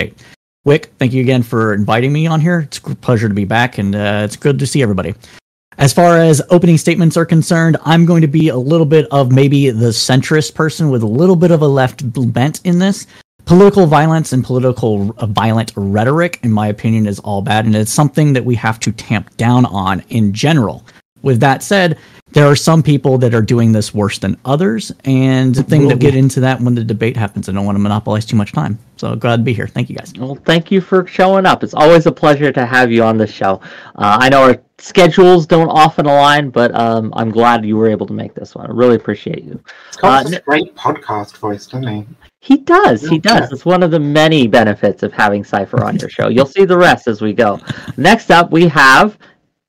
state. Wick, thank you again for inviting me on here. It's a pleasure to be back, and uh, it's good to see everybody. As far as opening statements are concerned, I'm going to be a little bit of maybe the centrist person with a little bit of a left bent in this. Political violence and political uh, violent rhetoric, in my opinion, is all bad, and it's something that we have to tamp down on in general. With that said, there are some people that are doing this worse than others, and the thing to get into that when the debate happens. I don't want to monopolize too much time, so glad to be here. Thank you, guys. Well, thank you for showing up. It's always a pleasure to have you on the show. Uh, I know our schedules don't often align, but um, I'm glad you were able to make this one. I really appreciate you. He's got uh, this great podcast voice, doesn't he? He does. He does. It's one of the many benefits of having Cypher on your show. You'll see the rest as we go. Next up, we have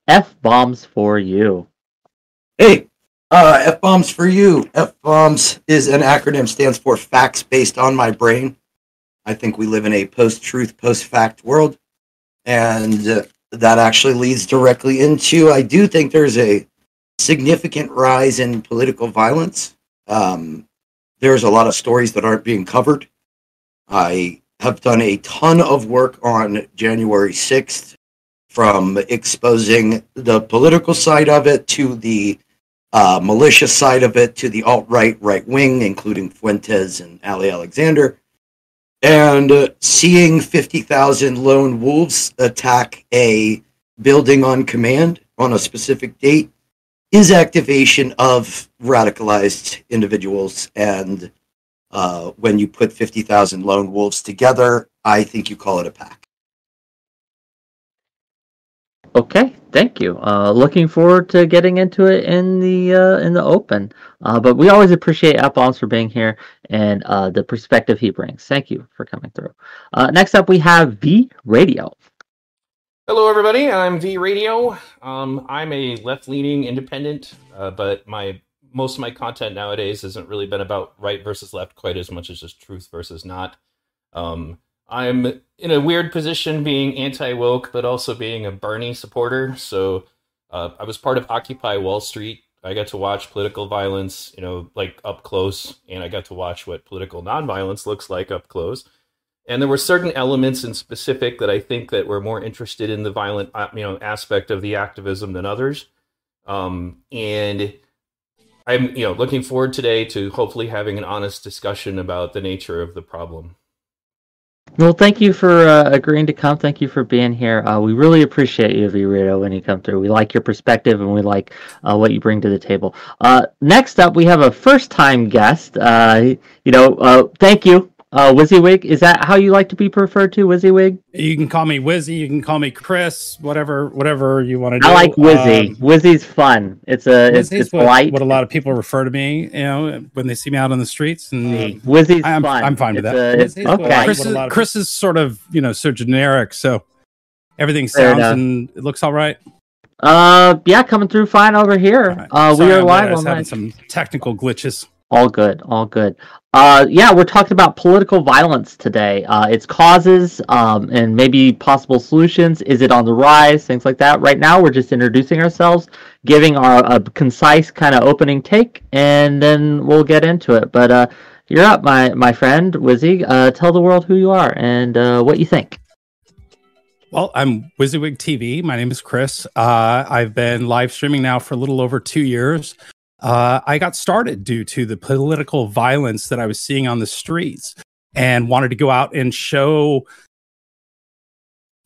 F bombs for you. Hey, uh, F bombs for you. F bombs is an acronym, stands for facts based on my brain. I think we live in a post truth, post fact world. And uh, that actually leads directly into I do think there's a significant rise in political violence. Um, there's a lot of stories that aren't being covered. I have done a ton of work on January 6th, from exposing the political side of it to the uh, malicious side of it to the alt right, right wing, including Fuentes and Ali Alexander. And uh, seeing 50,000 lone wolves attack a building on command on a specific date is activation of radicalized individuals. And uh, when you put 50,000 lone wolves together, I think you call it a pack. Okay, thank you. Uh, looking forward to getting into it in the uh, in the open. Uh, but we always appreciate bombs for being here and uh, the perspective he brings. Thank you for coming through. Uh, next up, we have V Radio. Hello, everybody. I'm V Radio. Um, I'm a left-leaning independent, uh, but my most of my content nowadays hasn't really been about right versus left quite as much as just truth versus not. Um, I'm in a weird position being anti woke, but also being a Bernie supporter. So uh, I was part of Occupy Wall Street. I got to watch political violence, you know, like up close, and I got to watch what political nonviolence looks like up close and there were certain elements in specific that I think that were more interested in the violent, uh, you know, aspect of the activism than others. Um, and I'm, you know, looking forward today to hopefully having an honest discussion about the nature of the problem. Well, thank you for uh, agreeing to come. Thank you for being here. Uh, we really appreciate you, V Radio, when you come through. We like your perspective and we like uh, what you bring to the table. Uh, next up, we have a first-time guest. Uh, you know, uh, thank you uh, WYSIWYG, is that how you like to be referred to, WYSIWYG? You can call me Wizzy. You can call me Chris. Whatever, whatever you want to do. I like Wizzy. Um, Wizzy's fun. It's a it's, it's what, light. What a lot of people refer to me, you know, when they see me out on the streets. And Wizzy's I'm, fun. I'm fine with it's that. A, okay. Chris, is, Chris is sort of you know so generic, so everything sounds and it looks all right. Uh, yeah, coming through fine over here. Right. Uh, Sorry, we are live on having some technical glitches. All good, all good. Uh, yeah, we're talking about political violence today. Uh, its causes um, and maybe possible solutions. Is it on the rise? Things like that. Right now, we're just introducing ourselves, giving our a concise kind of opening take, and then we'll get into it. But uh, you're up, my my friend Wizzy. Uh, tell the world who you are and uh, what you think. Well, I'm WYSIWYG TV. My name is Chris. Uh, I've been live streaming now for a little over two years uh, I got started due to the political violence that I was seeing on the streets and wanted to go out and show,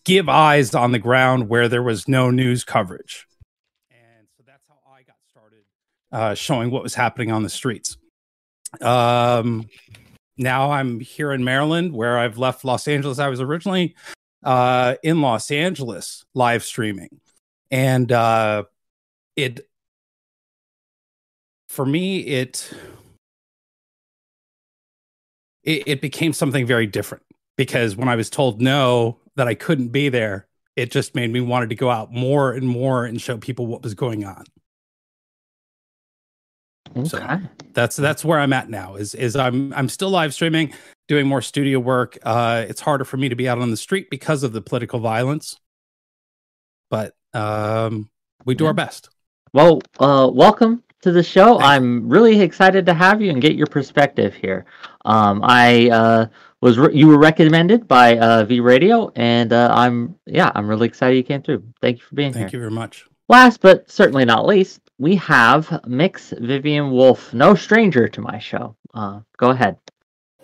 give eyes on the ground where there was no news coverage. And so that's how I got started uh, showing what was happening on the streets. Um, now I'm here in Maryland where I've left Los Angeles. I was originally uh, in Los Angeles live streaming. And uh, it for me, it, it it became something very different because when I was told no that I couldn't be there, it just made me wanted to go out more and more and show people what was going on. Okay. So that's that's where I'm at now. Is is I'm I'm still live streaming, doing more studio work. Uh, it's harder for me to be out on the street because of the political violence, but um, we do yeah. our best. Well, uh, welcome to the show. I'm really excited to have you and get your perspective here. Um, I uh, was re- you were recommended by uh, V Radio, and uh, I'm yeah, I'm really excited you came through. Thank you for being Thank here. Thank you very much. Last but certainly not least, we have Mix Vivian Wolf, no stranger to my show. Uh, go ahead.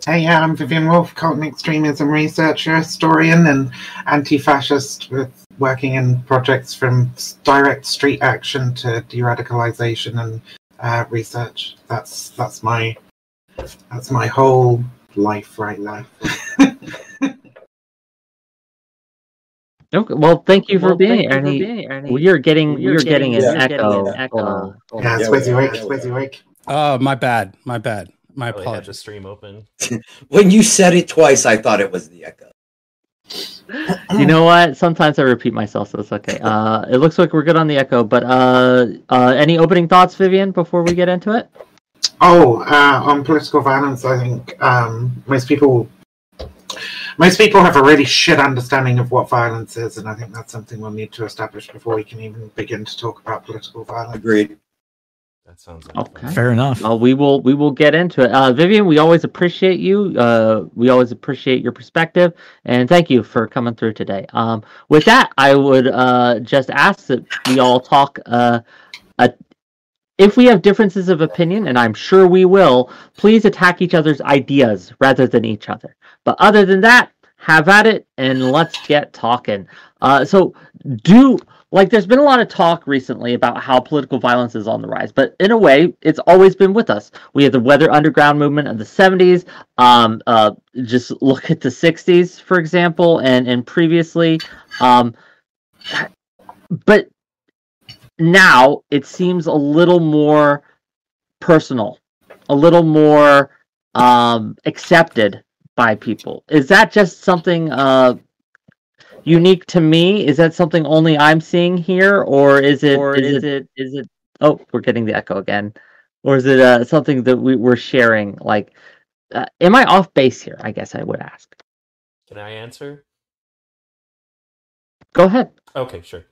Hey, yeah, I'm Vivian Wolf, cult and extremism researcher, historian, and anti-fascist, with working in projects from direct street action to de-radicalization and uh, research. That's that's my that's my whole life right now. Okay, well, thank you for Well, being thank here. for Ernie. being Ernie. We are getting we We are are getting, getting- an yeah, echo. getting an echo. Yeah, it's Yeah, we WYSIWYG, are. it's WYSIWYG. Oh, my bad. My bad. My Probably had the stream open. When you said it twice, I thought it was the echo. you know what? Sometimes I repeat myself, so it's okay. Uh, it looks like we're good on the echo, but uh, uh, any opening thoughts, Vivian, before we get into it? Oh, uh, on political violence, I think um, most people most people have a really shit understanding of what violence is, and I think that's something we'll need to establish before we can even begin to talk about political violence. Agreed. That sounds like Okay. fun. Fair enough. Well, we will we will get into it. Uh, Vivian, we always appreciate you. Uh, we always appreciate your perspective, and thank you for coming through today. Um, with that, I would uh, just ask that we all talk. Uh, uh, if we have differences of opinion, and I'm sure we will, please attack each other's ideas rather than each other. But other than that, have at it and let's get talking. Uh, so, do like there's been a lot of talk recently about how political violence is on the rise, but in a way, it's always been with us. We have the Weather Underground movement of the 70s. Um, uh, just look at the 60s, for example, and and previously. Um, but now it seems a little more personal, a little more um, accepted by people. Is that just something uh, unique to me? Is that something only I'm seeing here, or is it? Or is is it? Is it? Oh, we're getting the echo again. Or is it uh, something that we, we're sharing? Like, uh, am I off base here? I guess I would ask. Can I answer? Go ahead. Okay, sure.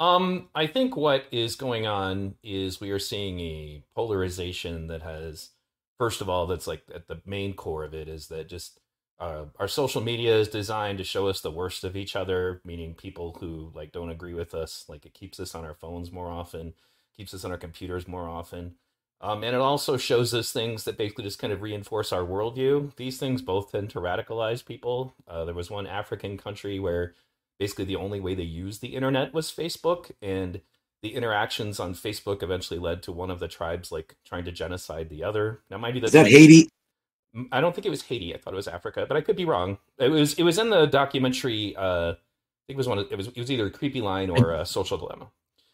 Um, I think what is going on is we are seeing a polarization that has, first of all, that's like at the main core of it is that just uh, our social media is designed to show us the worst of each other, meaning people who like don't agree with us. Like it keeps us on our phones more often, keeps us on our computers more often. Um, and it also shows us things that basically just kind of reinforce our worldview. These things both tend to radicalize people. Uh, there was one African country where basically the only way they used the internet was Facebook, and the interactions on Facebook eventually led to one of the tribes like trying to genocide the other. Now, mind you, Is that Haiti? I don't think it was Haiti. I thought it was Africa, but I could be wrong. It was it was in the documentary. Uh, I think it was one. Of, it was it was either Creepy Line or uh, Social Dilemma.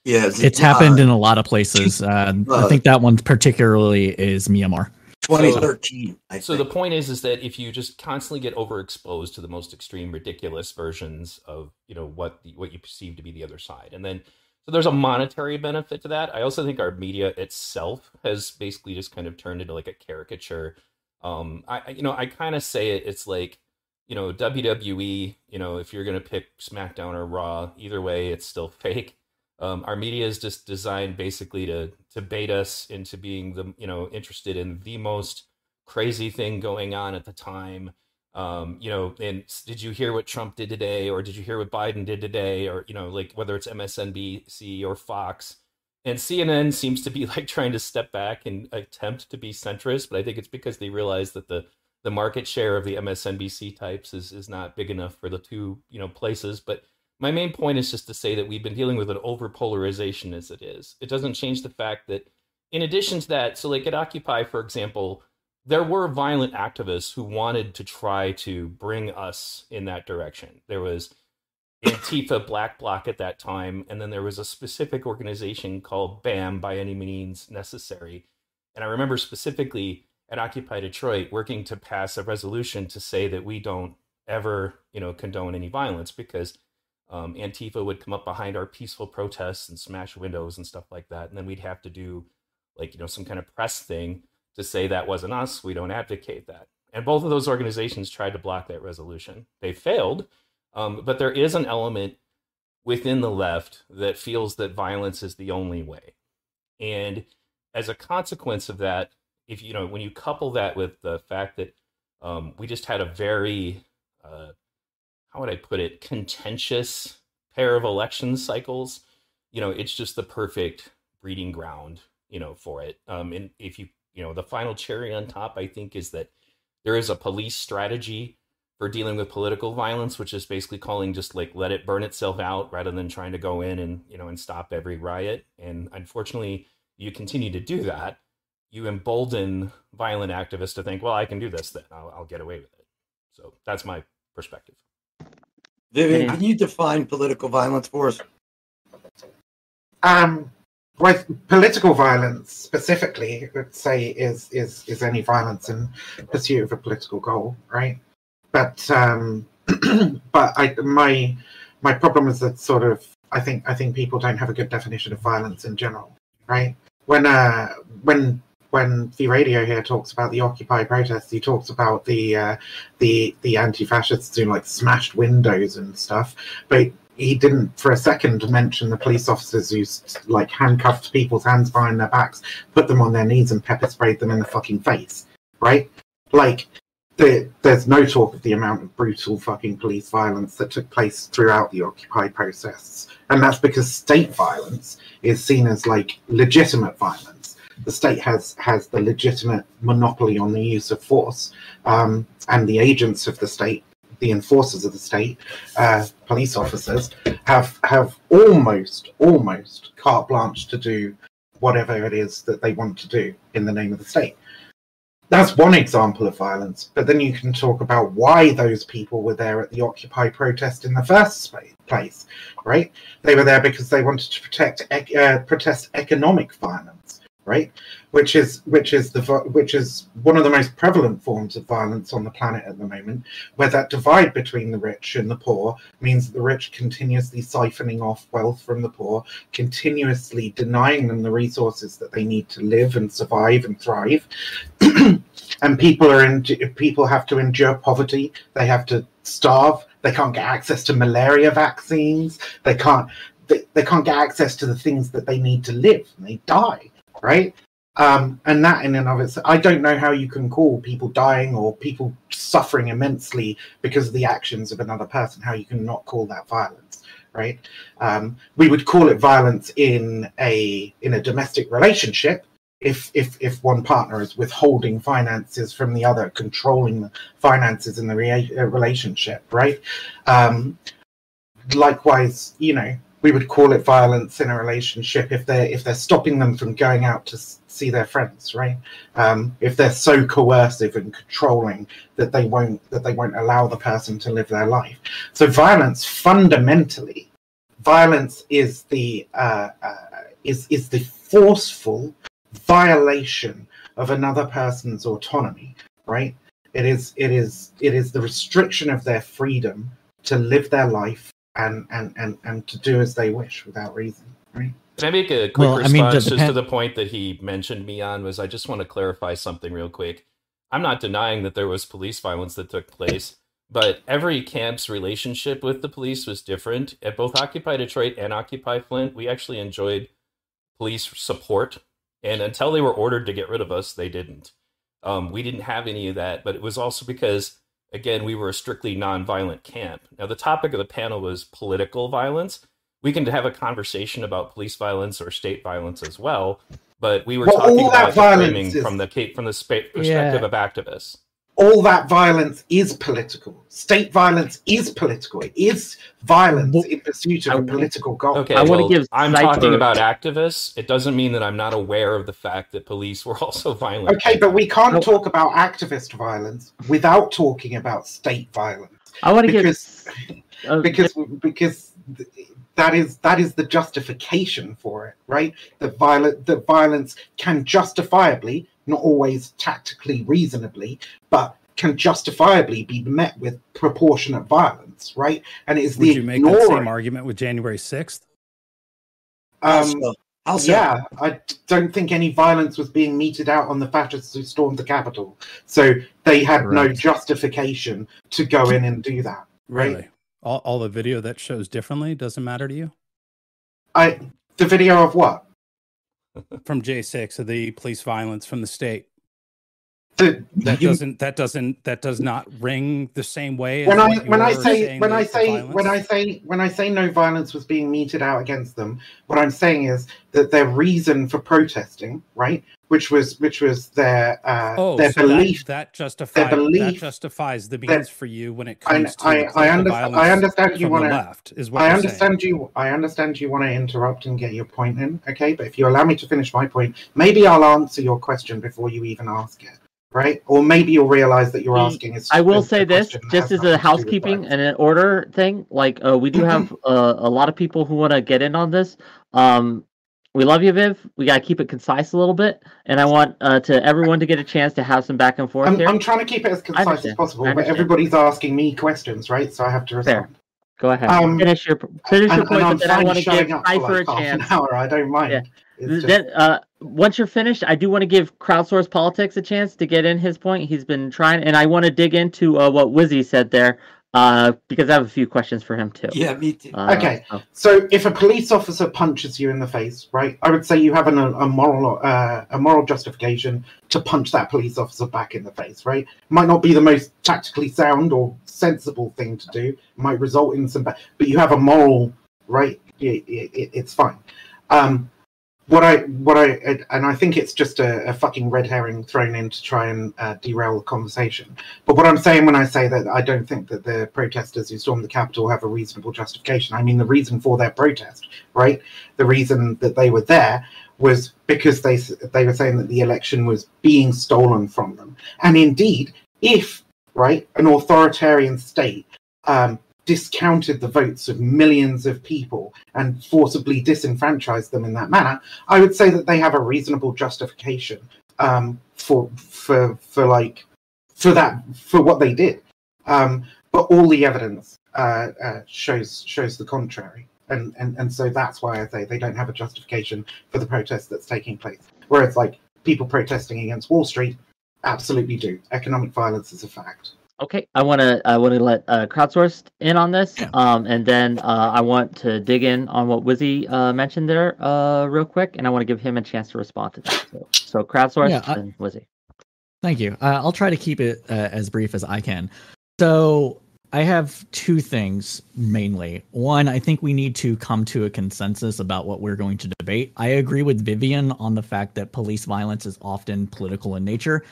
Yeah, It's happened in a lot of places. Uh, I think that one particularly is Myanmar. 2013. I So the point is, is that if you just constantly get overexposed to the most extreme, ridiculous versions of you know what the, what you perceive to be the other side, and then so there's a monetary benefit to that. I also think our media itself has basically just kind of turned into like a caricature. Um, I you know I kind of say it. It's like you know WWE. You know if you're gonna pick SmackDown or Raw, either way, it's still fake. Um, our media is just designed basically to to bait us into being the you know interested in the most crazy thing going on at the time. Um, you know, and did you hear what Trump did today, or did you hear what Biden did today, or you know, like whether it's MSNBC or Fox, and CNN seems to be like trying to step back and attempt to be centrist, but I think it's because they realize that the the market share of the MSNBC types is is not big enough for the two you know places. But my main point is just to say that we've been dealing with an overpolarization as it is. It doesn't change the fact that in addition to that, so like at Occupy, for example, there were violent activists who wanted to try to bring us in that direction. There was Antifa Black Bloc at that time, and then there was a specific organization called BAM by any means necessary. And I remember specifically at Occupy Detroit working to pass a resolution to say that we don't ever, you know, condone any violence because um, Antifa would come up behind our peaceful protests and smash windows and stuff like that, and then we'd have to do like you know some kind of press thing to say that wasn't us. We don't advocate that. And both of those organizations tried to block that resolution. They failed, um, but there is an element within the left that feels that violence is the only way. And as a consequence of that, if you know when you couple that with the fact that um, we just had a very uh, how would I put it contentious pair of election cycles, you know, it's just the perfect breeding ground, you know, for it. Um, and if you you know the final cherry on top, I think is that there is a police strategy for dealing with political violence, which is basically calling just like let it burn itself out rather than trying to go in and you know and stop every riot. And unfortunately, you continue to do that, you embolden violent activists to think, well, I can do this, then I'll, I'll get away with it. So that's my perspective. Vivian, can you define political violence for us? Um, with political violence specifically, I would say is is is any violence in pursuit of a political goal, right? But um, but I my my problem is that sort of I think I think people don't have a good definition of violence in general, right? When uh when when the radio here talks about the Occupy protests, he talks about the uh, the the anti-fascists who like smashed windows and stuff, but he didn't for a second mention the police officers who like handcuffed people's hands behind their backs, put them on their knees, and pepper sprayed them in the fucking face. Right? Like, the, there's no talk of the amount of brutal fucking police violence that took place throughout the Occupy protests, and that's because state violence is seen as like legitimate violence. The state has has the legitimate monopoly on the use of force, um, and the agents of the state the enforcers of the state, uh, police officers, have have almost almost carte blanche to do whatever it is that they want to do in the name of the state. That's one example of violence, but then you can talk about why those people were there at the Occupy protest in the first place, right? They were there because they wanted to protect uh, protest economic violence right? Which is which is the which is one of the most prevalent forms of violence on the planet at the moment, where that divide between the rich and the poor means that the rich continuously siphoning off wealth from the poor, continuously denying them the resources that they need to live and survive and thrive. and people are in people have to endure poverty. They have to starve. They can't get access to malaria vaccines. They can't they, they can't get access to the things that they need to live and they die right? Um, and that in and of itself, I don't know how you can call people dying or people suffering immensely because of the actions of another person, how you can not call that violence, right? Um, we would call it violence in a in a domestic relationship if if if one partner is withholding finances from the other, controlling the finances in the re- uh, relationship, right? Um, likewise, you know, we would call it violence in a relationship if they're if they're stopping them from going out to see their friends right? Um, if they're so coercive and controlling that they won't that they won't allow the person to live their life. So violence fundamentally violence is the uh, uh, is is the forceful violation of another person's autonomy right? It is it is it is the restriction of their freedom to live their life and and and and to do as they wish without reason. Right? Can I make a quick well, response I mean, just to the point that he mentioned me on? Was I just want to clarify something real quick. I'm not denying that there was police violence that took place, but every camp's relationship with the police was different. At both Occupy Detroit and Occupy Flint, we actually enjoyed police support, and until they were ordered to get rid of us, they didn't. Um, we didn't have any of that, but it was also because again, we were a strictly nonviolent camp. Now, the topic of the panel was political violence. We can have a conversation about police violence or state violence as well, but we were well, talking about framing from the from the perspective yeah. of activists all that violence is political. State violence is political. It is violence well, in pursuit of I, a political goal. Okay, I well, want to give. I'm talking about activists. It doesn't mean that I'm not aware of the fact that police were also violent. Okay, but we can't talk about activist violence without talking about state violence. I want to because, give uh, because because that is that is the justification for it, right? That violent that violence can justifiably not always tactically reasonably, but can justifiably be met with proportionate violence, right? And it is Would the you make that same argument with January sixth? Um, also, yeah, I don't think any violence was being meted out on the fascists who stormed the Capitol, so they had right. no justification to go in and do that. Right? Really? All, all the video that shows differently doesn't matter to you. I the video of what? From J6 of the police violence from the state. The- That you- doesn't that doesn't that does not ring the same way as when I when I say when I say when I say when I say no violence was being meted out against them, what I'm saying is that their reason for protesting, right, which was which was their uh, oh their so belief. that, that justifies that belief justifies the that- means for you when it I, comes to I, the I, political understand, I violence understand you want to left is what I you're understand you. I understand you want to interrupt and get your point in. Okay, but if you allow me to finish my point, maybe I'll answer your question before you even ask it. Right? Or maybe you'll realize that you're asking is. I will a- say this, just as a nothing to do with housekeeping and an order thing. Like uh, we do have uh, a lot of people who want to get in on this. Um, we love you, Viv. We gotta keep it concise a little bit, and I want uh, to everyone to get a chance to have some back and forth I'm, here. I'm trying to keep it as concise as possible, but everybody's asking me questions, right? So I have to Fair. respond. Go ahead, um, finish your finish And, your point, but then I want to give Cypher like a chance. an hour. I don't mind. Yeah. Just- Then, uh, once you're finished, I do want to give crowdsource politics a chance to get in his point. He's been trying, and I want to dig into uh, what Wizzy said there, uh, because I have a few questions for him too. Yeah, me too. Uh, Okay. so- So if a police officer punches you in the face, right, I would say you have an, a moral uh, a moral justification to punch that police officer back in the face, right? Might not be the most tactically sound or sensible thing to do. Might result in some, ba- but you have a moral right. It, it, it's fine. Um, what I what I and I think it's just a, a fucking red herring thrown in to try and uh, derail the conversation. But what I'm saying when I say that I don't think that the protesters who stormed the Capitol have a reasonable justification, I mean the reason for their protest, right? The reason that they were there was because they they were saying that the election was being stolen from them. And indeed, if right an authoritarian state um, discounted the votes of millions of people and forcibly disenfranchised them in that manner, I would say that they have a reasonable justification um, for for for like for that for what they did. Um, but all the evidence uh, uh, shows shows the contrary, and, and and so that's why I say they don't have a justification for the protest that's taking place. Whereas like people protesting against Wall Street absolutely do. Economic violence is a fact. Okay, I want to I want to let uh, crowdsourced in on this, Yeah. um, and then uh, I want to dig in on what Wizzy uh, mentioned there, uh, real quick, and I want to give him a chance to respond to that. So, so crowdsourced Yeah, I- and Wizzy. Thank you. Uh, I'll try to keep it uh, as brief as I can. So, I have two things mainly. One, I think we need to come to a consensus about what we're going to debate. I agree with Vivian on the fact that police violence is often political in nature.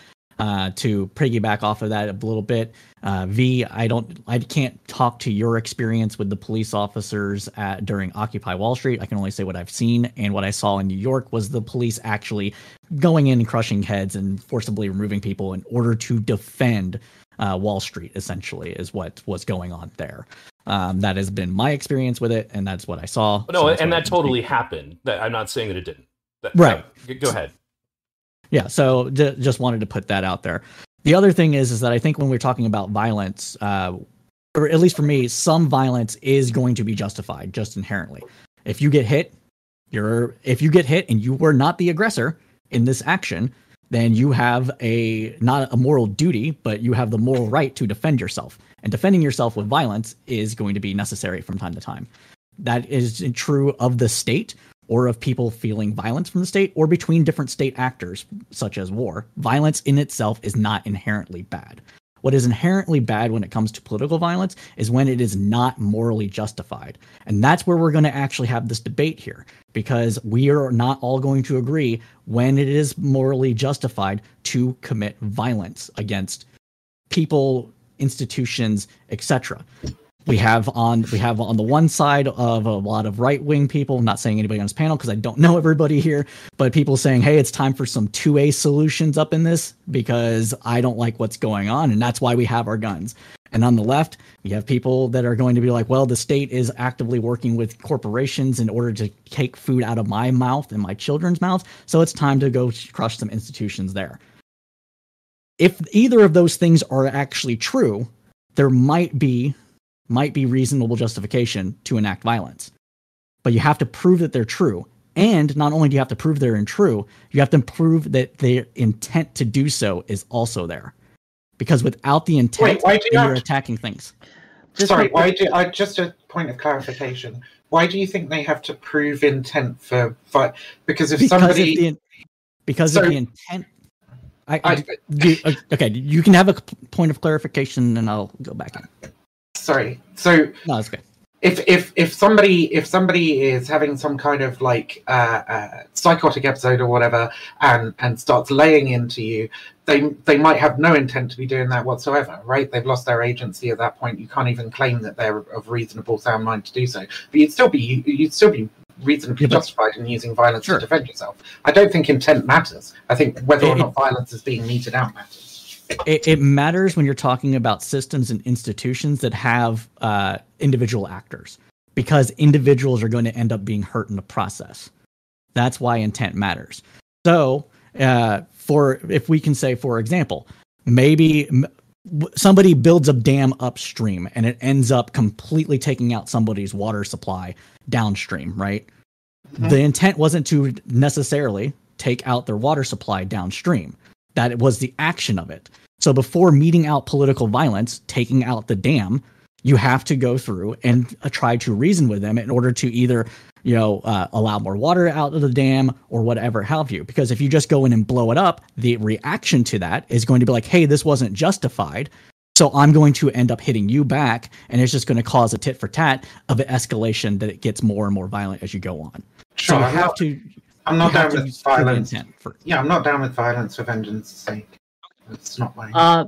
Uh, to piggyback off of that a little bit, uh, V, I don't, I can't talk to your experience with the police officers at, during Occupy Wall Street. I can only say what I've seen, and what I saw in New York was the police actually going in and crushing heads and forcibly removing people in order to defend uh, Wall Street. Essentially, is what was going on there. Um, that has been my experience with it, and that's what I saw. No, So that's and that totally speak. happened. I'm not saying that it didn't. That- Right. go ahead. Yeah, so j- just wanted to put that out there. The other thing is, is that I think when we're talking about violence, uh, or at least for me, some violence is going to be justified just inherently. If you get hit, you're if you get hit and you were not the aggressor in this action, then you have a not a moral duty, but you have the moral right to defend yourself. And defending yourself with violence is going to be necessary from time to time. That is true of the state or of people feeling violence from the state or between different state actors, such as war. Violence in itself is not inherently bad. What is inherently bad when it comes to political violence is when it is not morally justified. And that's where we're going to actually have this debate here because we are not all going to agree when it is morally justified to commit violence against people, institutions, etc we have on we have on the one side of a lot of right wing people I'm not saying anybody on this panel because i don't know everybody here but people saying hey it's time for some 2a solutions up in this because i don't like what's going on and that's why we have our guns. And on the left you have people that are going to be like well the state is actively working with corporations in order to take food out of my mouth and my children's mouths so it's time to go crush some institutions there. If either of those things are actually true there might be might be reasonable justification to enact violence. But you have to prove that they're true. And not only do you have to prove they're in true, you have to prove that their intent to do so is also there. Because without the intent, Wait, you you're to- attacking things. Just Sorry, why do I just a point of clarification? Why do you think they have to prove intent for fi- because if because somebody of the because So- of the intent. I, I, you, uh, okay, you can have a point of clarification, and I'll go back in. Sorry. So No, it's okay. if if if somebody if somebody is having some kind of like uh, uh, psychotic episode or whatever and and starts laying into you they they might have no intent to be doing that whatsoever right they've lost their agency at that point you can't even claim that they're of reasonable sound mind to do so but you'd still be you'd still be reasonably Yeah, justified in using violence Sure. to defend yourself i don't think intent matters i think whether or not violence is being meted out matters It, it matters when you're talking about systems and institutions that have uh, individual actors, because individuals are going to end up being hurt in the process. That's why intent matters. So, uh, for if we can say, for example, maybe somebody builds a dam upstream and it ends up completely taking out somebody's water supply downstream, right? Mhm. The intent wasn't to necessarily take out their water supply downstream. That it was the action of it. So before meting out political violence, taking out the dam, you have to go through and uh, try to reason with them in order to either, you know, uh, allow more water out of the dam or whatever have you. Because if you just go in and blow it up, the reaction to that is going to be like, hey, this wasn't justified. So I'm going to end up hitting you back, and it's just going to cause a tit for tat of an escalation that it gets more and more violent as you go on. sure so you I'm have not, to. I'm not down with violence for, yeah i'm not down with violence for vengeance sake it's not my Uh,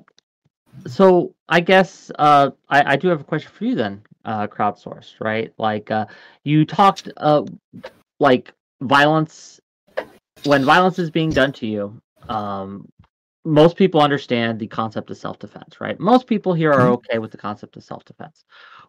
so I guess uh, I, I do have a question for you then, uh, crowdsourced, right? Like uh, you talked, uh, like violence. When violence is being done to you, um, most people understand the concept of self-defense, right? Most people here are Mhm. okay with the concept of self-defense.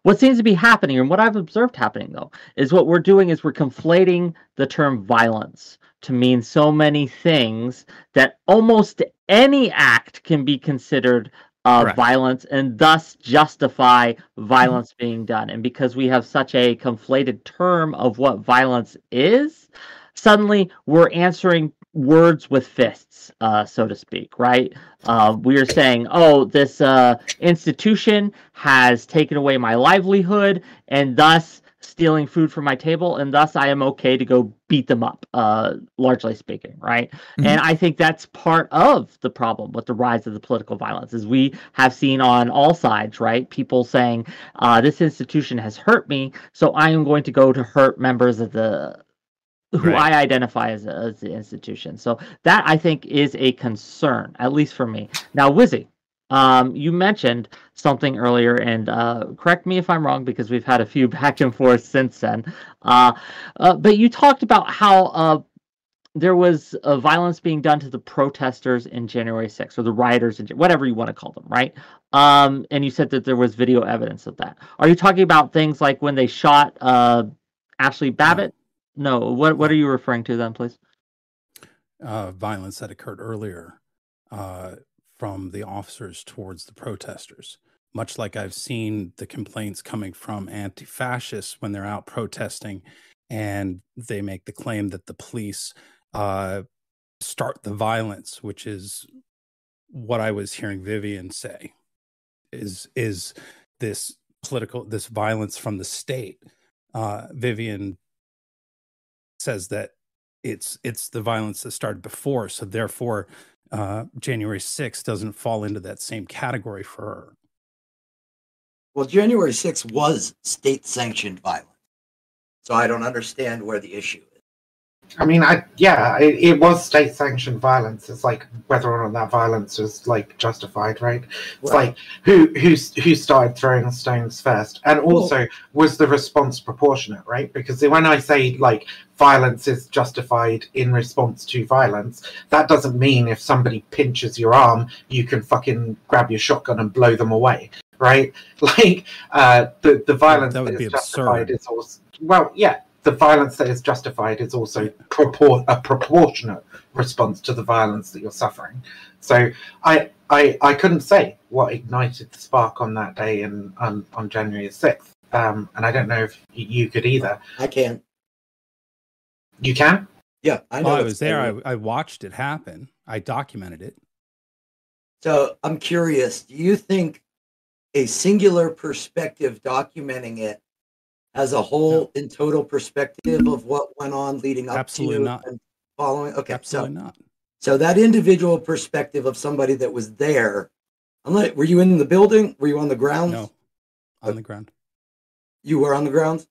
What seems to be happening, and what I've observed happening though, is what we're doing is we're conflating the term violence to mean so many things that almost any act can be considered uh, Correct. violence and thus justify violence being done. And because we have such a conflated term of what violence is, suddenly we're answering words with fists, uh, so to speak, right? Uh, we are saying, oh, this uh, institution has taken away my livelihood and thus stealing food from my table, and thus I am okay to go beat them up, uh, largely speaking, right? And I think that's part of the problem with the rise of the political violence, is we have seen on all sides, right? People saying, uh, this institution has hurt me, so I am going to go to hurt members of the who Right. I identify as, as the institution. So that I think is a concern, at least for me. Now, Wizzy, um, you mentioned something earlier, and uh, correct me if I'm wrong because we've had a few back and forth since then. Uh, uh, but you talked about how uh, there was uh, violence being done to the protesters in January 6th, or the rioters, in, whatever you want to call them, right? Um, and you said that there was video evidence of that. Are you talking about things like when they shot uh, Ashley Babbitt? No. What What are you referring to then, please? uh, violence that occurred earlier uh, from the officers towards the protesters. Much like I've seen the complaints coming from anti fascists when they're out protesting and they make the claim that the police uh, start the violence, which is what I was hearing Vivian say is is this political this violence from the state. Uh, Vivian says that it's it's the violence that started before so therefore uh january 6th doesn't fall into that same category for her Well, January 6th was state sanctioned violence. So I don't understand where the issue is. I mean, I yeah, it, it was state sanctioned violence. It's like whether or not that violence was like justified, right? It's Right. like who who who started throwing stones first, and also was the response proportionate, right? Because when I say like violence is justified in response to violence, that doesn't mean if somebody pinches your arm, you can fucking grab your shotgun and blow them away, right? Like uh, the the violence that would be absurd. is also well, yeah. The violence that is justified is also propor- a proportionate response to the violence that you're suffering. So I, I, I couldn't say what ignited the spark on that day in, on, on January 6th. Um, and I don't know if you could either. I can. You can? Yeah, I know. While i was there I, I watched it happen i documented it So I'm curious. Do you think a singular perspective documenting it as a whole in total perspective of what went on leading up Absolutely to not. and following? Okay, Absolutely so not. so that individual perspective of somebody that was there. I'm like, were you in the building? Were you on the ground? No, on the ground. You were on the ground?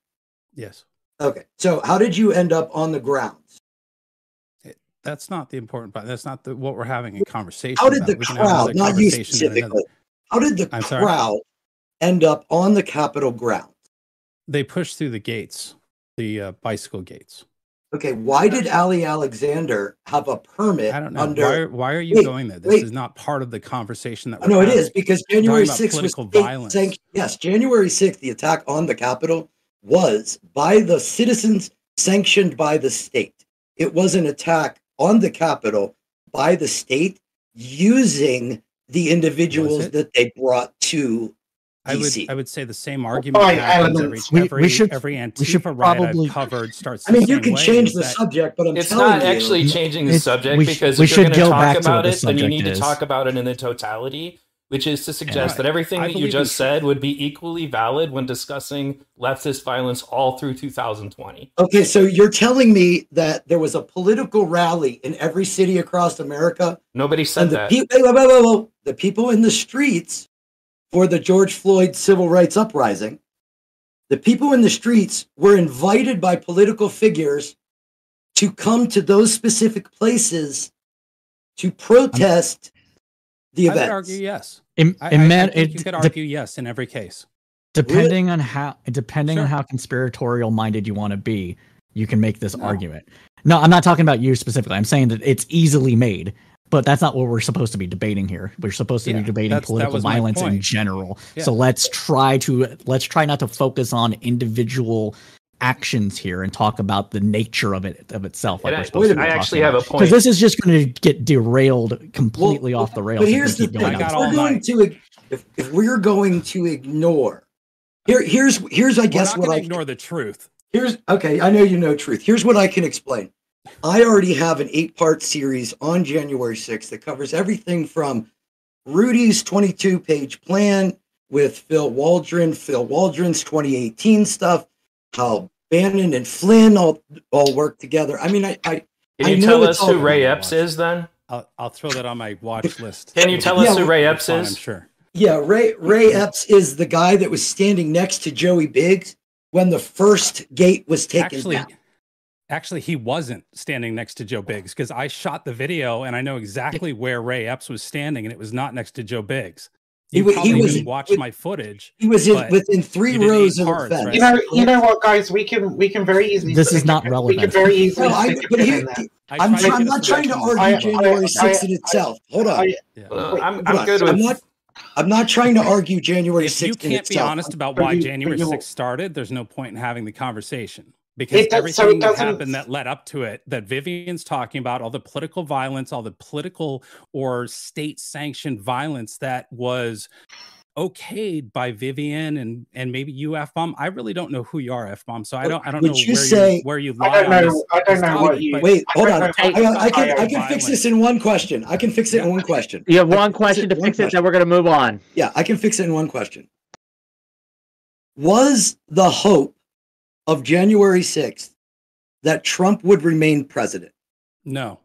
Yes, Okay, so how did you end up on the grounds? that's not the important part. That's not the, what we're having a conversation. How did about. the We can have another crowd, not you conversation in another- specifically, how did the I'm sorry? crowd end up on the Capitol grounds? They pushed through the gates, the uh, bicycle gates. Okay, why did Ali Alexander have a permit I don't know. under? why, are, why are you Wait, going there? This wait. is not part of the conversation that we're know it is because January 6th was violence. yes, January 6th, the attack on the Capitol was by the citizens sanctioned by the state. It was an attack on the Capitol by the state using the individuals that they brought to I would I would say the same argument By happens every elements. We- we every, should- every Antifa we should riot probably- I've covered starts. I mean, the you can change the that- subject, but I'm It's telling not you, actually changing the subject we because we if you're should going to talk about it, then you need is. to talk about it in the totality, which is to suggest Yeah. that everything I that you just said would be equally valid when discussing leftist violence all through 2020. Okay, so you're telling me that there was a political rally in every city across America, Nobody said and the that. people, wait, wait, wait, wait, the people in the streets for the George Floyd civil rights uprising, the people in the streets were invited by political figures to come to those specific places to protest the events. I would argue yes. Im- I, I- I think it- you could de- argue yes in every case. depending on how depending on how conspiratorial minded you want to be you can make this No. argument no i'm not talking about you specifically i'm saying that it's easily made but that's not what we're supposed to be debating here we're supposed to Yeah, be debating political violence in general Yeah. so let's try to let's try not to focus on individual actions here and talk about the nature of it of itself like we're I, supposed to be I talking actually have a point. because this is just going to get derailed completely off the rails But here's the keep thing: going I down if got this all we're going to if, if we're going to ignore here, here's here's I We're guess not what going I to ignore the truth. Here's okay, I know you know truth. Here's what I can explain. I already have an eight part series on January 6th that covers everything from Rudy's 22 page plan with Phil Waldron, Phil Waldron's 2018 stuff, how Bannon and Flynn all, all work together. I mean, I, I Can I you know tell us who Ray Epps is then? I'll, I'll throw that on my watch list. Can you tell us Yeah, who Ray Epps is? I'm sure. yeah, Ray Ray Epps is the guy that was standing next to Joey Biggs when the first gate was taken Actually, down. Actually, he wasn't standing next to Joe Biggs because I shot the video and I know exactly where Ray Epps was standing, and it was not next to Joe Biggs. He You he probably was- didn't watch my footage. He was in, within three rows eight of the fence. right? You know, you know what, guys? We can we can very easily. This is stick not a- We can very easily No, I, stick a but pin here, in that. I I'm, try, I'm not trying to argue I- January 6th in itself. Hold on. I, Yeah. Uh, Wait, I'm, I'm good I'm with. not, I'm not trying to argue January If 6th you can't be itself. honest about why you- January 6th started, there's no point in having the conversation because It does- everything it that happened that led up to it, that Vivian's talking about, all the political violence, all the political or state sanctioned violence that was okayed by Vivian and and maybe you F bomb. I really don't know who you are, F bomb. So I don't I don't Would know you where say- you where you I don't on know. this- I don't this know what you- Wait, hold on. I- I, I, I can, I can fix this in one question. I can fix it in one question. You have one question to one fix it, question. then we're going to move on. Yeah, I can fix it in one question. Was the hope of January 6th that Trump would remain president? no.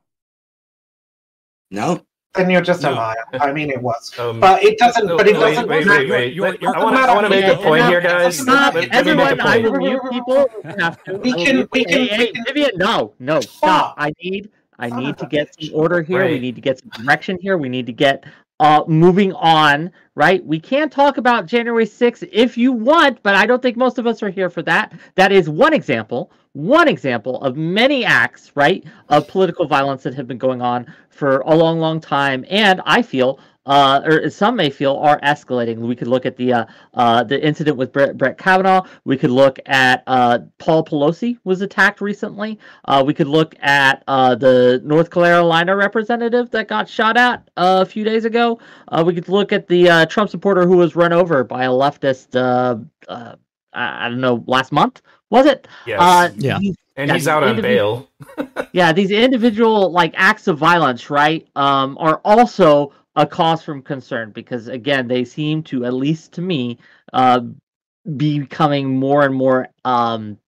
No? then you're just a No. liar. I mean, it was, Um, but it doesn't. no, But it wait, doesn't. wait, matter. wait, wait. You're- you're- I want to. I want to make a point here, guys. Stop, Let, let me make a Everyone, I will mute people. Have to. We can- we can- Hey, we hey, can- Vivian, no, no, stop. Stop. I need, I need to get some order here. We need to get some direction here. We need to get uh moving on. Right? We can talk about January 6th if you want, but I don't think most of us are here for that. That is one example. One example of many acts, right, of political violence that have been going on for a long, long time, and I feel uh, or some may feel are escalating. We could look at the uh, uh, the incident with Brett, Brett Kavanaugh. We could look at uh, Paul Pelosi was attacked recently. Uh, we could look at uh, the North Carolina representative that got shot at uh, a few days ago. Uh, we could look at the uh, Trump supporter who was run over by a leftist. Uh, uh, I I don't know, last month was it? Yes. Uh, Yeah. these- and yeah, he's out on individ- bail. yeah these individual like acts of violence right um are also a cause from concern because again they seem to at least to me uh, be becoming more and more um,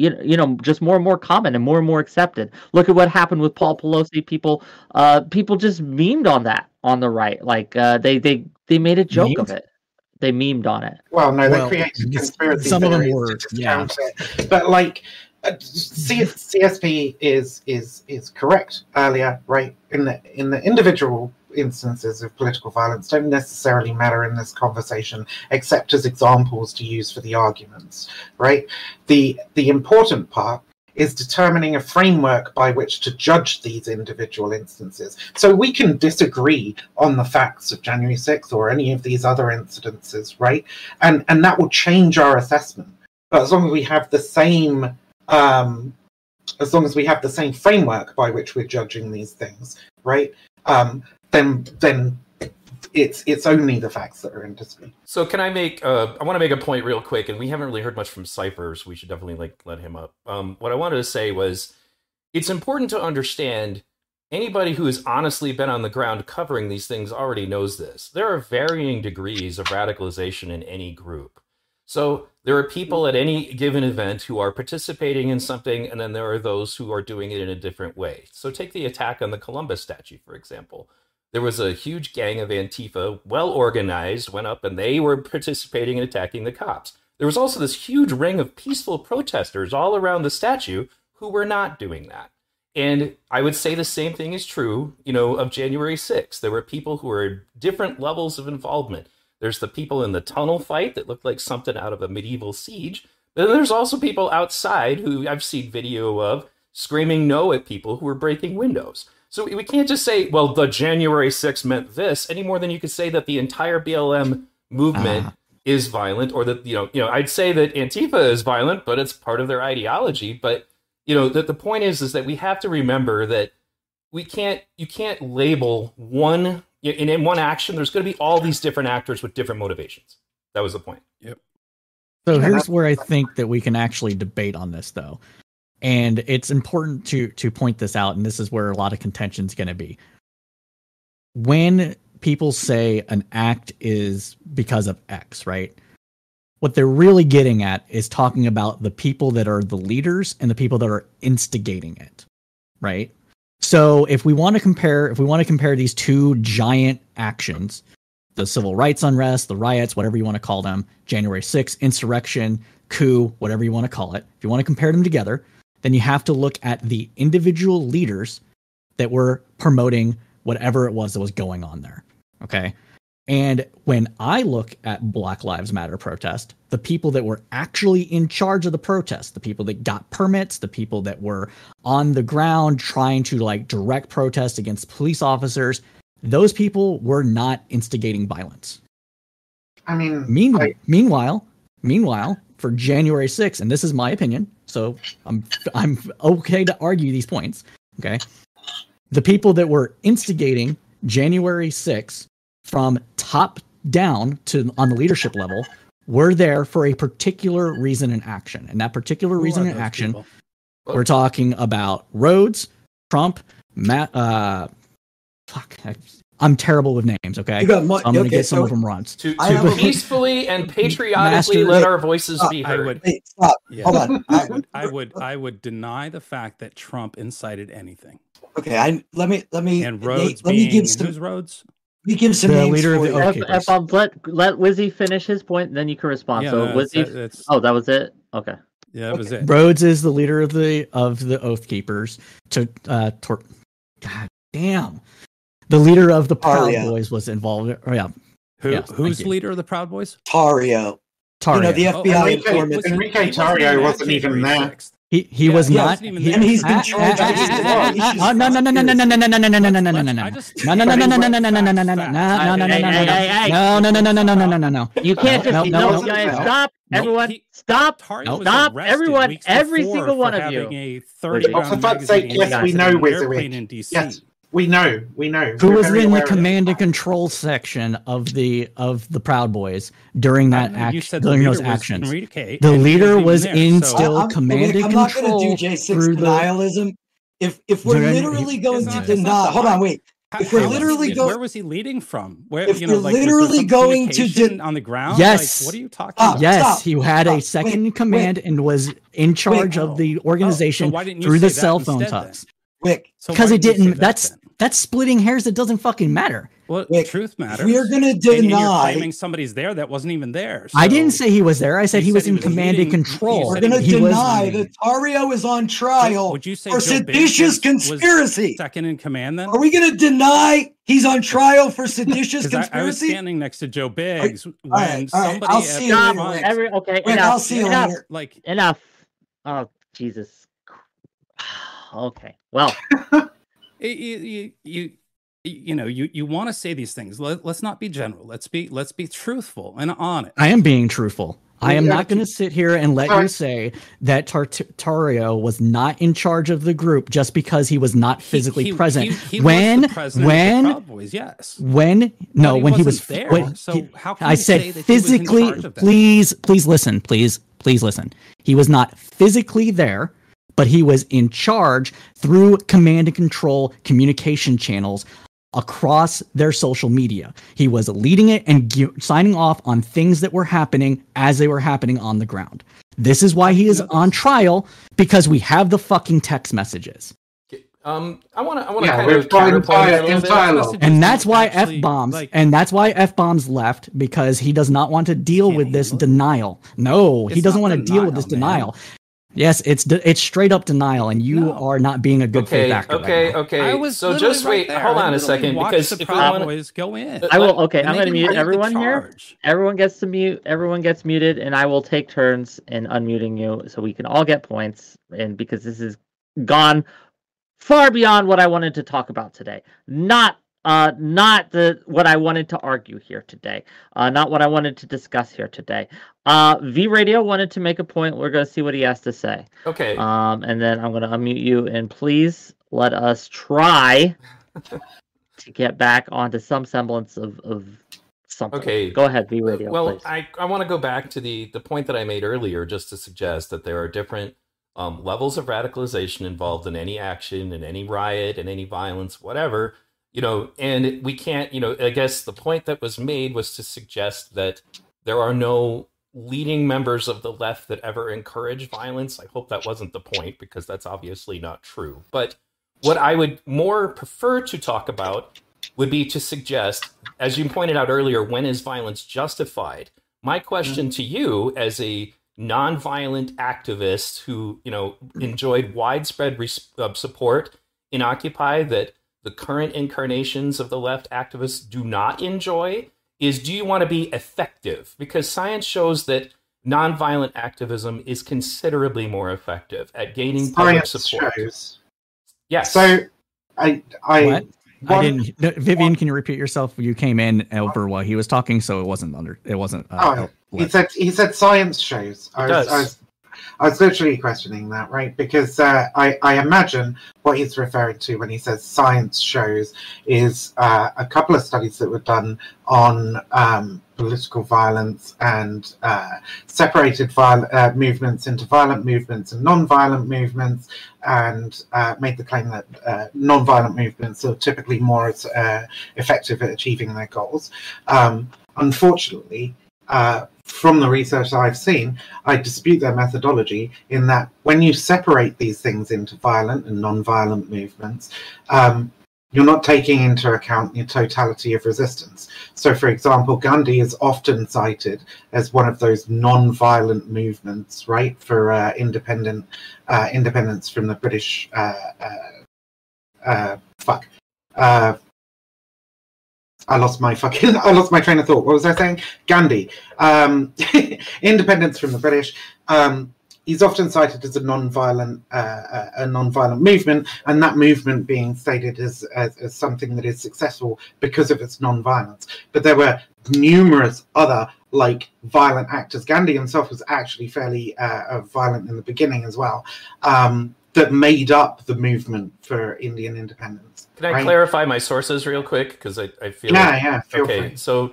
you know, you know, just more and more common and more and more accepted. Look at what happened with Paul Pelosi. People, uh, people just memed on that on the right. Like uh, they they they made a joke Memed? of it. They memed on it. Well, no, Well, they created conspiracy some of them theories were, to yeah. discount it. But like, uh, C- CSP is is is correct earlier, right? In the in the individual instances of political violence don't necessarily matter in this conversation, except as examples to use for the arguments, right? The the important part is determining a framework by which to judge these individual instances. So we can disagree on the facts of January 6th or any of these other incidences, right? And and that will change our assessment. But as long as we have the same um as long as we have the same framework by which we're judging these things, right? Um then then it's it's only the facts that are in dispute. So can I make? Uh, I want to make a point real quick, and we haven't really heard much from Cipher, so we should definitely like let him up. Um, what I wanted to say was, it's important to understand. Anybody who has honestly been on the ground covering these things already knows this. There are varying degrees of radicalization in any group. So there are people at any given event who are participating in something, and then there are those who are doing it in a different way. So take the attack on the Columbus statue, for example there was a huge gang of Antifa, well organized, went up and they were participating in attacking the cops. There was also this huge ring of peaceful protesters all around the statue who were not doing that. And I would say the same thing is true, you know, of January 6th. There were people who were different levels of involvement. There's the people in the tunnel fight that looked like something out of a medieval siege. But then there's also people outside who I've seen video of screaming no at people who were breaking windows. So we can't just say, well, the January 6th meant this any more than you could say that the entire BLM movement Ah. is violent or that, you know, you know, I'd say that Antifa is violent, but it's part of their ideology. But, you know, that the point is, is that we have to remember that we can't, you can't label one, in, in one action, there's going to be all these different actors with different motivations. That was the point. Yep. So here's where I think that we can actually debate on this though. And it's important to to point this out and this is where a lot of contention is going to be. When people say an act is because of X, right? What they're really getting at is talking about the people that are the leaders and the people that are instigating it, right? So if we want to compare if we want to compare these two giant actions, the civil rights unrest, the riots, whatever you want to call them, January 6th, insurrection, coup, whatever you want to call it. If you want to compare them together, then you have to look at the individual leaders that were promoting whatever it was that was going on there. Okay. And when I look at Black Lives Matter protest, the people that were actually in charge of the protest, the people that got permits, the people that were on the ground trying to like direct protest against police officers, those people were not instigating violence. I mean, Meanwhile, I- meanwhile, meanwhile, for January 6th, and this is my opinion, so I'm I'm okay to argue these points. Okay, the people that were instigating January 6th from top down to on the leadership level were there for a particular reason and action, and that particular Who reason and action people? we're talking about Rhodes, Trump, Matt. Uh, fuck, I, I'm terrible with names. Okay, You got mo- So I'm gonna okay, get some so- of them wrong. To, I to a- peacefully and patriotically Master- let our voices be I heard. would, Wait, stop. yeah, Hold on. I I, would, I would, I would deny the fact that Trump incited anything. okay, I let me let me And Nate, Rhodes let me being give some who's Rhodes? let me give some The names leader of the you. Oath F, Keepers. F. Let let Wizzy finish his point, and then you can respond. Yeah, so no, Wizzy. that's, that's, oh, that was it. Okay. yeah, that was it. Rhodes is the leader of the of the Oath Keepers. To uh, tor- God damn, the leader of the Proud Tarrio. Boys was involved. Oh yeah, Who, Yes, who's you. leader of the Proud Boys? Tarrio. Tarrio. You know the Oh, FBI Enrique- informant. was- Enrique he wasn't Tarrio even at wasn't even January there. 6th. he he Yeah, was he not. wasn't even he- there. And he's in Ah, charge ah, of ah, his ah, investigations. ah, ah, No no no no no no no no no no no no no no no no no I no. just- No no no no no no no no no no no no no no Facts, no facts. no no no Hey, no hey, hey, hey. no no no no no no no no no no. You can't No, just no, no, no, guys, no. stop, No, everyone, he- stop. Tarrio Nope. was Stop, arrested everyone, weeks every before single for one of having you. A 30 Oh, for round fuck's sake, magazine yes, we in know, an Wizard. airplane in DC. Yes. We know, we know. Who We're was in the command and control section of the of the Proud Boys during that uh, you said the during those was actions? Enrique, The leader wasn't was even there, in so- still I'm, command okay, and I'm not going control to do J6 through the- denialism. If if we're During- literally going It's to not- it's not deny, hold on, wait. If we're How was he literally lead- go- where was he leading from? Where If you know, we're like, literally going to communication on the ground? Yes. Like, what are you talking Stop. about? Yes, stop, he had a second Wait, command and was in charge of the oh, oh, organization Oh, why through the cell phone talks. Wick, So Because why it didn't didn't. that That's then? That's splitting hairs. That doesn't fucking matter. well, Wick, truth matters. we are going to And you're deny. claiming somebody's there that wasn't even there. I didn't say he was there. I said You he was he in was command leading- and control. We're going to deny that Tarrio is on trial Would you say for Joe Biggs seditious was- was conspiracy. second in command then? Are we going to deny he's on trial for seditious conspiracy? I, I was standing next to Joe Biggs when right, all right, somebody I'll see you later, Stop. front- Rick. Every, okay, Rick, enough. I'll see you enough. later. like Enough. Oh, Jesus. Okay. Well, you you you, you know you you want to say these things. Let, let's not be general. Let's be let's be truthful and honest. I am being truthful. I am not going to sit here and let you say that Tartario was not in charge of the group just because he was not physically He- he- present. he- he was when the president of the when Proud Boys, yes. when no he when he was there, when so how can I you said say that he was in physically charge of that? please please listen please please listen he was not physically there but he was in charge through command and control communication channels across their social media he was leading it and gi- signing off on things that were happening as they were happening on the ground this is why he is on trial because we have the fucking text messages Um, I want to. I want to Yeah, kind we're of counterpoint fine it a in little bit. dialogue. Messages and that's why f bombs like- and that's why f bombs left because he does not want to deal with this denial. No, he doesn't want to deal with this denial, denial. Yes, it's de- it's straight up denial, and you No. are not being a good Okay, faith actor. okay, right now. okay. I was so just right wait. there. Hold I on a second, because the if we Proud want, Boys go in. I will. Okay, I'm going to mute everyone here. Everyone gets to mute. Everyone gets muted, and I will take turns in unmuting you, so we can all get points. And because this is gone far beyond what I wanted to talk about today, not uh, not the what I wanted to argue here today, uh, not what I wanted to discuss here today. Uh, V Radio wanted to make a point. We're going to see what he has to say, okay, um, and then I'm going to unmute you. And please let us try to get back onto some semblance of of something. Okay. go ahead, V Radio. well, please. I I want to go back to the the point that I made earlier, just to suggest that there are different um, levels of radicalization involved in any action, in any riot, in any violence, whatever. You know, and we can't. You know, I guess the point that was made was to suggest that there are no leading members of the left that ever encourage violence. I hope that wasn't the point because that's obviously not true. But what I would more prefer to talk about would be to suggest, as you pointed out earlier, when is violence justified? My question to you, as a nonviolent activist who you know enjoyed widespread res- uh, support in Occupy that the current incarnations of the left activists do not enjoy, is do you want to be effective? Because science shows that nonviolent activism is considerably more effective at gaining public Science support. shows. Yes. So, I, I, What? I one- didn't. no, Vivian, can you repeat yourself? You came in over while he was talking, so it wasn't under. It wasn't. Oh, Uh, he said he said science shows. I was, does. I was I was literally questioning that, right? Because uh, I I imagine what he's referring to when he says science shows is uh, a couple of studies that were done on um, political violence and uh, separated viol- uh, movements into violent movements and non-violent movements, and uh, made the claim that uh, non-violent movements are typically more uh, effective at achieving their goals. Um, unfortunately, uh, from the research I've seen, I dispute their methodology in that when you separate these things into violent and non-violent movements, um, you're not taking into account the totality of resistance. So, for example, Gandhi is often cited as one of those non-violent movements, right, for uh, independent uh, independence from the British. Uh, uh, uh, fuck. Uh, I lost my fucking. I lost my train of thought. What was I saying? Gandhi, um, independence from the British. Um, he's often cited as a non-violent, uh, a non-violent movement, and that movement being stated as, as as something that is successful because of its non-violence. But there were numerous other like violent actors. Gandhi himself was actually fairly uh, violent in the beginning as well. Um, that made up the movement for Indian independence. Can I right? clarify my sources real quick? Because I, I feel Yeah, like- yeah. Feel okay, free. so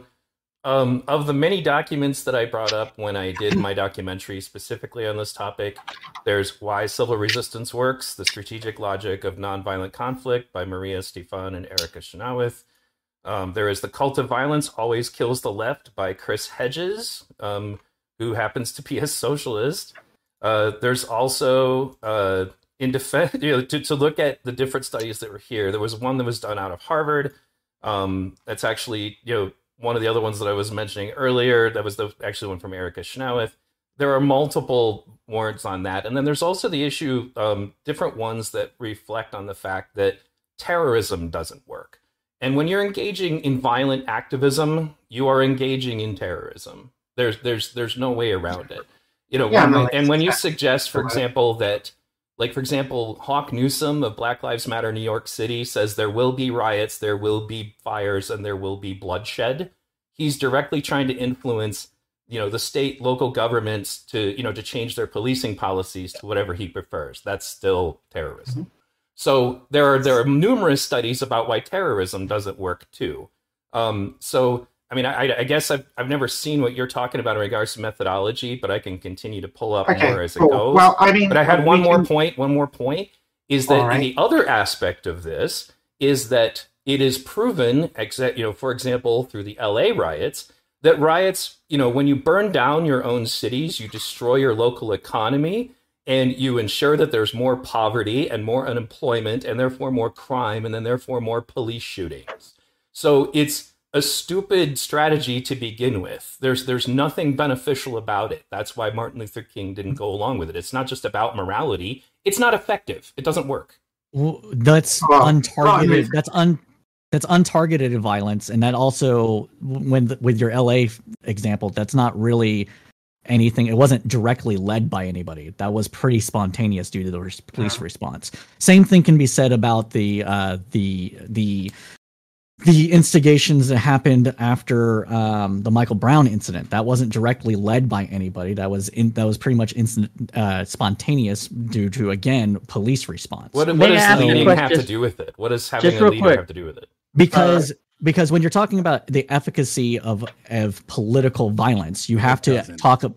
Um, of the many documents that I brought up when I did my documentary specifically on this topic, there's Why Civil Resistance Works The Strategic Logic of Nonviolent Conflict by Maria Stephan and Erica Chenoweth. Um, there is The Cult of Violence Always Kills the Left by Chris Hedges, um, who happens to be a socialist. Uh, there's also uh, in defense, you know, to, to look at the different studies that were here. There was one that was done out of Harvard. Um, that's actually, you know, one of the other ones that I was mentioning earlier. That was the actually one from Erica Chenoweth. There are multiple warrants on that, and then there's also the issue, um, different ones that reflect on the fact that terrorism doesn't work. And when you're engaging in violent activism, you are engaging in terrorism. There's there's there's no way around it. You know, Yeah, when- no, and when you suggest, for example, that like for example, Hawk Newsom of Black Lives Matter New York City says there will be riots, there will be fires, and there will be bloodshed. He's directly trying to influence, you know, the state, local governments to, you know, to change their policing policies to whatever he prefers. That's still terrorism. So there are there are numerous studies about why terrorism doesn't work too. Um, so I mean, I, I guess I've I've never seen what you're talking about in regards to methodology, but I can continue to pull up Okay, more as it goes. Well, I mean, But I had one more can- point. One more point is that right. the other aspect of this is that it is proven, exa- you know, for example, through the LA riots, that riots, you know, when you burn down your own cities, you destroy your local economy, and you ensure that there's more poverty and more unemployment, and therefore more crime, and then therefore more police shootings. So it's a stupid strategy to begin with. There's there's nothing beneficial about it. That's why Martin Luther King didn't go along with it. It's not just about morality. It's not effective. It doesn't work. Well, that's Well, well, untargeted. mean- that's un. That's untargeted violence, and that also, when the, with your LA example, that's not really anything. It wasn't directly led by anybody. That was pretty spontaneous due to the res- police Yeah. response. Same thing can be said about the uh, the the the instigations that happened after um, the Michael Brown incident. That wasn't directly led by anybody. That was in, that was pretty much instant, uh, spontaneous due to again police response. What, what does ask you a leading have to do with it? What does having Just a leader quick. have to do with it? because because when you're talking about the efficacy of of political violence, you have to doesn't. talk. ab-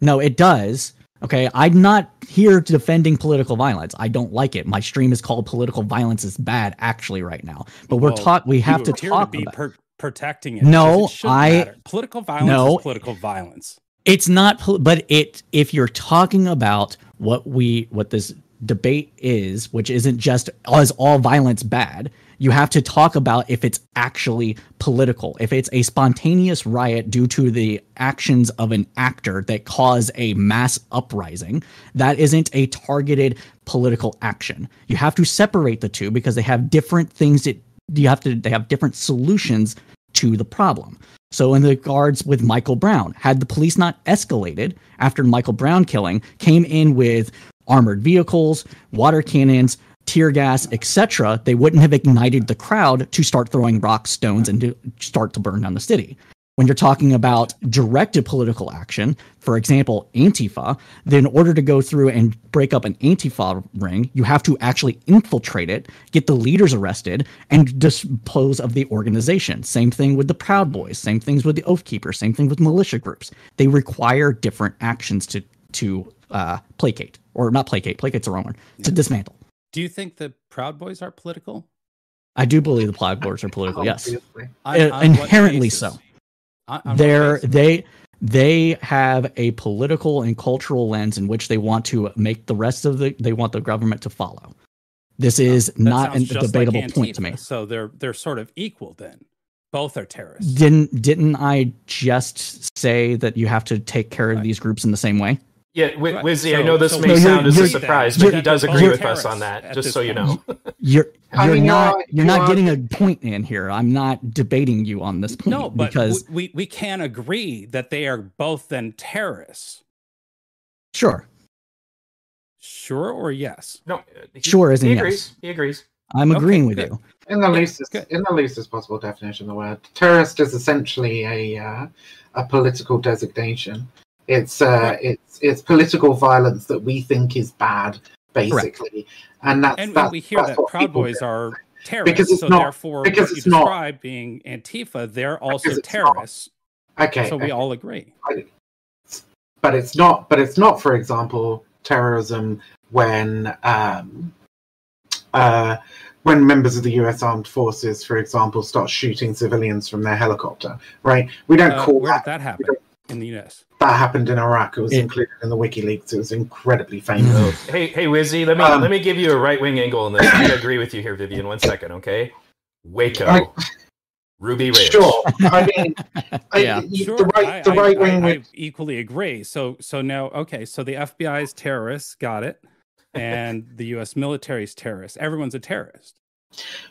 No, it does. Okay, I'm not here defending political violence. I don't like it. My stream is called "Political Violence is Bad" actually right now, but we're Well, talk. We have to talk to be about. per- protecting it. No, it I- matter. Political violence No. is political violence. it's not pol- but it if you're talking about what we what this debate is which isn't just is all violence bad you have to talk about if it's actually political if it's a spontaneous riot due to the actions of an actor that cause a mass uprising that isn't a targeted political action. You have to separate the two because they have different things that you have to they have different solutions to the problem. So, in the regards with Michael Brown, had the police not escalated after Michael Brown killing, came in with armored vehicles, water cannons, tear gas, etc., they wouldn't have ignited the crowd to start throwing rocks, stones, and to start to burn down the city. When you're talking about directed political action, for example, Antifa, then in order to go through and break up an Antifa ring, you have to actually infiltrate it, get the leaders arrested, and dispose of the organization. Same thing with the Proud Boys, same things with the Oath Keepers, same thing with militia groups. They require different actions to to uh, placate, or not placate, placate's the wrong word, to dismantle. Do you think the Proud Boys are political? I do believe the Proud Boys are political, yes. Obviously. On- Uh, on inherently so. On- on they're they they have a political and cultural lens in which they want to make the rest of the they want the government to follow. This is That not a just like debatable point to me. So they're they're sort of equal then. Both are terrorists. Didn't didn't I just say that you have to take care of these groups in the same way? Yeah, Wi- Right. Wizzy, I know this so may No, sound as a surprise, but he does agree with us on that, just this so you know. You're you're mean, you not are- you're you not are- getting a point in here. I'm not debating you on this point No, but because we, we can agree that they are both then terrorists. sure, Sure or yes? No, he, Sure isn't he yes. agrees. He agrees. I'm Okay, agreeing with good. you. In the Yeah, loosest, good. in the loosest possible definition of the word, terrorist is essentially a uh, a political designation. It's uh, it's it's political violence that we think is bad, basically, and that's And when that's, we hear that Proud Boys do. are terrorists, Because it's so not- therefore because what you it's not- describe being Antifa, they're also it's not. terrorists. Okay, So we all agree. but it's not. But it's not, for example, terrorism when um, uh, when members of the U.S. Armed Forces, for example, start shooting civilians from their helicopter. Right? We don't Uh, call that. did that happen in the U.S.? That happened in Iraq. It was included in the WikiLeaks. It was incredibly famous. Hey, hey, Wizzy, let me Um, let me give you a right wing angle on this. I agree with you here, Vivian. One second, okay? Waco, I- Ruby Ridge. Sure. I mean, I, Yeah. you- Sure, the right, the I- right I- wing. I with- equally agree. So, so now, okay, so the FBI is terrorists, got it, and the U.S. military is terrorists. Everyone's a terrorist.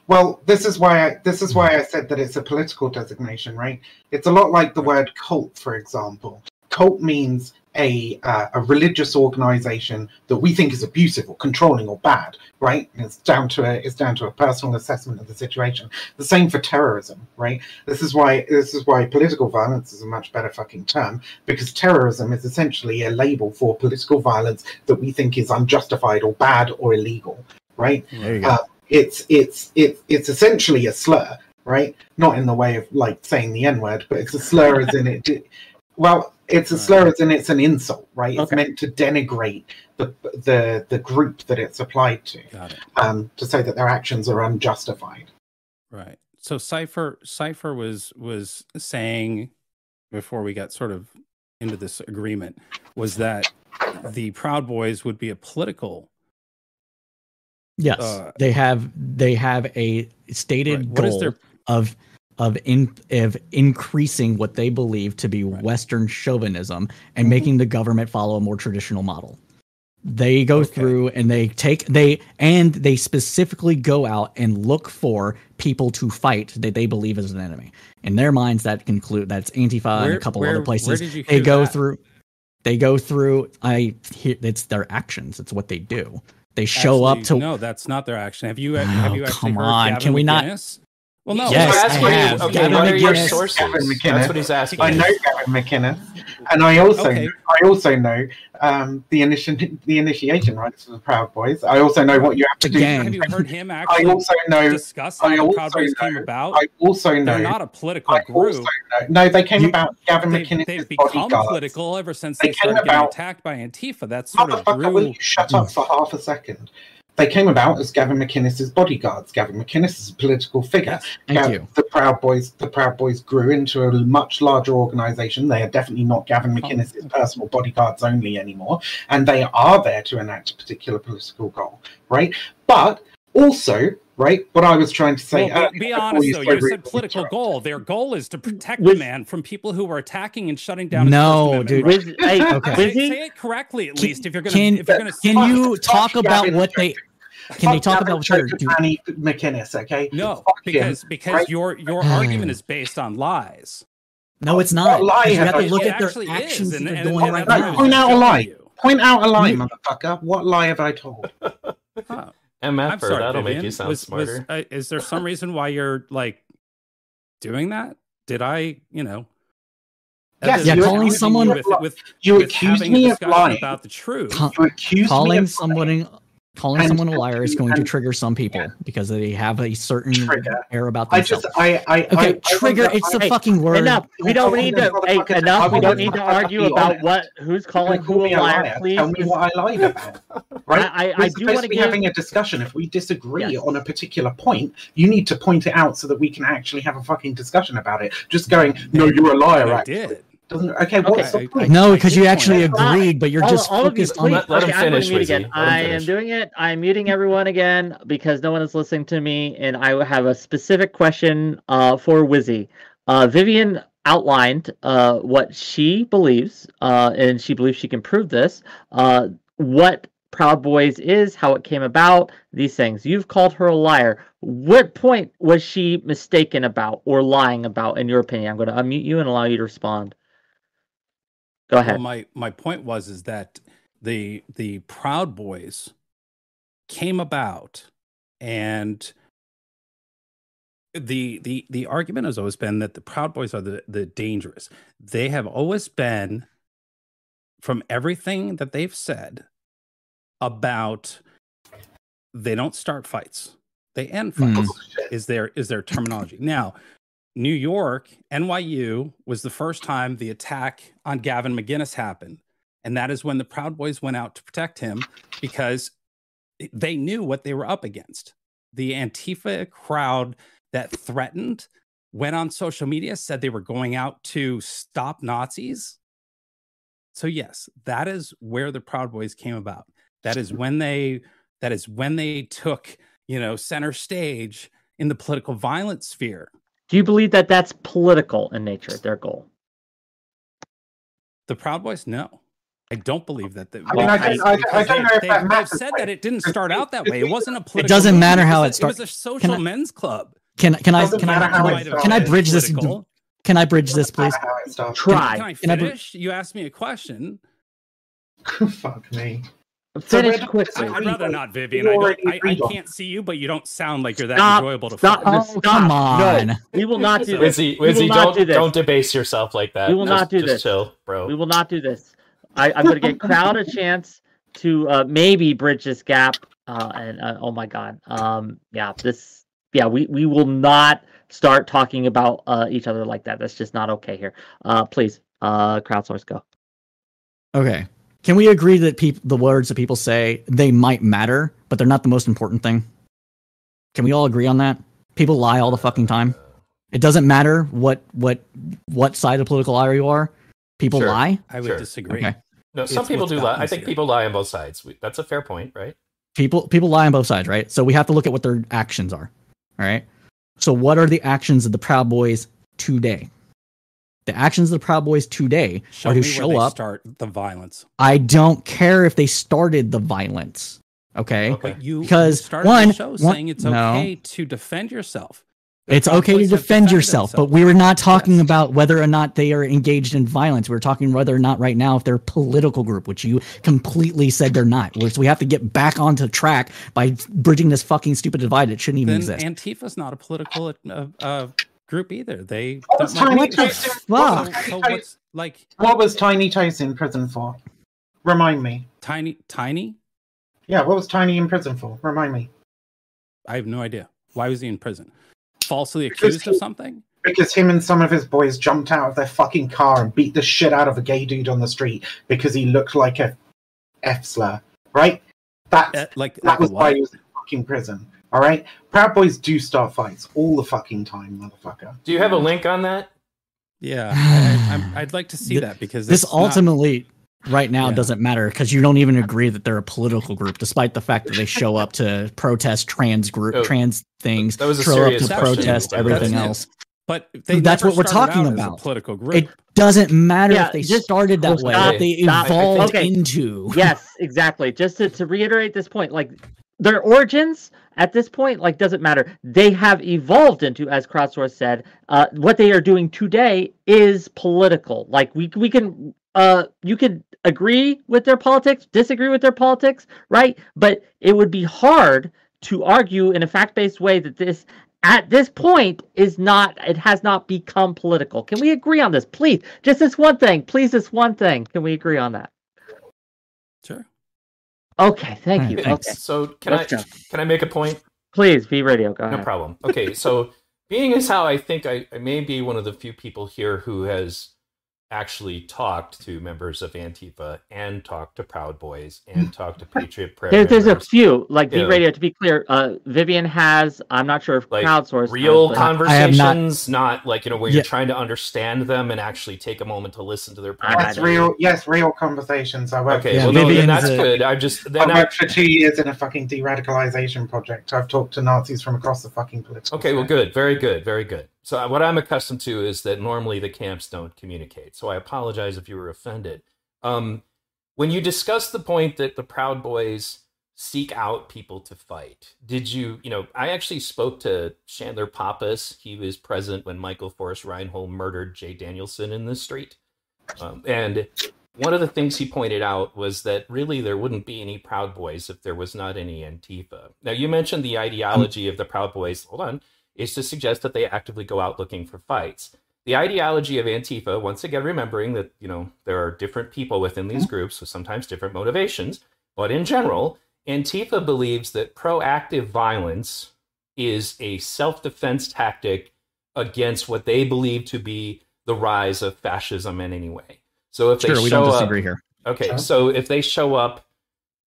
Well, this is why I, this is why I said that it's a political designation, right? It's a lot like the word cult, for example. Cult means a uh, a religious organization that we think is abusive or controlling or bad, right? And it's down to a it's down to a personal assessment of the situation. The same for terrorism, right? This is why this is why political violence is a much better fucking term because terrorism is essentially a label for political violence that we think is unjustified or bad or illegal, right? There you go. Uh, it's it's it's it's essentially a slur, right? Not in the way of like saying the N word, but it's a slur as in it. Well, it's a slur as in it's an insult, right? It's Okay. meant to denigrate the the the group that it's applied to, Got it. um, to say that their actions are unjustified. Right. So Cipher Cipher was was saying before we got sort of into this agreement was that the Proud Boys would be a political. Yes, uh, they have they have a stated Right. Goal their of of in of increasing what they believe to be Right. Western chauvinism and Mhm. making the government follow a more traditional model. They go Okay. through and they take they and they specifically go out and look for people to fight that they believe is an enemy. In their minds, that conclude that's Antifa and a couple where- other where places. they go that? through. They go through. I hear it's their actions. It's what they do. They show up to no, that's not their action. Have you have Oh, you actually come on. Can we not- McInnes? Well, no. Yes, that's I what have. You, okay, Gavin what are your McInnes- sources? Gavin McInnes. That's what he's asking. I know Gavin McInnes, and I also Okay. I also know um, the initi- the initiation rites for the Proud Boys. I also know what you have to The do. Have you heard him I actually also know. discuss how I the also Proud Boys came about? I also know. They're not a political I group. also know. No, they came You- about Gavin They've, McInnes' they've become bodyguards. political ever since They they, came started getting about- attacked by Antifa. That's sort of Motherfucker, will you shut up for half a second? They came about as Gavin McInnes' bodyguards. Gavin McInnes is a political figure. Yes. Thank Gav- you. The Proud Boys, the Proud Boys grew into a much larger organisation. They are definitely not Gavin Oh, McInnes' okay. personal bodyguards only anymore, and they are there to enact a particular political goal, right? But also, right, what I was trying to say. Well, earlier be, be honest though. You said rudely political goal. Their goal is to protect With- the man from people who are attacking and shutting down. No, dude. Amendment Wiz, hey, Okay. Say, say it correctly at Can- least. If you're gonna, can- if you're gonna, Can you fuck talk about what they? Can they talk about what they're doing? Annie McInnes, okay? no, Fuck him, because because right? your your argument is based on lies. No, it's not. lie You have have to look at their actions and, they're doing right that's No, what now. Point out a lie. Point out a lie, motherfucker. What lie have I told? Huh. MF, I'm sorry, that'll make you sound was, smarter. Was, uh, is there some reason why you're like doing that? Did I, you know? Yes, other Yeah, calling someone- you with, with, You with accused me of lying. about the truth. Ca- You accused me calling of somebody calling And- someone a liar is going to trigger some people because they have a certain Trigger. air about themselves. I just, I, I, okay, I, I trigger. wonder- It's a Hey, fucking word. enough. We don't need to. Hey, enough. We don't need to argue about honest. what who's calling who a me liar. Please, Tell me what I lied about. Right? I- I- We're I do supposed wanna be give- having a discussion. If we disagree Yes. on a particular point, you need to point it out so that we can actually have a fucking discussion about it. Just going, no, you're a liar. I did. Doesn't okay? What's Okay, the point? no, because you actually out- agreed, but you're all, just all of you, focused on. please. Let- let him okay, I'm going finish, to mute again. Let him I am doing it. I'm muting everyone again because no one is listening to me, and I have a specific question uh, for Wizzy. Uh, Vivian outlined uh, what she believes, uh, and she believes she can prove this. Uh, what Proud Boys is, how it came about, these things. You've called her a liar. What point was she mistaken about or lying about, in your opinion? I'm going to unmute you and allow you to respond. Go ahead. Well, my my point was is that the the Proud Boys came about, and the the the argument has always been that the Proud Boys are the the dangerous. They have always been, from everything that they've said, about they don't start fights, they end Hmm. fights. Is their is their terminology now? New York, NYU was the first time the attack on Gavin McGinnis happened. And that is when the Proud Boys went out to protect him because they knew what they were up against. The Antifa crowd that threatened went on social media, said they were going out to stop Nazis. So yes, that is where the Proud Boys came about. That is when they that is when they took, you know, center stage in the political violence sphere. Do you believe that that's political in nature, their goal? The Proud Boys, no. I don't believe that. The, I mean, I don't- I- I because don't know if they, that have matters, said that it didn't start out that way. It wasn't a political. It doesn't matter how it start- It was a social I- men's club. Can can I Doesn't can I how Might it have started. can I bridge this? political. Can I bridge this, please? How it started. Try. Can I Can I br- finish? you asked me a question. Fuck me. Finish Red- quickly. I, would rather not, Vivian. I, don't, I, I can't see you, but you don't sound like you're that Stop, enjoyable to stop. follow. Oh, Stop. come No. on. We will not do this. Wizzy, We will Wizzy, not don't do this. don't debase yourself like that. We will Just- not do just this. Chill, bro. We will not do this. I, I'm going to get crowd a chance to uh, maybe bridge this gap. Uh, and uh, oh my god, um, yeah, this, yeah, we we will not start talking about uh, each other like that. That's just not okay here. Uh, please, uh, crowdsource, go. Okay. Can we agree that peop- the words that people say they might matter, but they're not the most important thing? Can we all agree on that? People lie all the fucking time. It doesn't matter what what what side of the political aisle you are. People Sure. lie. I would Sure. disagree. Okay. No, some It's people do lie. I think here. people lie on both sides. We, that's a fair point, right? People people lie on both sides, right? So we have to look at what their actions are. All right. So what are the actions of the Proud Boys today? The actions of the Proud Boys today Show are to show up. start the violence. I don't care if they started the violence. Okay. Okay. But you, Because, you started one- the show one- saying it's no. okay to defend yourself. The It's okay to defend yourself, but we were not talking Yes. about whether or not they are engaged in violence. We are talking whether or not right now if they're a political group, which you completely said they're not. So we have to get back onto track by bridging this fucking stupid divide It shouldn't even then exist. Antifa's not a political uh, uh, group either. They What was Tiny mind- What the Toese? in- what fuck? So what's like What was Tiny Toese in prison for? Remind me. tiny, tiny? Yeah, what was Tiny in prison for? Remind me. I have no idea. Why was he in prison? Falsely Because accused of something? Because him and some of his boys jumped out of their fucking car and beat the shit out of a gay dude on the street because he looked like a F slur. Right? That's Uh, like that like a was why he was in fucking prison. All right? Proud Boys do start fights all the fucking time, motherfucker. Do you have a link on that? Yeah, I, I'm, I'd like to see Th- that because this it's not- ultimately right now Yeah. doesn't matter because you don't even agree that they're a political group, despite the fact that they show up to protest trans group Oh, trans things, that was a show up serious to protest by everything That's- else. But they That's what we're talking out as a about. political group. It doesn't matter Yeah, if they just- started that way, stop, they stop. evolved Okay. into. yes, exactly. Just to, to reiterate this point, like their origins at this point, like doesn't matter. They have evolved into, as crowdsource said, uh, what they are doing today is political. Like we we can uh you could agree with their politics, disagree with their politics, right? But it would be hard to argue in a fact-based way that this at this point is not it has not become political. Can we agree on this? Please. Just this one thing. Please this one thing. Can we agree on that? Sure. Okay, thank you. Alright, Okay. So can Let's I go. can I make a point? Please, V Radio, go No ahead. problem. Okay, so being as how I think I, I may be one of the few people here who has actually talked to members of Antifa and talked to Proud Boys and talked to Patriot Prayer There, there's a few, like V Yeah. Radio, to be clear, uh, Vivian has, I'm not sure if Like, crowdsource real but- I have not- conversations, not, like you know where Yeah. you're trying to understand them and actually take a moment to listen to their I- point. Yes, real yes, real conversations. I worked Okay, Yeah, well, no, that's a- good. I just then I, worked for two years in a fucking de-radicalization project. I've talked to Nazis from across the fucking political. Okay, well, good, very good, very good. So uh, what I'm accustomed to is that normally the camps don't communicate. So I apologize if you were offended. Um, when you discussed the point that the Proud Boys seek out people to fight, did you, you know, I actually spoke to Chandler Pappas. He was present when Michael Forrest Reinoehl murdered Jay Danielson in the street, um, and one of the things he pointed out was that really there wouldn't be any Proud Boys if there was not any Antifa. Now, you mentioned the ideology of the Proud Boys. Hold on. Is to suggest that they actively go out looking for fights. The ideology of Antifa, once again, remembering that, you know, there are different people within these groups with sometimes different motivations, but in general, Antifa believes that proactive violence is a self defense tactic against what they believe to be the rise of fascism in any way. So if they Sure, we show don't up, here. Okay, Sure. so if they show up,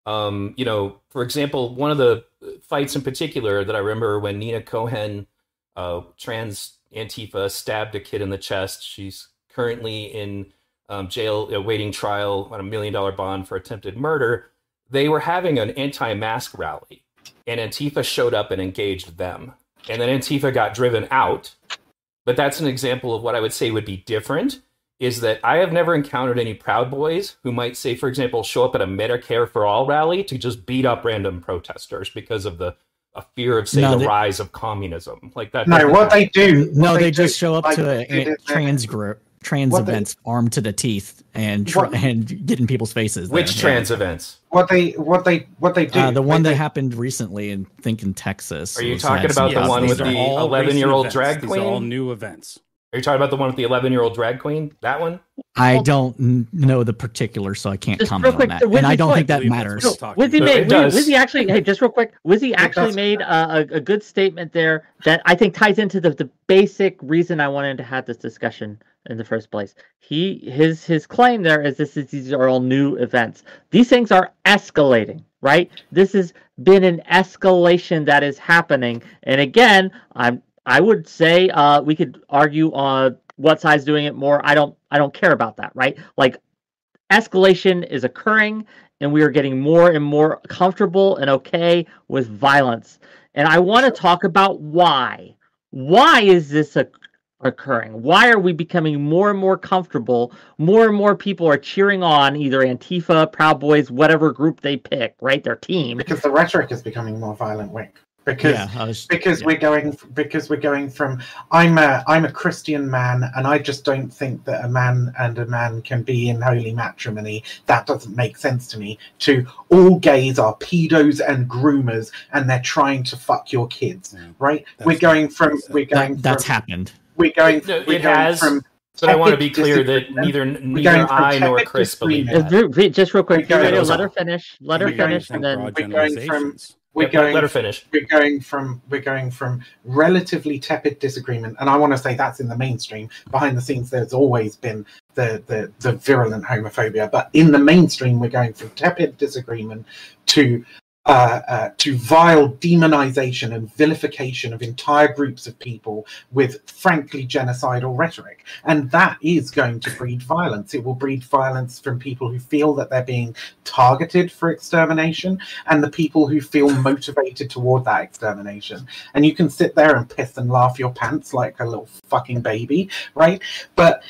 um, you know, for example, one of the fights in particular that I remember when Nina Cohen, uh, trans Antifa, stabbed a kid in the chest. She's currently in um, jail awaiting trial on a million dollar bond for attempted murder. They were having an anti mask rally, and Antifa showed up and engaged them. And then Antifa got driven out. But that's an example of what I would say would be different is that I have never encountered any Proud Boys who might say, for example, show up at a Medicare for All rally to just beat up random protesters because of the a fear of, say, No, the they- rise of communism. Like that. No, what happen. they do. No, what they, do, just show up like to they a, trans group, trans What they- events, armed to the teeth, and tr- What- and getting people's faces. there, Which yeah. trans events? What they what they what they do. Uh, the one they, that happened recently, in think in Texas. Are you talking had some about the one with the 11-year-old drag events. These are all queen? new events. Are you talking about the one with the 11 year old drag queen? That one? I don't n- know the particulars, so I can't Just comment quick, on the that. And I don't point. think that matters. what it's talking Wizzy So made it. Wizzy actually hey just real quick Wizzy actually made a, a, a good statement there that I think ties into the, the basic reason I wanted to have this discussion in the first place. He his his claim there is this is these are all new events. These things are escalating, right? This has been an escalation that is happening. And again, I'm I would say uh, we could argue on what side's doing it more. I don't I don't care about that, right? Like escalation is occurring and we are getting more and more comfortable and okay with violence. And I want to talk about why. Why is this oc- occurring? Why are we becoming more and more comfortable? More and more people are cheering on either Antifa, Proud Boys, whatever group they pick, right? Their team. because the rhetoric is becoming more violent, Wick. Because yeah, was, because yeah. we're going because we're going from I'm a I'm a Christian man and I just don't think that a man and a man can be in holy matrimony. That doesn't make sense to me. To all gays are pedos and groomers and they're trying to fuck your kids, Yeah, right? that's we're going from we're going that, that's from, happened. we're going No, we're it going has, from But I want to be clear that neither going neither I nor Chris believe. That. v- v- just real quick, We let her finish. Let her finish, and then we're going from- generalizations. We're going let her finish. we're going from we're going from relatively tepid disagreement and i want to say that's in the mainstream behind the scenes there's always been the the, the virulent homophobia but in the mainstream we're going from tepid disagreement to uh, uh, to vile demonization and vilification of entire groups of people with frankly genocidal rhetoric and that is going to breed violence it will breed violence from people who feel that they're being targeted for extermination and the people who feel motivated toward that extermination. And you can sit there and piss and laugh your pants like a little fucking baby, right? But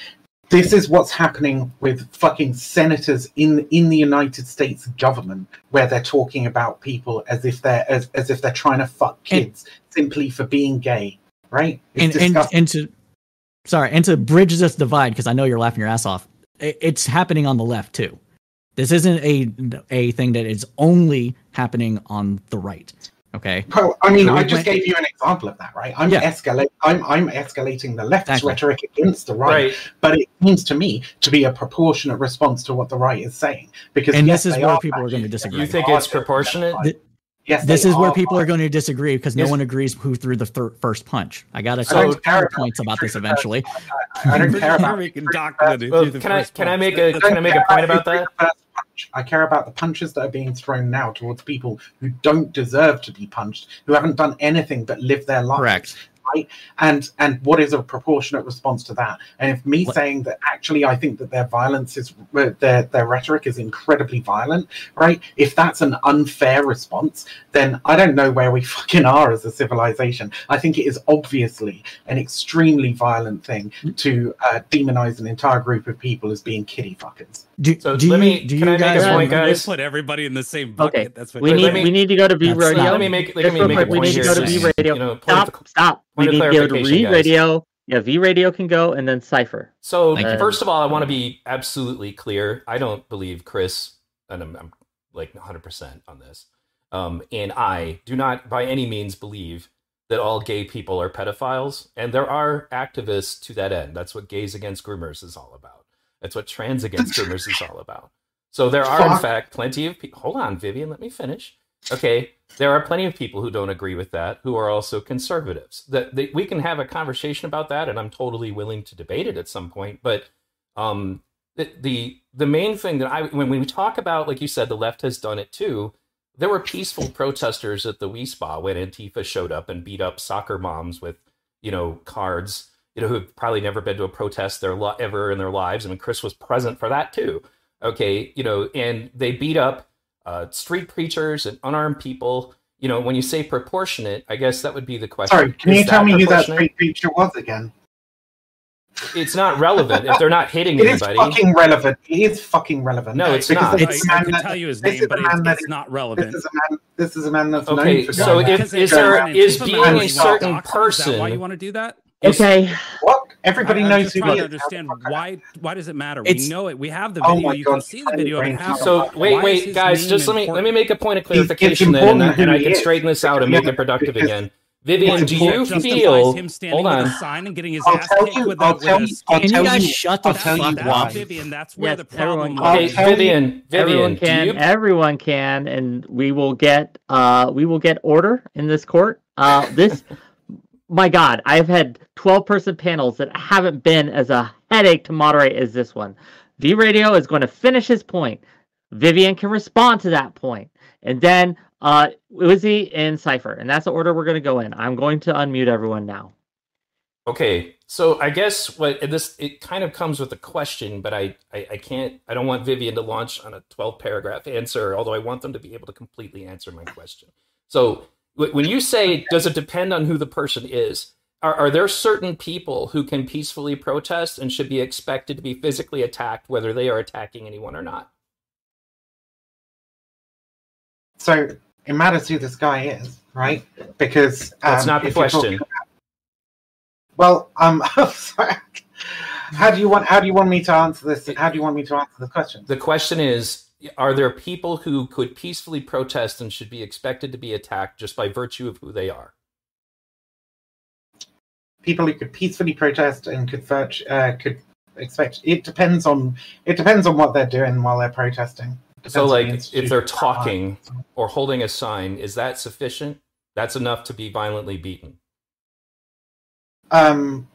this is what's happening with fucking senators in in the United States government, where they're talking about people as if they're as, as if they're trying to fuck kids simply for being gay, right? It's and, and and to sorry and to bridge this divide because i know you're laughing your ass off it's happening on the left too this isn't a a thing that is only happening on the right okay Well, I mean, So I just went- gave you an example of that, right? I'm Yeah. escalate. I'm I'm escalating the left's Exactly. rhetoric against the right, Right. but it seems to me to be a proportionate response to what the right is saying. Because and yes, this is where are people are going to fascist, disagree You think it's proportionate? genocide. Yes, this is where are people are fascist. going to disagree because no one agrees who threw the thir- first punch i got a So- couple about points about this the first eventually I don't care about Freaking Well, can I first can I punch. make a can I make a point about that? Punch. I care about the punches that are being thrown now towards people who don't deserve to be punched, who haven't done anything but live their lives. correct Right? and and what is a proportionate response to that and if me What- saying that actually i think that their violence is uh, their their rhetoric is incredibly violent right if that's an unfair response then i don't know where we fucking are as a civilization i think it is obviously an extremely violent thing to uh, demonize an entire group of people as being kitty fuckers do, So do let you, me- do can you I make a guys point, You guys? just put everybody in the same bucket. Okay, That's what we need me- we need to go to V radio. not- Let me make let me make quick, a we point need to here. go to just, V Radio. You know, Stop, of- stop. We need to go to clarification, V radio. Yeah, V Radio can go, and then Cipher. So Thank you. first of all, I want to be absolutely clear. I don't believe Chris, and I'm, I'm like 100 percent on this. Um, and I do not, by any means, believe that all gay people are pedophiles. And there are activists to that end. That's what Gays Against Groomers is all about. That's what Trans Against Groomers is all about. So there are, in fact, plenty of people. Hold on, Vivian, let me finish. Okay, there are plenty of people who don't agree with that who are also conservatives. That that we can have a conversation about that, and I'm totally willing to debate it at some point. But um, the the, the main thing that I when we talk about, like you said, the left has done it too. There were peaceful protesters at the Wi Spa when Antifa showed up and beat up soccer moms with, you know, cards. You know, who've probably never been to a protest their lo- ever in their lives. I mean, Chris was present for that too. Okay, you know, and they beat up uh, street preachers and unarmed people. You know, when you say proportionate, I guess that would be the question. Sorry, can Is you tell me who that street preacher was again? It's not relevant if they're not hitting It is anybody. It is fucking relevant. It is fucking relevant. No, it's Because not. this I, is a I man can that- tell you his name, but it's, that it's is- not This relevant. is a man. This is a man that's Okay, known for so if- is it- there- an is Antifa being a certain person? Is that why you want to do that? Is- Okay. what? Everybody I, I'm knows just who trying he to understand why. Why does it matter? It's- we know it. We have the Oh video. my you God, can see the video of it brain happen. So wait, is wait, guys, name just let me let me make a point of clarification then, and, and I can straighten this out and make it productive again. Vivian, do you feel? him standing Hold with on. a sign and getting his I'll ass tell you. with a, I'll tell you. I'll Can you tell guys you. shut the I'll tell you fuck That's up? why. Vivian. That's where Yes, the problem everyone lies. Okay, I'll tell you- Vivian, Everyone can. you? Everyone can, and we will get. Uh, we will get order in this court. Uh, this. My God, I've had twelve person panels that haven't been as a headache to moderate as this one. V Radio is going to finish his point. Vivian can respond to that point, and then uh, Uzi and Cipher, and that's the order we're going to go in. I'm going to unmute everyone now. Okay, so I guess what this it kind of comes with a question, but I, I I can't I don't want Vivian to launch on a twelve paragraph answer, although I want them to be able to completely answer my question. So when you say does it depend on who the person is, are are there certain people who can peacefully protest and should be expected to be physically attacked, whether they are attacking anyone or not? So it matters who this guy is, right? Because um, That's not the question. about- well, um, sorry. how do you want? How do you want me to answer this? How do you want me to answer this question? The question is are there people who could peacefully protest and should be expected to be attacked just by virtue of who they are? People who could peacefully protest and could virtu- uh, could expect. It depends on. It depends on what they're doing while they're protesting. Depends So, on the like, if they're talking or holding a sign, is that sufficient? That's enough to be violently beaten. Um,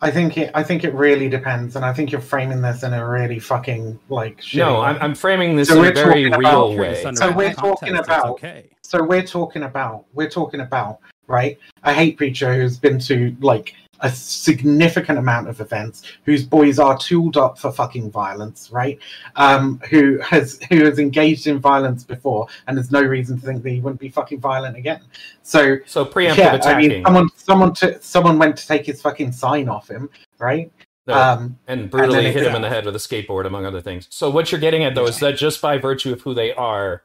I think it. I think it really depends, and I think you're framing this in a really fucking like. shitty No, way. I'm, I'm framing this So in we're a very talking real about- way. Under So we're talking it's about- okay. So we're talking about we're talking about right a hate preacher who's been to like a significant amount of events, whose boys are tooled up for fucking violence, right? Um, who has who has engaged in violence before and there's no reason to think that he wouldn't be fucking violent again. So So preemptive yeah, I mean, someone someone to, someone went to take his fucking sign off him, right? No, Um, and brutally and hit it- him in the head with a skateboard, among other things. So what you're getting at, though, is that just by virtue of who they are,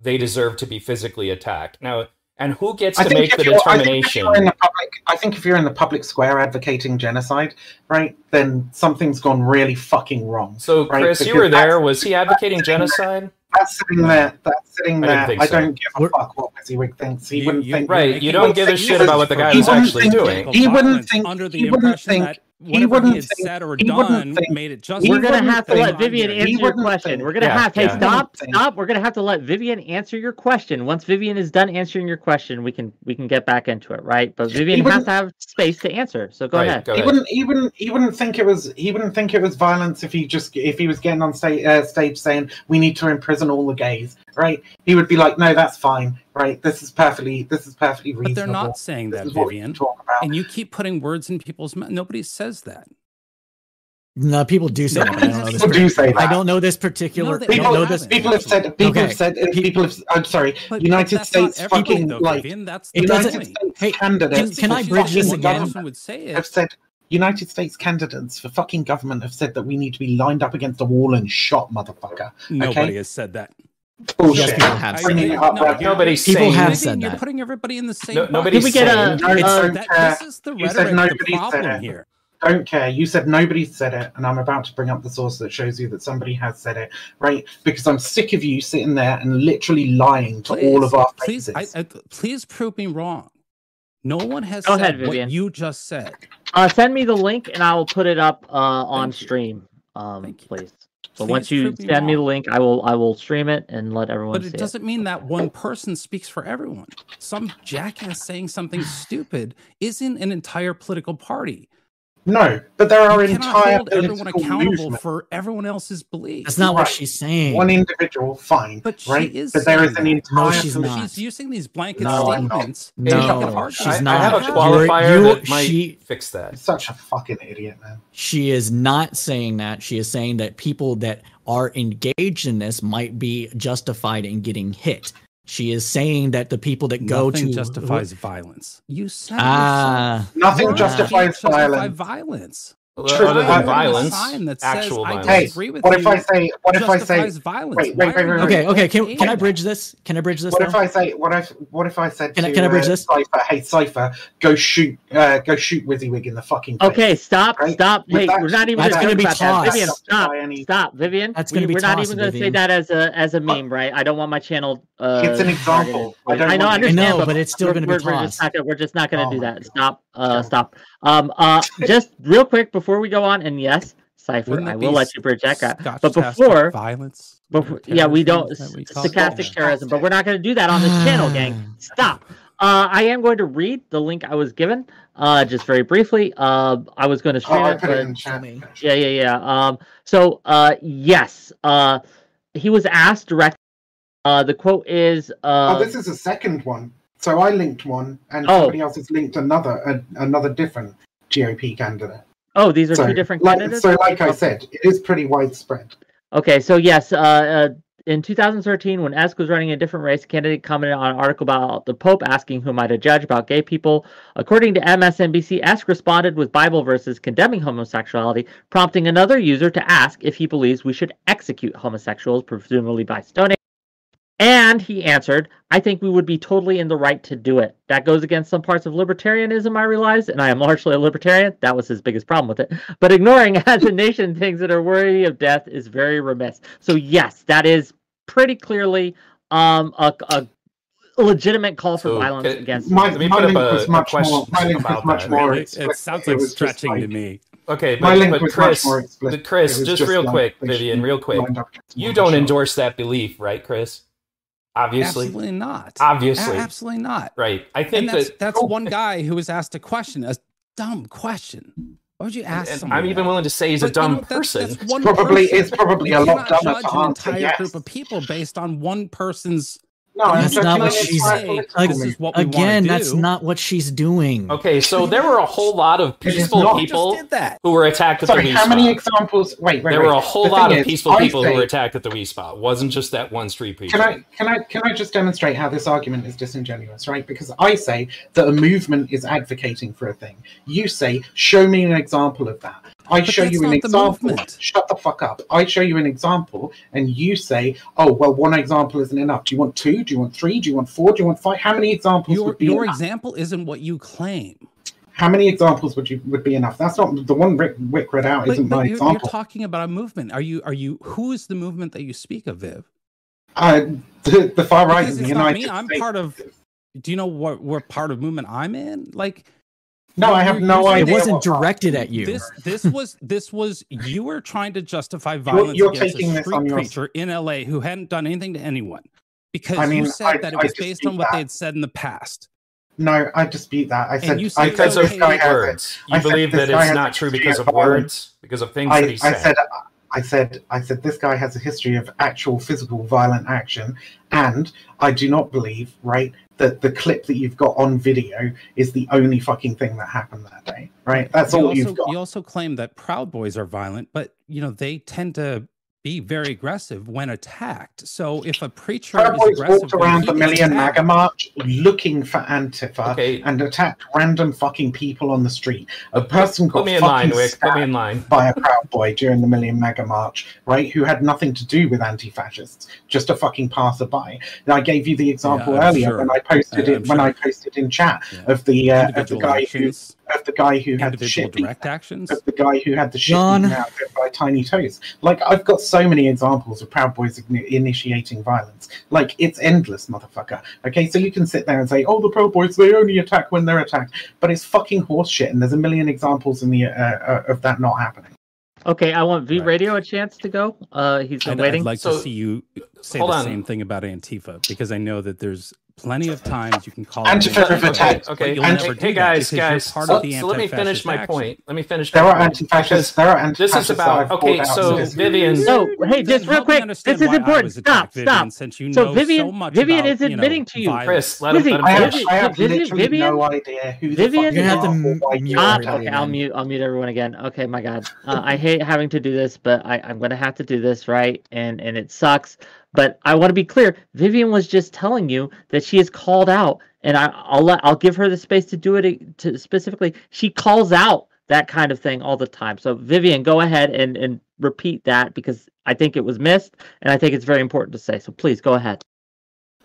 they deserve to be physically attacked. Now, and who gets I to make the you're- I think if determination? you're in the public, I think if you're in the public square advocating genocide, right, then something's gone really fucking wrong. So, right, Chris, you were there. Was he advocating genocide? That's sitting there. That's sitting I there. didn't I, think so. don't give a We're- fuck what WYSIWYG thinks. He You- wouldn't you- think. Right, you don't give a shit about what the guy he was actually think- doing. He wouldn't think- under the he wouldn't impression think- that he wouldn't he had think- said or done think- made it just. We're gonna have to let Vivian he answer your question. think- We're gonna Yeah, have. Hey, yeah. stop, stop. We're gonna have to let Vivian answer your question. Once Vivian is done answering your question, we can we can get back into it, right? But Vivian has wouldn't- to have space to answer. So go Right, ahead. go He ahead. wouldn't. He wouldn't. He wouldn't think it was. He wouldn't think it was violence if he just if he was getting on stage, uh, stage saying we need to imprison all the gays, right? He would be like, no, that's fine, right? This is perfectly. This is perfectly reasonable. But they're not saying This that, is what we can Vivian. talk about. And you keep putting words in people's mouth. Nobody says that. No, people do say that. I don't know this. People do say that. I don't know this particular. No, they I People, know haven't. this. people have said. People Okay. have said. uh, People have. I'm sorry. But, United but that's States everybody, fucking though, like Vivian. That's It United doesn't- point. States Hey, candidates. can I for bridge this again? government would say it. Have said United States candidates for fucking government have said that we need to be lined up against a wall and shot, motherfucker. Nobody okay? has said that. Bullshit. Yes, people have I- said Bringing that. no. Nobody's People saying. have Vivian, said you're putting everybody in the same. No, bucket. nobody's Can we get a- saying. No, uh, don't That, care. this is the You said rhetoric. nobody The said problem it. here. Don't care. You said nobody said it, and I'm about to bring up the source that shows you that somebody has said it, right? Because I'm sick of you sitting there and literally lying to all of our please. I, I, please prove me wrong. No one has Go said ahead, what you just said. Uh, send me the link and I will put it up uh, on Thank stream. Um, Thank you. please. So once you send me the link, I will I will stream it and let everyone But it doesn't mean that one person speaks for everyone. Some jackass saying something stupid isn't an entire political party. No, but there are You cannot entire hold everyone accountable movements. for everyone else's beliefs. That's not what she's saying. One individual, fine, But she right? is but there is an entire. No, she's not. She's using these blanket No, I'm not. statements. No, to make it hard she's to I, I not. have a qualifier you- that might she- fix that. Such a fucking idiot, man. She is not saying that. She is saying that people that are engaged in this might be justified in getting hit. She is saying that the people that go Nothing to justifies violence. You said it ah Nothing justifies You can't justify violence. Violence. True, Other than I- violence, sign that says, actual "I violence. Hey, disagree with what if you I say? What if I say? violence. Wait, Why wait, wait, wait, okay okay can, can i bridge this can i bridge this What now? if I say? What if? What if I said Can I- to can I bridge uh, this? Cypher, hey Cipher, go shoot, uh, go shoot WYSIWYG in the fucking. Face. Okay, stop, Right? stop. With Hey, that- we're not even That's going gonna to be talk about that. tossed. Vivian, stop, By any- stop, Vivian. That's gonna be we're not even going to say that as a as a meme, right? I don't want my channel. Uh, It's an example. I don't I know, I understand, know, but, but it's still gonna be we're, we're just tossed. not gonna, we're just not going to Oh do that. Stop, uh, stop. Um, uh, just real quick before we go on, and yes, Cipher, I will let you project that But before, violence. before, yeah, we don't is that what you call it? stochastic terrorism, but we're not going to do that on this channel, gang. Stop. Uh, I am going to read the link I was given, uh, just very briefly. Uh, I was going to Oh, stream I it, put it but me. yeah, yeah, yeah. Um, so, uh, yes, uh, he was asked directly. Uh, the quote is, uh, oh, this is a second one. So I linked one, and Oh. somebody else has linked another, a, another different GOP candidate. oh, these are so, two different like, candidates. so, like I said, it is pretty widespread. Okay, so yes, uh, uh, in 2013, when Esk was running a different race, a candidate commented on an article about the Pope asking who am I to judge about gay people. According to MSNBC, Esk responded with Bible verses condemning homosexuality, prompting another user to ask if he believes we should execute homosexuals, presumably by stoning. And he answered, I think we would be totally in the right to do it. That goes against some parts of libertarianism, I realize, and I am largely a libertarian. That was his biggest problem with it. But ignoring as a nation things that are worthy of death is very remiss. So, yes, that is pretty clearly um, a, a legitimate call for So, violence can- against. My, Let me my put up link a- was a much more. My link was much that. more. Really? explicit. It sounds like was just stretching to me. Okay, My but, link but was Chris, much more but Chris, It was just, real like quick, Vivian, real quick. lined up against You don't shot. endorse that belief, right, Chris? Obviously, Absolutely not. Obviously. A- absolutely not. right. I And think that's that, that's oh. one guy who was asked a question, a dumb question. Why would you ask? and I'm even that? willing to say he's a But, you dumb know, that's- person. that's one Probably person. it's probably You a lot cannot dumber judge to an entire Yes. group of people based on one person's. No, I'm That's judging not what she's saying. Like, This is what we Again, want to that's not what she's doing. Okay, so there were a whole lot of peaceful people just did that. who were attacked at Sorry, the Wii how many Spot. examples? Wait, wait, There wait. were a whole The lot of is, peaceful I people who were attacked at the Wi Spa. It wasn't just that one street preacher. Can I can I can I just demonstrate how this argument is disingenuous, right? Because I say that a movement is advocating for a thing. You say, show me an example of that. I But show you an example. Shut the fuck up. I show you an example, and you say, "Oh, well, one example isn't enough. Do you want two? Do you want three? Do you want four? Do you want five? How many examples Your would be your enough? example isn't what you claim. How many examples would you would be enough? That's not the one Rick, Rick read out. But, isn't but my you're, you're talking about a movement. Are you? Are you? Who is the movement that you speak of, Viv? uh, the, the far right Because in the United me. I'm part of. Do you know what what part of movement I'm in? Like no, I have no you're It wasn't directed at you. this this was this was you were trying to justify violence you're against a street on your- preacher in LA who hadn't done anything to anyone because I mean, you said I- that it I was based on what that. they had said in the past. No, I dispute that. I said, you I said said because okay, of guy words. You I believe that it's not true because of of violence. words, because of things that I, he I said. said, I said, I said, this guy has a history of actual physical violent action, and I do not believe, right, that the clip that you've got on video is the only fucking thing that happened that day, right? That's you all also, you've got. You also claim that Proud Boys are violent, but you know they tend to be very aggressive when attacked. So if a preacher Proud is Boys aggressive walked around the Million attacked- MAGA March looking for Antifa Okay. and attacked random fucking people on the street. A person got Put me in fucking line, Wick. Put me in line. by a Proud Boy during the Million MAGA March, right? Who had nothing to do with anti-fascists, just a fucking passerby. And I gave you the example I'm earlier sure. when I posted I- it I'm when. I posted in chat Yeah. of the uh, of the guy actions, who of the guy who had the individual shit beat direct actions. of the guy who had the shit John. beaten out by Tiny Toese. Like I've got so many examples of Proud Boys initiating violence. Like it's endless, motherfucker. Okay, so you can sit there and say, "Oh, the Proud Boys they only attack when they're attacked," but it's fucking horseshit, and there's a million examples in the uh, uh, of that not happening. Okay, I want V Right. Radio a chance to go. Uh, he's been I'd, waiting. I'd like So, to see you say the on. same thing about Antifa because I know that there's plenty of times you can call Antifa out have Antifa, Okay, you'll Anti- never hey, do hey that guys, guys. part So, of the so let me finish my action. point. Let me finish. There my are point. anti-fascists. There are anti-fascists. This is about okay. So Vivian, No, hey, just real quick. This is important. Stop, Vivian, stop. Since you So know Vivian- so much Vivian about, is you know, admitting to you. Chris, let him, let him I have, Vivian- I have Vivian- literally Vivian- no idea who the Vivian- fuck You're gonna have to you are or m- why mute you Stop. are everybody Okay, I'll mute. I'll mute everyone again. Okay, my God, uh, I hate having to do this, but I'm gonna have to do this, right? And and it sucks. But I want to be clear. Vivian was just telling you that she is called out, and I, I'll let I'll give her the space to do it to specifically. She calls out that kind of thing all the time. So Vivian, go ahead and and repeat that because I think it was missed, and I think it's very important to say. So please go ahead.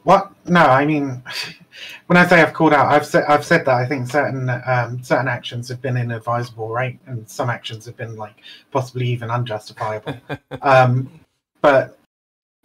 What? No, I mean, when I say I've called out, I've said I've said that I think certain um, certain actions have been inadvisable, right, and some actions have been like possibly even unjustifiable. um, but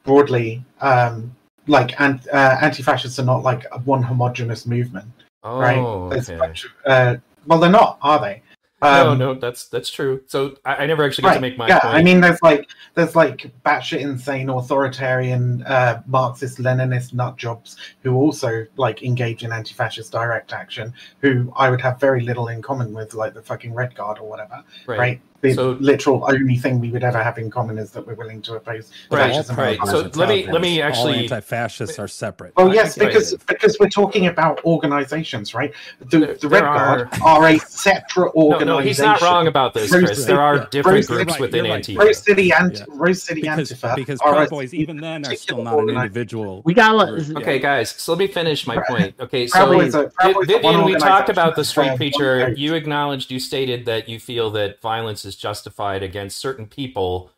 broadly, um, like ant- uh, anti-fascists are not like one homogenous movement, oh, right? There's a bunch of, uh, well, they're not, are they? no, Um, no, that's that's true. So I, I never actually get Right. to make my yeah, point. I mean, there's like there's like batshit insane authoritarian uh, Marxist Leninist nut jobs who also like engage in anti-fascist direct action, who I would have very little in common with, like the fucking Red Guard or whatever. Right. The So- literal only thing we would ever have in common is that we're willing to oppose Right, fascism. right. So let me- let me actually All actually- anti-fascists are separate. Oh, well, yes, I- because because we're talking about organizations, right? The, There- the Red there Guard are a separate organization. no, he's not wrong about this, Rose Chris. City- There are yeah, different Rose groups City- within you're right. Antifa. Rose City and Yeah. Rose City because Antifa because are Proud Boys even then, are still particular not an individual. We got group. to Okay, guys. So let me finish my point. Okay, so Boys are- Proud Boys are one Vivian, we talked about the street preacher. You acknowledged, you stated that you feel that violence is justified against certain people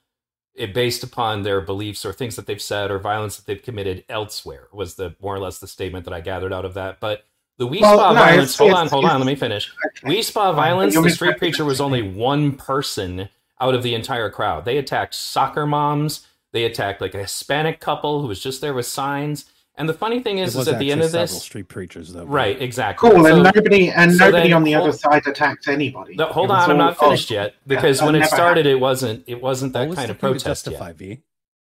eh, based upon their beliefs or things that they've said or violence that they've committed elsewhere. Was the more or less the statement that I gathered out of that? But the We Well, Spa no, violence. it's- hold it's- on, hold on. Let me finish. Okay. Wi Spa violence. The street preacher was only one person out of the entire crowd. They attacked soccer moms. They attacked like a Hispanic couple who was just there with signs. And the funny thing It is, is at the end of several this, street preachers, though. right? Exactly. Cool, and nobody and so nobody then on the hold- other side attacked anybody. no, hold It was on, I'm not finished yet because that when it never started, it wasn't. It wasn't that was kind of thing to protest yet. V?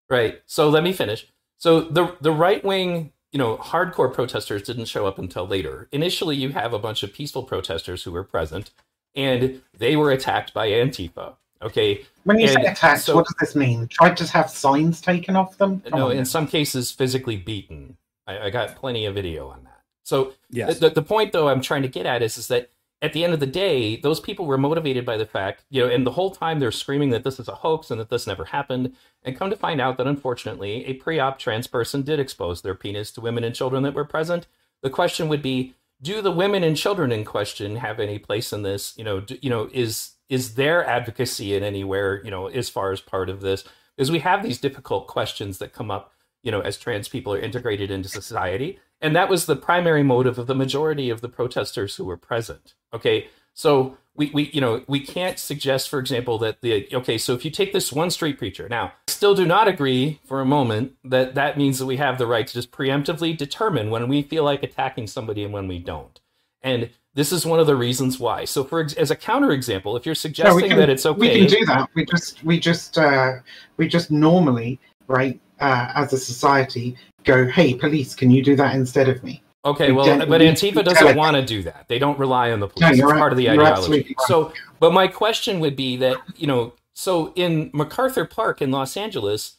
Right. So let me finish. So the the right wing, you know, hardcore protesters didn't show up until later. Initially, you have a bunch of peaceful protesters who were present, and they were attacked by Antifa. Okay. When you And say attacked, so- what does this mean? Tried to have signs taken off them? Come no, on. in some cases, physically beaten. I, I got plenty of video on that. So Yes. the, the point, though, I'm trying to get at is, is that at the end of the day, those people were motivated by the fact, you know, and the whole time they're screaming that this is a hoax and that this never happened. And come to find out that unfortunately, a pre op trans person did expose their penis to women and children that were present. The question would be do the women and children in question have any place in this? You know, do, you know, is is their advocacy in anywhere, you know, as far as part of this? Because we have these difficult questions that come up, you know, as trans people are integrated into society. And that was the primary motive of the majority of the protesters who were present. Okay. So we, we you know, we can't suggest, for example, that the okay, so if you take this one street preacher, now still do not agree for a moment that that means that we have the right to just preemptively determine when we feel like attacking somebody and when we don't. And this is one of the reasons why. So, for as a counterexample, if you're suggesting we can, that it's okay, we can do that. We just we just uh, we just normally, right, uh, as a society, go, hey, police, can you do that instead of me? Okay, We well, but Antifa doesn't want to do that. They don't rely on the police. you're it's right. part of the You're ideology. So, but my question would be that, you know, so in MacArthur Park in Los Angeles,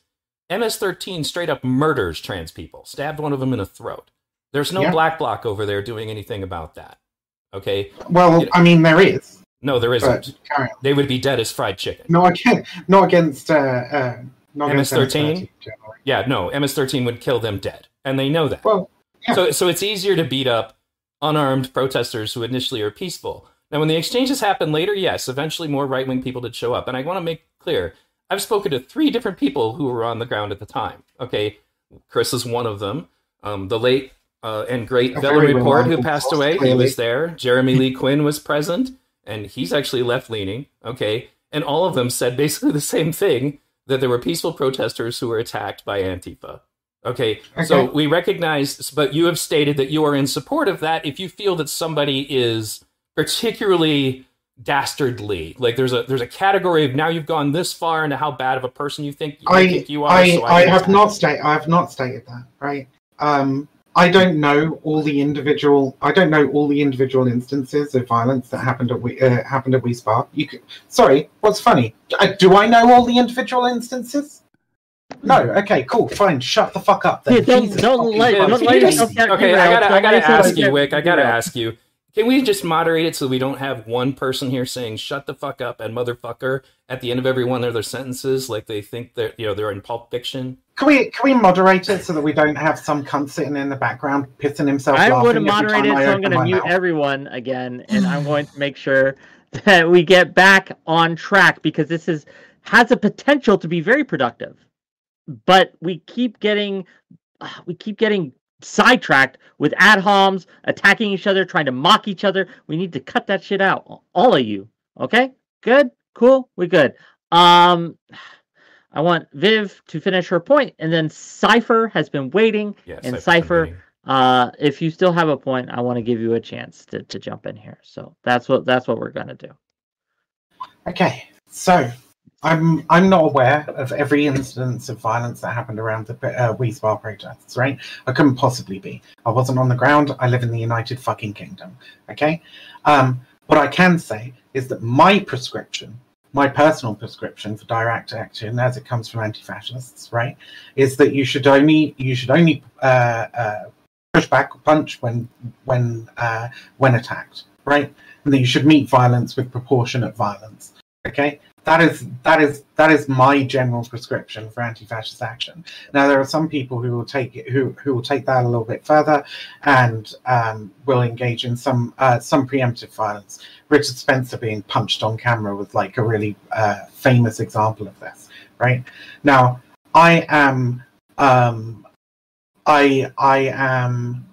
MS-13 straight up murders trans people, stabbed one of them in the throat. There's no Yeah. black bloc over there doing anything about that. Okay? Well, You know- I mean, there is, No, there isn't. but carry on. They would be dead as fried chicken. Not against, not against, uh, uh, not MS-13? MS-13. Yeah, no, MS-13 would kill them dead. And they know that. Well, yeah. So, so it's easier to beat up unarmed protesters who initially are peaceful. Now, when the exchanges happen later, yes, eventually more right wing people did show up. And I want to make clear I've spoken to three different people who were on the ground at the time. Okay, Chris is one of them. Um, the late uh, and great Valerie Report, who passed away, he was there. Jeremy Lee Quinn was present, and he's actually left leaning. Okay, and all of them said basically the same thing that there were peaceful protesters who were attacked by Antifa. Okay, so we recognize, but you have stated that you are in support of that if you feel that somebody is particularly dastardly. Like there's a there's a category of now you've gone this far into how bad of a person you think you I think you are. I, so I have not stated I have not stated that right. Um, I don't know all the individual. I don't know all the individual instances of violence that happened at we uh, happened at We Spark. You could, sorry, what's funny? Uh, do I know all the individual instances? No. Okay. Cool. Fine. Shut the fuck up. Then. Yeah, don't- Jesus don't fucking let- Christ. don't Can let you yourself just- get okay, I gotta, I gotta ask you, Wick. I gotta ask you. Can we just moderate it so we don't have one person here saying "shut the fuck up" and "motherfucker" at the end of every one of their sentences, like they think that you know they're in Pulp Fiction? Can we can we moderate it so that we don't have some cunt sitting in the background pissing himself? I would laughing every moderate time it, I so I'm going to mute mouth? everyone again, and I'm going to make sure that we get back on track because this is has a potential to be very productive, but we keep getting we keep getting sidetracked with ad homs attacking each other, trying to mock each other. We need to cut that shit out, all of you. Okay, good, cool, we good. Um. I want Viv to finish her point, and then Cipher has been waiting. Yes, And I've Cypher- Uh, if you still have a point, I want to give you a chance to, to jump in here. So that's what that's what we're gonna do. Okay, so I'm I'm not aware of every instance of violence that happened around the uh, Wi Spa protests. Right? I couldn't possibly be. I wasn't on the ground. I live in the United fucking Kingdom. Okay. Um, what I can say is that my prescription, my personal prescription for direct action, as it comes from anti-fascists, right, is that you should only you should only uh, uh, push back or punch when when uh, when attacked. Right? And that you should meet violence with proportionate violence. Okay, that is that is that is my general prescription for anti-fascist action. Now there are some people who will take it who who will take that a little bit further and um, will engage in some uh, some preemptive violence. Richard Spencer being punched on camera was like a really uh, famous example of this. Right now, I am um, I I am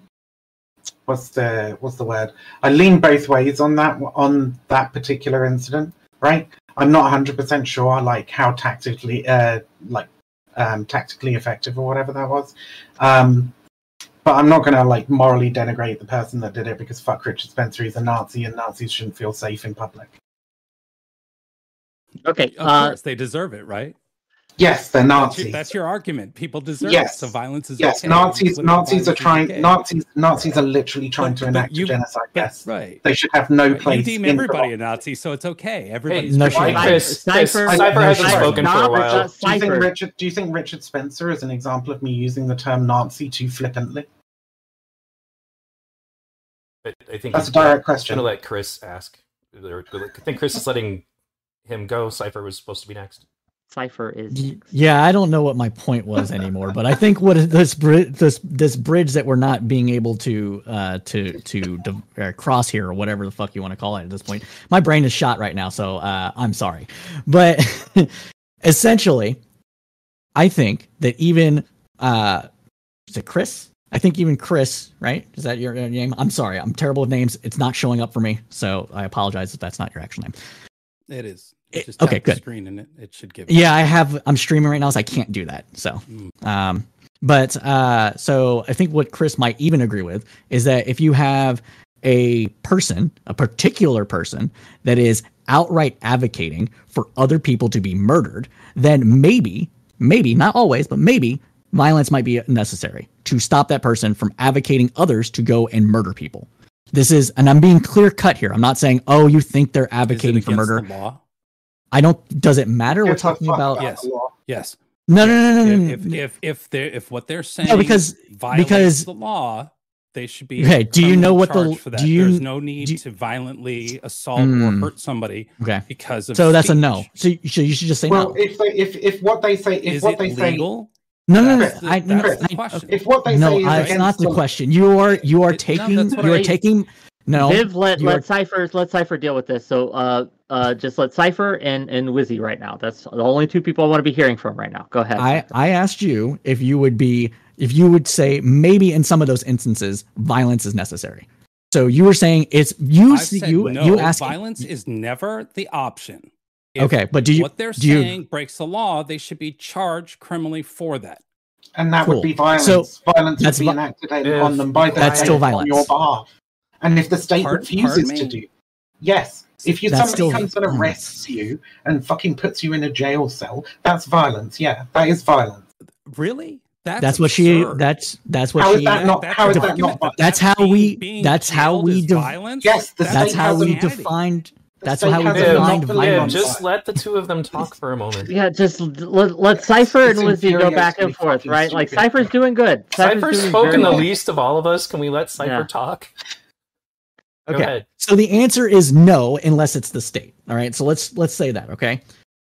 what's the what's the word? I lean both ways on that on that particular incident, right? I'm not 100% sure like how tactically uh like um tactically effective or whatever that was. Um but I'm not going to like morally denigrate the person that did it because fuck Richard Spencer, he's a Nazi and Nazis shouldn't feel safe in public. Okay. Of Uh, course, they deserve it, right? Yes, they're That's Nazis. your, that's your argument. People deserve Yes. it, so violence is yes, okay. Nazis Nazis are trying okay. Nazis Nazis are literally trying But- to enact you- a genocide. Yes. right. They should have no place You deem in everybody a. Nazi, so it's okay. Everybody's no free. Chris, Chris, Cypher- Cypher hasn't spoken for a while. Do you think Richard? Do you think Richard Spencer is an example of me using the term Nazi too flippantly? But I think That's a direct gonna- question. gonna let Chris ask. I think Chris is letting him go. Cipher was supposed to be next. Cipher is. Y- Yeah, I don't know what my point was anymore, but I think what is this bri- this this bridge that we're not being able to uh to to div- uh, cross here or whatever the fuck you want to call it at this point. My brain is shot right now, so uh I'm sorry. But essentially I think that even uh is it Chris? I think even Chris, right? Is that your, your name? I'm sorry. I'm terrible with names. It's not showing up for me, so I apologize if that's not your actual name. It is. It- just okay, good. Screen and it, it should give. Yeah, I have. I'm streaming right now, so I can't do that. So, Mm. um, but uh, so I think what Chris might even agree with is that if you have a person, a particular person that is outright advocating for other people to be murdered, then maybe, maybe not always, but maybe violence might be necessary to stop that person from advocating others to go and murder people. This is, and I'm being clear cut here. I'm not saying, oh, you think they're advocating for murder. the law? I don't. Does it matter? We're talking fuck about. Yes. law. Yes. No, no, no, no, no. If if if they if what they're saying because- violates because- the law, they should be Okay, do you know what the- charged for that. do you- There's no need you- to violently assault Hmm. or hurt somebody okay. because of So that's a no. So you should, you should just say Well, no. if they if if what they say if Is what it they say legal? No, no, no. That's the- I, no, that's the I- question. if what they no, say is I, against it's not the law- question. You are you are It- no, taking that's you are I- taking no. Viv, let you let are- Cipher let Cipher deal with this. So uh uh just let Cipher and and Wizzy right now. That's the only two people I want to be hearing from right now. Go ahead. I I asked you if you would be if you would say maybe in some of those instances violence is necessary. So you were saying it's you I've see- said you no. you ask violence is never the option. If Okay, but do you what they're do you- saying breaks the law, they should be charged criminally for that. and that Cool. would be violence. So, violence would be vi- enacted If- on them by the That's state still on violence. your behalf. And if the state Pardon- refuses pardon to me? do, yes, If you That's somebody still comes and arrests you and fucking puts you in a jail cell, that's violence. Yeah, that is violence. Really? That's, That's what she. That's that's what How is she. that not- how is that not- That's how we- that's how we is de- violence? Yes, the That's state how we hasn't- defined. The That's state how we has defined monopoly Viv, on violence. just let the two of them talk for a moment. Yeah, just let, let Cypher and Lizzie go back and forth, right? Like stupid. Cypher's doing good. Cypher's doing spoken the least of all of us. Can we let Cypher Yeah. talk? Okay. So the answer is no, unless it's the state. All right. So let's let's say that. Okay.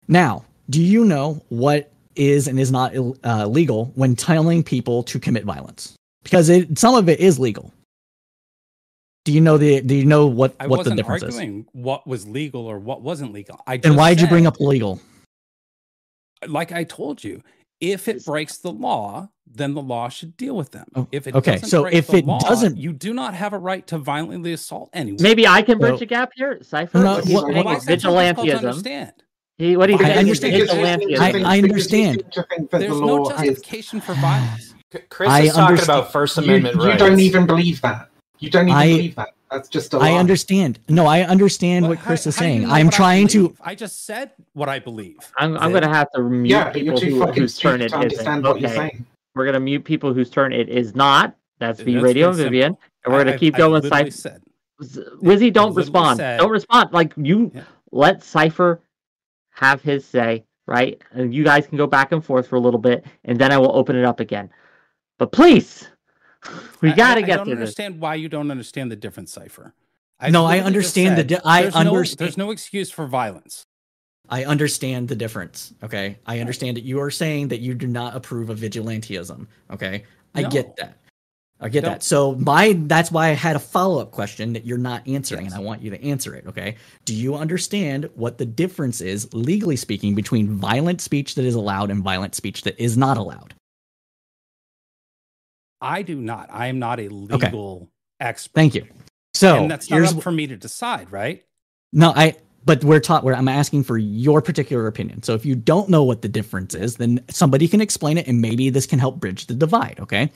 Now, do you know what is and is not ill- uh, legal when telling people to commit violence? Because it, some of it is legal. Do you know the? Do you know what I what the wasn't is? arguing what was legal or what wasn't legal. I Then why did you bring up legal? like I told you, if it breaks the law, then the law should deal with them. Oh, If it okay, doesn't so break if the it law, doesn't- you do not have a right to violently assault anyone. Maybe I can bridge So- a gap here. Cypher, No, what he's what- saying what- is that's vigilantism. understand. He, what he's I saying is understand. You seem to vigilantism. I- I understand. seem to think that There's the no law is justification for violence. C- Chris I is talking about First you, Amendment you rights. You don't even believe that. You don't even I- believe that. That's just a lie. I understand. No, I understand But what Chris is how you saying. know I'm what I trying to. I just said what I believe. I'm, I'm going to have to mute Yeah, people too who, whose turn stupid it to isn't. understand what you're Okay, we're going to mute people whose turn it is not. That's V Radio Vivian. simple. And we're going to keep I- I going with Cypher. said, Lizzie, don't respond. said- Don't respond. Like you Yeah. let Cypher have his say, right? And you guys can go back and forth for a little bit, and then I will open it up again. But please, we got to I, get I don't to this. understand why you don't understand the difference, Cipher. No, I literally just understand the said di- I there's no- understand- there's no excuse for violence. I understand the difference. Okay. I understand that you are saying that you do not approve of vigilantism. Okay. I No. get that. I get Don't. that. So my that's why I had a follow-up question that you're not answering Yes. and I want you to answer it, okay? Do you understand what the difference is legally speaking between violent speech that is allowed and violent speech that is not allowed? I do not. I am not a legal expert. Thank you. So and that's not up for me to decide, right? No, I. But we're taught where I'm asking for your particular opinion. So if you don't know what the difference is, then somebody can explain it, and maybe this can help bridge the divide. Okay.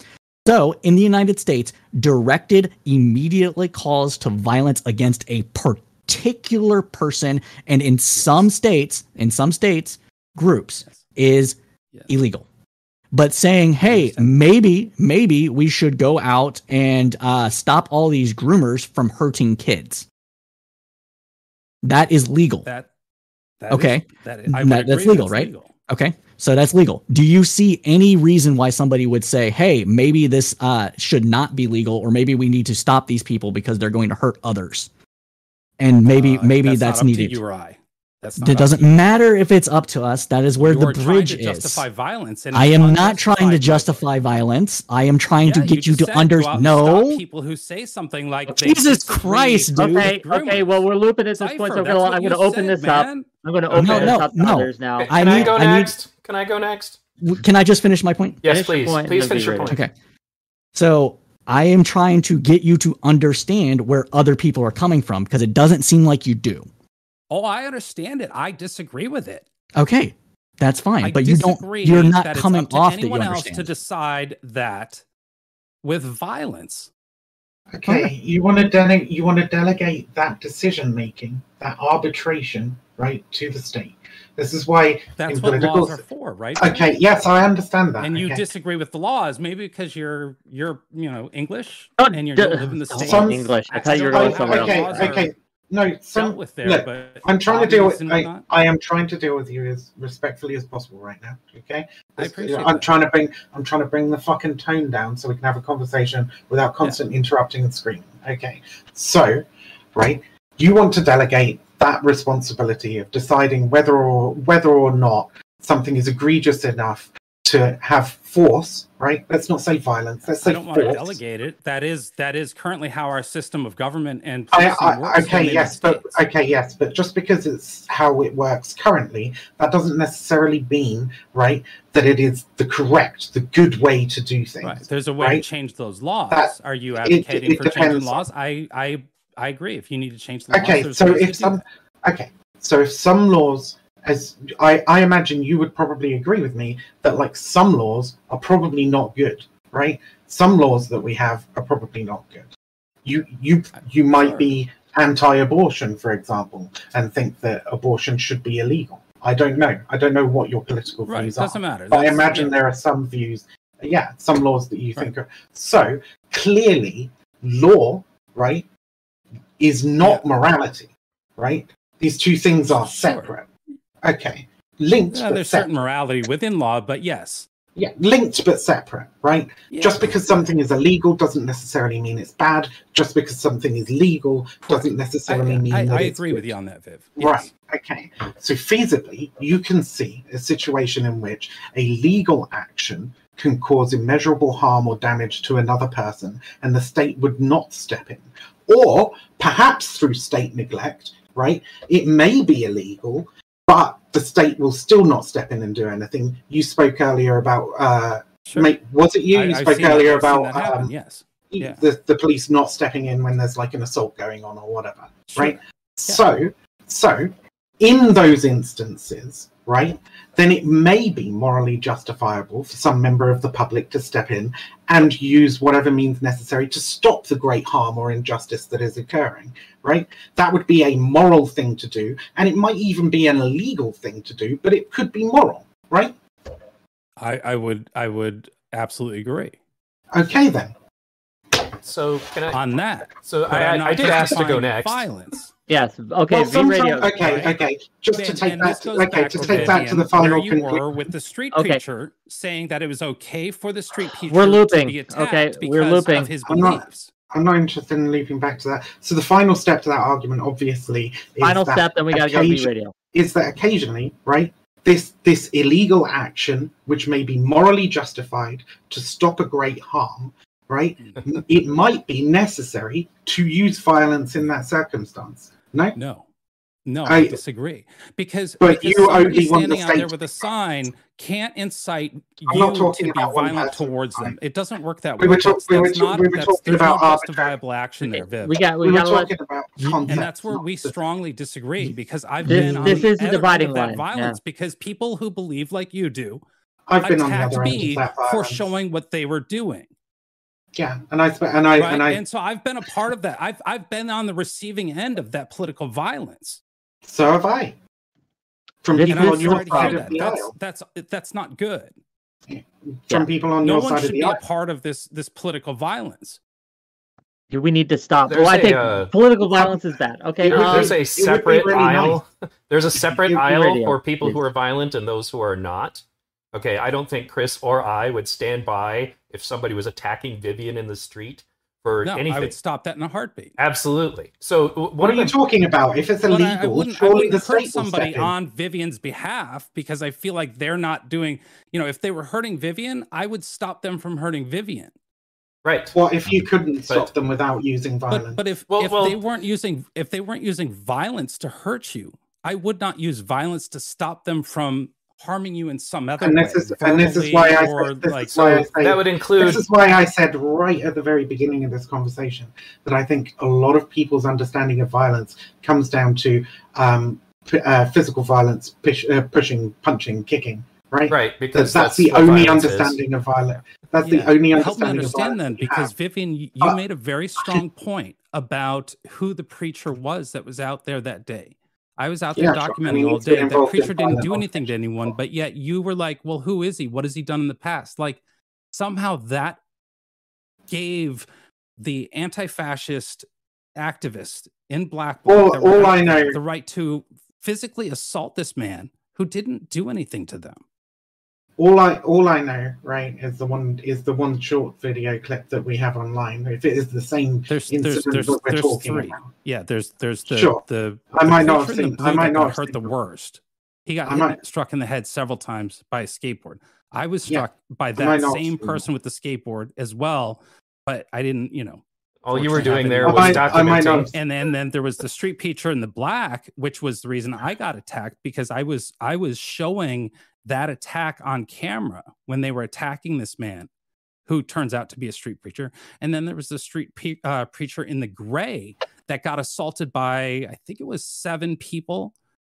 So in the United States, directed immediately calls to violence against a particular person, and in some states, in some states, groups Yes. is Yes. illegal. But saying, hey, maybe, maybe we should go out and uh, stop all these groomers from hurting kids. That is legal. That, that Okay. is- that is, That- that's legal, right? Okay. So that's legal. Do you see any reason why somebody would say, hey, maybe this uh, should not be legal, or maybe we need to stop these people because they're going to hurt others? And maybe, Uh, maybe that's, that's, not up to needed. you or I. That's not It doesn't to you. matter if it's up to us. That is where You the bridge to is. justify violence. And I am not trying to justify violence. I am trying to get you, just to said go out understand. No, people who say something like they Jesus Christ, dude. Okay, okay. Well, we're looping at this point, so I'm that's gonna, I'm gonna open said, this up. I'm gonna open No, this no, up to no. others now. I Can I, need- go I need- next? Can I go next? Can I just finish my point? Yes, Finish please. point and Please finish your point. Okay. So I am trying to get you to understand where other people are coming from because it doesn't seem like you do. Oh, I understand it. I disagree with it. Okay, that's fine, I but you don't. You're not that it's coming up to off that you anyone else understand. to decide that with violence. Okay, you want to dele- you want to delegate that decision making, that arbitration, right, to the state. This is why That's what political. laws are for, right? Okay, yes, I understand that. And you okay. disagree with the laws, maybe because you're you're you know English Oh, and you're d- you live in the Some- state. Some- English. I I thought you were going somewhere how okay, else. laws are okay. No, dealt with there, look, but I'm trying to deal with. I. I am trying to deal with you as respectfully as possible right now. Okay. I appreciate I'm that. trying to bring. I'm trying to bring the fucking tone down so we can have a conversation without constant interrupting and screaming. Okay. So, right, you want to delegate that responsibility of deciding whether or whether or not something is egregious enough to have force. Right. Let's not say violence. Let's say I don't want to force. delegate it. That is that is currently how our system of government and I, I, works okay, yes, but States. okay, yes, but just because it's how it works currently, that doesn't necessarily mean, right, that it is the correct, the good way to do things. Right. There's a way right? to change those laws. That- Are you advocating it for changing laws? I I I agree. If you need to change the laws, Okay, so if some, okay, so if some laws, as I, I imagine you would probably agree with me that like some laws are probably not good, right? Some laws that we have are probably not good. You you you might be anti-abortion, for example, and think that abortion should be illegal. I don't know. I don't know what your political Right, views doesn't are, matter. but I imagine there are some views. Yeah, some laws that you think are so clearly law, right, is not Yeah. morality, right? These two things are Sure. Okay, linked but there's separate. certain morality within law, but yes. Yeah, linked but separate, right? Yeah. Just because something is illegal doesn't necessarily mean it's bad. Just because something is legal doesn't I, necessarily mean I, that I it's agree good. with you on that, Viv. Right. Okay. So feasibly, you can see a situation in which a legal action can cause immeasurable harm or damage to another person, and the state would not step in. Or perhaps through state neglect, right? It may be illegal, but the state will still not step in and do anything. You spoke earlier about, uh, Sure. mate, was it you? I- you spoke seen that- earlier about happen, um, yes. yeah. the, the police not stepping in when there's like an assault going on or whatever Sure. right so so in those instances right then it may be morally justifiable for some member of the public to step in and use whatever means necessary to stop the great harm or injustice that is occurring right that would be a moral thing to do and it might even be an illegal thing to do but it could be moral right I, I would I would absolutely agree okay then So can I? on that. So I'm I, I did ask to go next. Violence. Yes. Okay. well, V radio. okay right? okay just to take and that this to, goes okay back to to take that to the final where you conclusion were with the street Okay. preacher saying that it was okay for the street preacher We're to looping, be attacked okay? because We're looping. of his I'm not- beliefs. I'm not interested in looping back to that. So the final step to that argument, obviously, is Final that step, then we got to go V occasion- radio. is that occasionally, right, this this illegal action, which may be morally justified to stop a great harm, right, Mm. it might be necessary to use violence in that circumstance. No, No, no, I, I- disagree because But because you only want the standing out there with a sign can't incite I'm you to be violent towards them. It doesn't work that We way. were talk- That's, we were that's talk- not, we were that's, talking about no justifiable action there, Viv. We got. We, we were got. to let talking about context, and that's where we strongly disagree because I've This- been on this the is the other end dividing of that line, yeah. because people who believe like you do I've been on the attacked other end me of that for showing what they were doing. Yeah, and I and I right? and I and so I've been a part of that. I've I've been on the receiving end of that political violence. So have I. From This And people I'm on your sorry to hear side of that. the That's, aisle. that's that's not good. From Yeah. people on No your one side should of be the a aisle. part of this this political violence. We need to stop. There's Well, I a, think uh, political violence is bad. Okay. There- um, There's a separate really aisle. There's a separate It would aisle radio. for people who are violent and those who are not. Okay, I don't think Chris or I would stand by if somebody was attacking Vivian in the street for No, anything. I would stop that in a heartbeat. Absolutely. So w- What one are you the talking about? If it's But illegal, I, I wouldn't, I wouldn't the hurt state will somebody step in. on Vivian's behalf because I feel like they're not doing. You know, if they were hurting Vivian, I would stop them from hurting Vivian. right. Well, if you couldn't stop But- them without using violence? But but if Well- if well- they weren't using if they weren't using violence to hurt you, I would not use violence to stop them from harming you in some other and way. this is and this is why I said, this like is why I say that would include this is why I said right at the very beginning of this conversation that I think a lot of people's understanding of violence comes down to um, p- uh, physical violence, push, uh, pushing, punching, kicking. Right. right That's, because that's, the only violence is. understanding of violence. That's Yeah. the only Help me understanding of understand violence. then, because have. Vivian, you, Uh, you made a very strong point about who the preacher was that was out there that day. I was out there Yeah, sure. documenting And all needs to get day. That preacher didn't do anything to anyone, but yet you were like, "Well, who is he? What has he done in the past?" Like somehow that gave the anti-fascist activist in black bloc were I know- the right to physically assault this man who didn't do anything to them. All I all I know, right, is the one is the one short video clip that we have online. If it is the same There's incident there's there's, that we're there's talking three. about. Yeah, there's there's the Sure. the, I might not have preacher in the seen- I might not have hurt the them. worst. He got hit, might- struck in the head several times by a skateboard. I was Yeah, struck by that same seen them. person with the skateboard as well, but I didn't, you know. All you were Fortunately, doing there was I documenting. have- And then then there was the street preacher in the black, which was the reason I got attacked because I was I was showing that attack on camera when they were attacking this man who turns out to be a street preacher. And then there was the street pe- uh, preacher in the gray that got assaulted by I think it was seven people,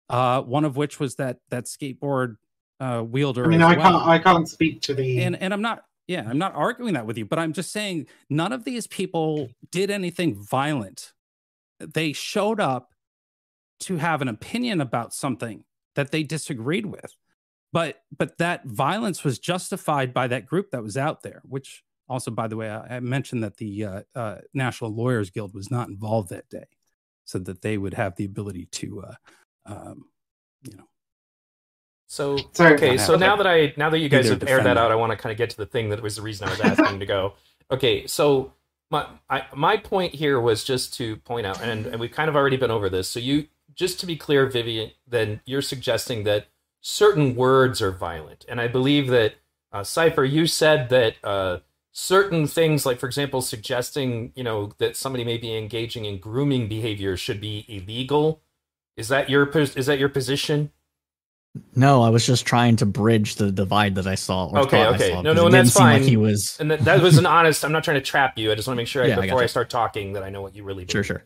uh, one of which was that that skateboard uh, wielder. I mean, I well. can't I can't speak to the and and I'm not yeah I'm not arguing that with you, but I'm just saying none of these people did anything violent they showed up to have an opinion about something that they disagreed with but but that violence was justified by that group that was out there which also by the way i, I mentioned that the uh, uh, national lawyers guild was not involved that day so that they would have the ability to uh, um, you know So So okay, so now that I now that you guys have aired that out. I want to kind of get to the thing that was the reason I was asking to go. Okay, so my I, my point here was just to point out, and, and we've kind of already been over this. So you just to be clear, Vivian, then you're suggesting that certain words are violent, and I believe that uh, Cipher, you said that uh, certain things, like for example, suggesting you know that somebody may be engaging in grooming behavior should be illegal. Is that your is that your position? No, I was just trying to bridge the divide that I saw. Okay, I okay. saw, No, no, and that's seem like fine. he was. And that, that was an honest. I'm not trying to trap you. I just want to make sure I, Yeah, before I, gotcha. start talking that I know what you really Sure, believe. sure.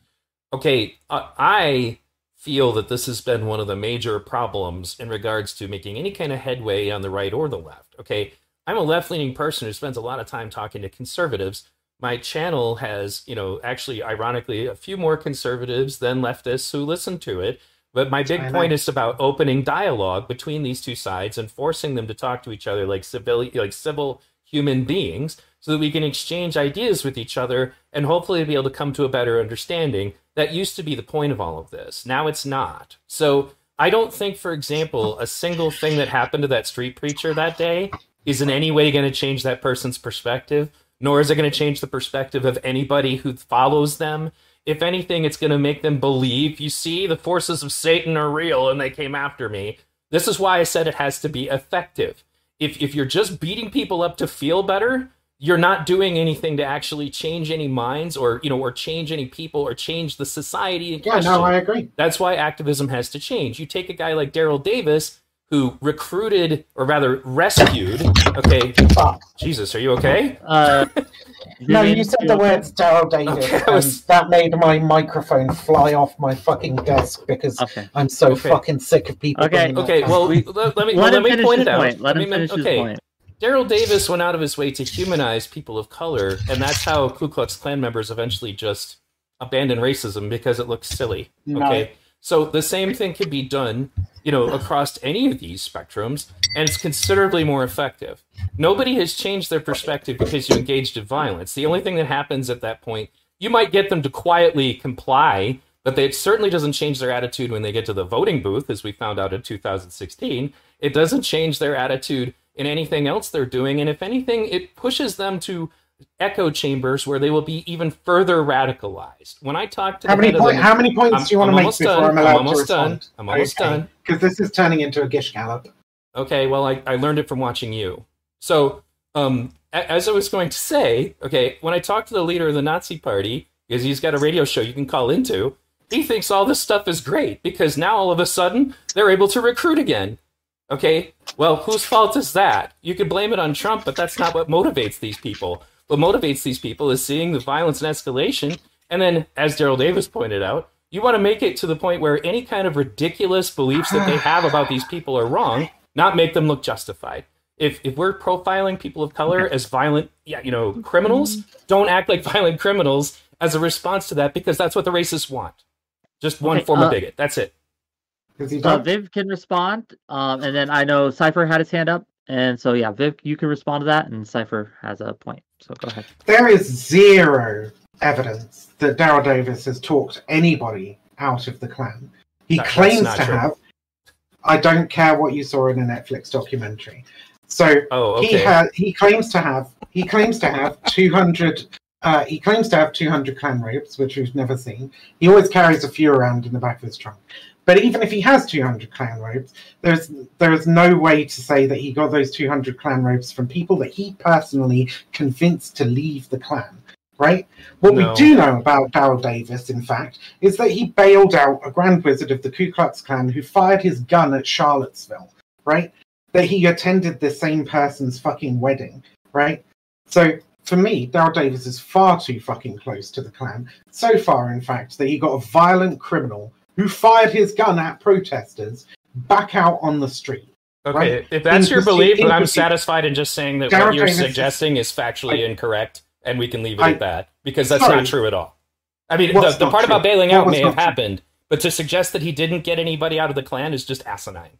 Okay, uh, I feel that this has been one of the major problems in regards to making any kind of headway on the right or the left. Okay, I'm a left-leaning person who spends a lot of time talking to conservatives. My channel has, you know, actually, ironically, a few more conservatives than leftists who listen to it. But my big point is about opening dialogue between these two sides and forcing them to talk to each other like civil, like civil human beings, so that we can exchange ideas with each other and hopefully to be able to come to a better understanding. That used to be the point of all of this. Now it's not. So I don't think, for example, a single thing that happened to that street preacher that day is in any way going to change that person's perspective, nor is it going to change the perspective of anybody who follows them. If anything, it's going to make them believe, you see, the forces of Satan are real and they came after me. This is why I said it has to be effective. If, if you're just beating people up to feel better, you're not doing anything to actually change any minds or you know or change any people or change the society in Yeah, question. no, I agree. That's why activism has to change. You take a guy like Daryl Davis, who recruited, or rather rescued. Okay, Fuck. Jesus, are you okay? Uh, No, you said the words Daryl Davis, Okay, was- that made my microphone fly off my fucking desk because Okay. I'm so Okay. fucking sick of people. Okay. Okay, well, let, let me well, Let let him me finish point his it out. point. Let him me- finish his okay. Daryl Davis went out of his way to humanize people of color, and that's how Ku Klux Klan members eventually just abandon racism because it looks silly. No. Okay, so the same thing could be done, you know, across any of these spectrums, and it's considerably more effective. Nobody has changed their perspective because you engaged in violence. The only thing that happens at that point, you might get them to quietly comply, but it certainly doesn't change their attitude when they get to the voting booth, as we found out in 2016. It doesn't change their attitude in anything else they're doing, and if anything, it pushes them to echo chambers where they will be even further radicalized. When I talk to How many, point, the- how many points I'm- do you want I'm to make before done. I'm I'm allowed almost to done. respond? I'm almost done. Because this is turning into a gish gallop. Okay, well, I, I learned it from watching you. So, um, as I was going to say, okay, when I talked to the leader of the Nazi Party, because he's got a radio show you can call into, he thinks all this stuff is great because now all of a sudden they're able to recruit again. Okay, well, whose fault is that? You could blame it on Trump, but that's not what motivates these people. What motivates these people is seeing the violence and escalation, and then, as Daryl Davis pointed out, you want to make it to the point where any kind of ridiculous beliefs that they have about these people are wrong, not make them look justified. If if we're profiling people of color as violent, yeah, you know, criminals, don't act like violent criminals as a response to that because that's what the racists want. Just one Okay, form uh, of bigot. That's it. Because Uh. Viv can respond, um, and then I know Cipher had his hand up, and so yeah, Viv, you can respond to that, and Cipher has a point. So go ahead. There is zero evidence that Daryl Davis has talked anybody out of the Klan. He That- claims to true. have. I don't care what you saw in a Netflix documentary. So Oh, he has. He claims to have. He claims to have two hundred. Uh, he claims to have two hundred Klan robes, which we've never seen. He always carries a few around in the back of his trunk. But even if he has two hundred Klan robes, there's there is no way to say that he got those two hundred Klan robes from people that he personally convinced to leave the Klan. Right. What No. we do know about Daryl Davis, in fact, is that he bailed out a Grand Wizard of the Ku Klux Klan who fired his gun at Charlottesville. Right that he attended the same person's fucking wedding, right? So for me, Daryl Davis is far too fucking close to the Klan. So far, in fact, that he got a violent criminal who fired his gun at protesters back out on the street. Okay, right? if that's In your belief, in then I'm satisfied in just saying that Daryl what you're Davis suggesting is factually I- incorrect, and we can leave it I- at that because that's Sorry. not true at all. I mean, the, the part true? about bailing out may have true? happened, but to suggest that he didn't get anybody out of the Klan is just asinine.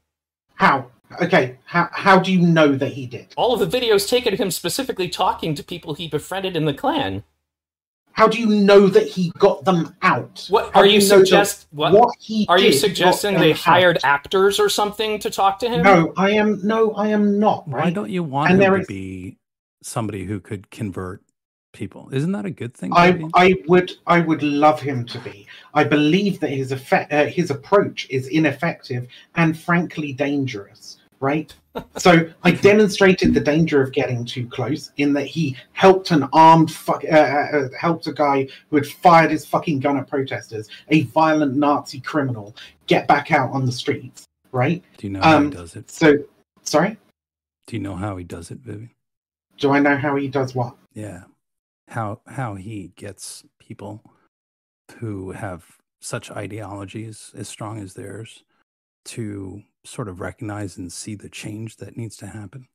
How? Okay, how how do you know that he did? All of the videos taken of him specifically talking to people he befriended in the Klan. How do you know that he got them out? What How are do you suggest? What, what he are you suggesting they hired out? actors or something to talk to him? No, I am no, I am not. Why don't you want And him there to is- be somebody who could convert people? Isn't that a good thing? I, Vivian? I would I would love him to be. I believe that his effect, uh, his approach is ineffective and frankly dangerous. Right. So I demonstrated the danger of getting too close in that he helped an armed fuck, uh, uh, helped a guy who had fired his fucking gun at protesters, a violent Nazi criminal, get back out on the streets. Right. Do you know how um, he does it? So sorry. Do you know how he does it, Vivian? Do I know how he does what? Yeah. How how he gets people who have such ideologies as strong as theirs to sort of recognize and see the change that needs to happen.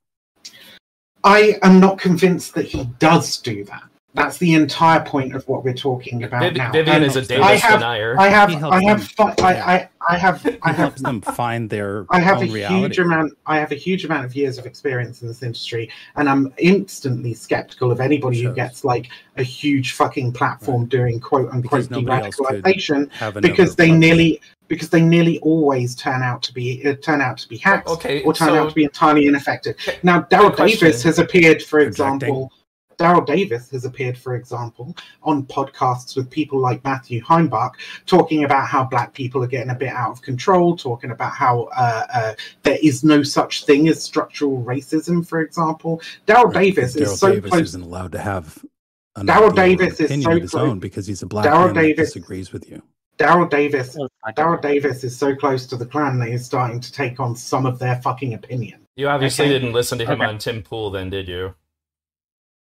I am not convinced that he does do that. That's the entire point of what we're talking about Viv- now. Vivian And is a Davis have- denier. I have, He helps I have, them. I, I, I have, He I have, helps them find their I have a own huge amount. I have a huge amount of years of experience in this industry, and I'm instantly skeptical of anybody who gets like a huge fucking platform doing quote unquote Because nobody else could de-radicalization because they approach. nearly because they nearly always turn out to be uh, turn out to be hacks Okay, or turn so- out to be entirely ineffective. Now, Daryl good. Davis has appeared, for Projecting. example. Daryl Davis has appeared, for example, on podcasts with people like Matthew Heimbach, talking about how black people are getting a bit out of control, talking about how uh, uh, there is no such thing as structural racism, for example. Daryl Right, Davis because is so Davis close- isn't allowed to have an Daryl idea or an Davis is so of his close- own because he's a black Daryl man that Davis- disagrees with you. Daryl Davis I don't Daryl. Davis is so close to the Klan that he's starting to take on some of their fucking opinion. You obviously Okay. didn't listen to him Okay. on Tim Pool, then, did you?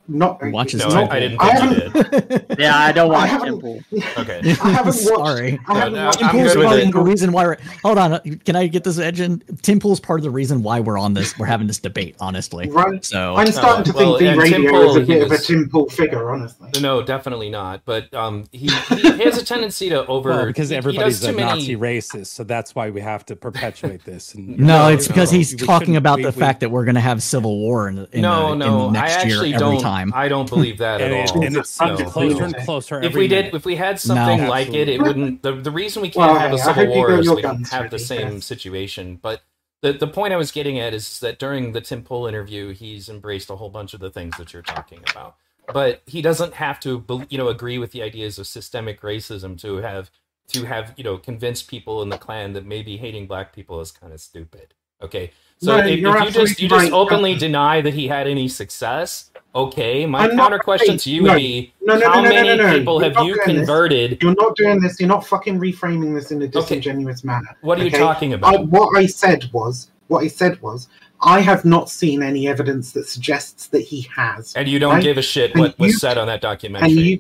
Not Watch his No, not- I, I didn't I think you haven't- did. Yeah, I don't watch haven't- Tim Pool. Okay. I haven't watched. Sorry. I haven't No, no, watched I'm good with part it. of the reason why we're hold on. Can I get this edge in? Tim Pool's part of the reason why we're on this. We're having this debate, honestly. Right. So I'm starting to well, think and V Tim Radio Pool, is a he bit of a was- Tim Pool figure, honestly. No, definitely not. But um, he, he has a tendency to over. Well, because he- he everybody's a many- Nazi racist, so that's why we have to perpetuate this. And no, No, it's because no, he's talking about the fact that we're going to have civil war in, in, no, no, next I actually year every don't. Time. I don't believe that and, at it, all. and it's No, seems closer and closer. If we did, minute. if we had something No. like it, it wouldn't. The, the reason we can't Well, have a civil war is we don't have the same yes. situation. But the the point I was getting at is that during the Tim Pool interview, he's embraced a whole bunch of the things that you're talking about. But he doesn't have to, you know, agree with the ideas of systemic racism to have to have you know convinced people in the Klan that maybe hating black people is kind of stupid. Okay, so No, if, if you just you just right. openly deny that he had any success, okay. My I'm counter question right. to you No. would be: No, How many people You're have you doing this. converted? You're not doing this. You're not fucking reframing this in a disingenuous manner. What are you okay? talking I, about? what I said was, what I said was, I have not seen any evidence that suggests that he has. and you don't right? give a shit And what was you- said on that documentary. and you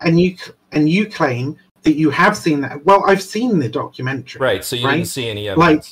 and you and you claim that you have seen that. Well, I've seen the documentary. right, so you right? didn't see any Like,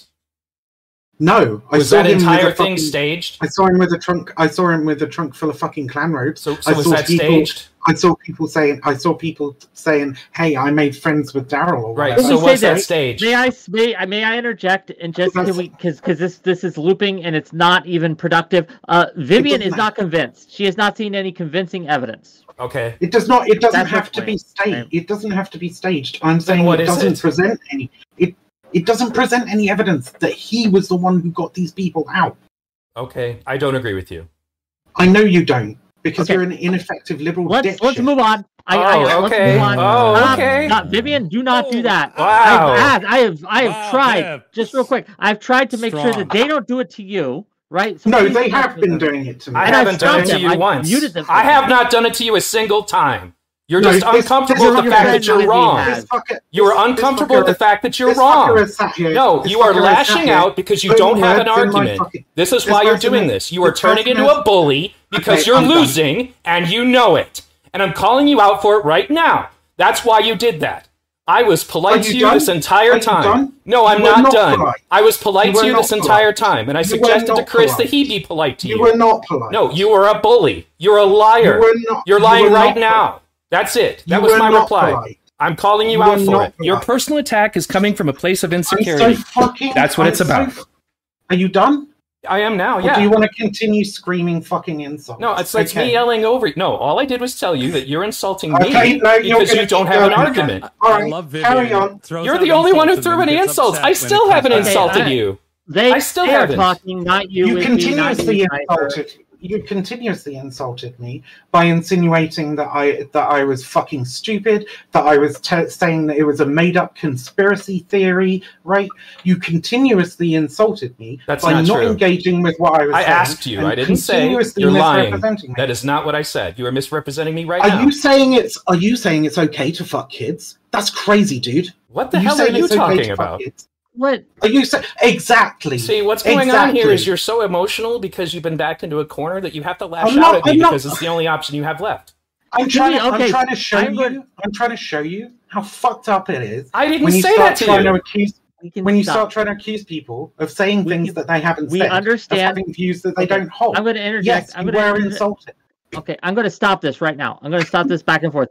evidence. No, I was saw that him with entire a thing fucking- staged? I saw him with a trunk. I saw him with a trunk full of fucking Klan robes. So, I was saw that people- staged? I saw people saying. I saw people saying, "Hey, I made friends with Daryl." Right. So me was that staged? May I may I may I interject and just can we because because this this is looping and it's not even productive. Uh, Vivian is doesn't not convinced. She has not seen any convincing evidence. Okay. It does not. It doesn't That's have my to be staged. Right. It doesn't have to be staged. I'm saying what it is doesn't it? present any. It it doesn't present any evidence that he was the one who got these people out. Okay. I don't agree with you. I know you don't because Okay. you're an ineffective liberal. Let's let's move on. I, Oh, I, okay. Let's move on. Oh, Stop. okay. Stop. Vivian, do not do oh, that. Wow. I've asked, I have I have Wow, tried Viv. just real quick. I've tried to make sure that they don't do it to you, right? So No, they have been that. doing it to me. I And I've haven't done it to them. you I once. muted them. I have not done it to you a single time. You're No, just this- uncomfortable this with the fact that you're wrong. Vivian. This fucker- You are this- this uncomfortable with the fact that you're wrong. has sat here- No, you are fucker has sat lashing out because you don't have an words in my argument. fucking- This is this why you're doing has- this. You are this turning into has- a bully because Okay, you're I'm done. losing and you know it. And I'm calling you out for it right now. That's why you did that. I was polite Are to you you done? this entire you time. done? No, I'm not, not done. polite. I was polite You to you not this entire time, and I You suggested to not Chris that he be polite to you. You were not polite. No, you were a bully. You're a liar. You were not- You're you lying were right not now. Polite. That's it. You That was my reply. polite. I'm calling you You out for not it. Your personal attack is coming from a place of I'm insecurity. so fucking. That's what I'm it's so about. Are you done? I am now. Or Yeah. do you want to continue screaming fucking insults? No, it's it's me yelling over you. No, all I did was tell you that you're insulting Okay, me no, you're because you don't have an going. argument. All I right, love Vivian. carry on. You're the only one who threw and any insults. I still haven't comes back. insult- insulted you. They, I still are haven't. talking, not you. You continuously you, Cipher. insulted. You continuously insulted me by insinuating that I that I was fucking stupid, that I was te- saying that it was a made up conspiracy theory. Right? You continuously insulted me That's by not not engaging with what I was I saying. asked you. I didn't say you're lying. me. That is not what I said. You are misrepresenting me right Are now. you saying it's Are you saying it's okay to fuck kids? That's crazy, dude. What the Are hell are you it's okay talking about? kids? What? Are you saying exactly? See, what's going on here is you're so emotional because you've been backed into a corner that you have to lash I'm out not- at me I'm not- because it's the only option you have left. I'm trying. To, Okay, I'm trying to show I'm you. going- I'm trying to show you how fucked up it is I didn't when you say start that to trying you. to accuse. When you stop. start trying to accuse people of saying We- things that they haven't we said, of understand- having views that they Okay, don't hold. I'm going to interject. yes, I'm you going were to insulted. Okay, I'm going to stop this right now. I'm going to stop this back and forth.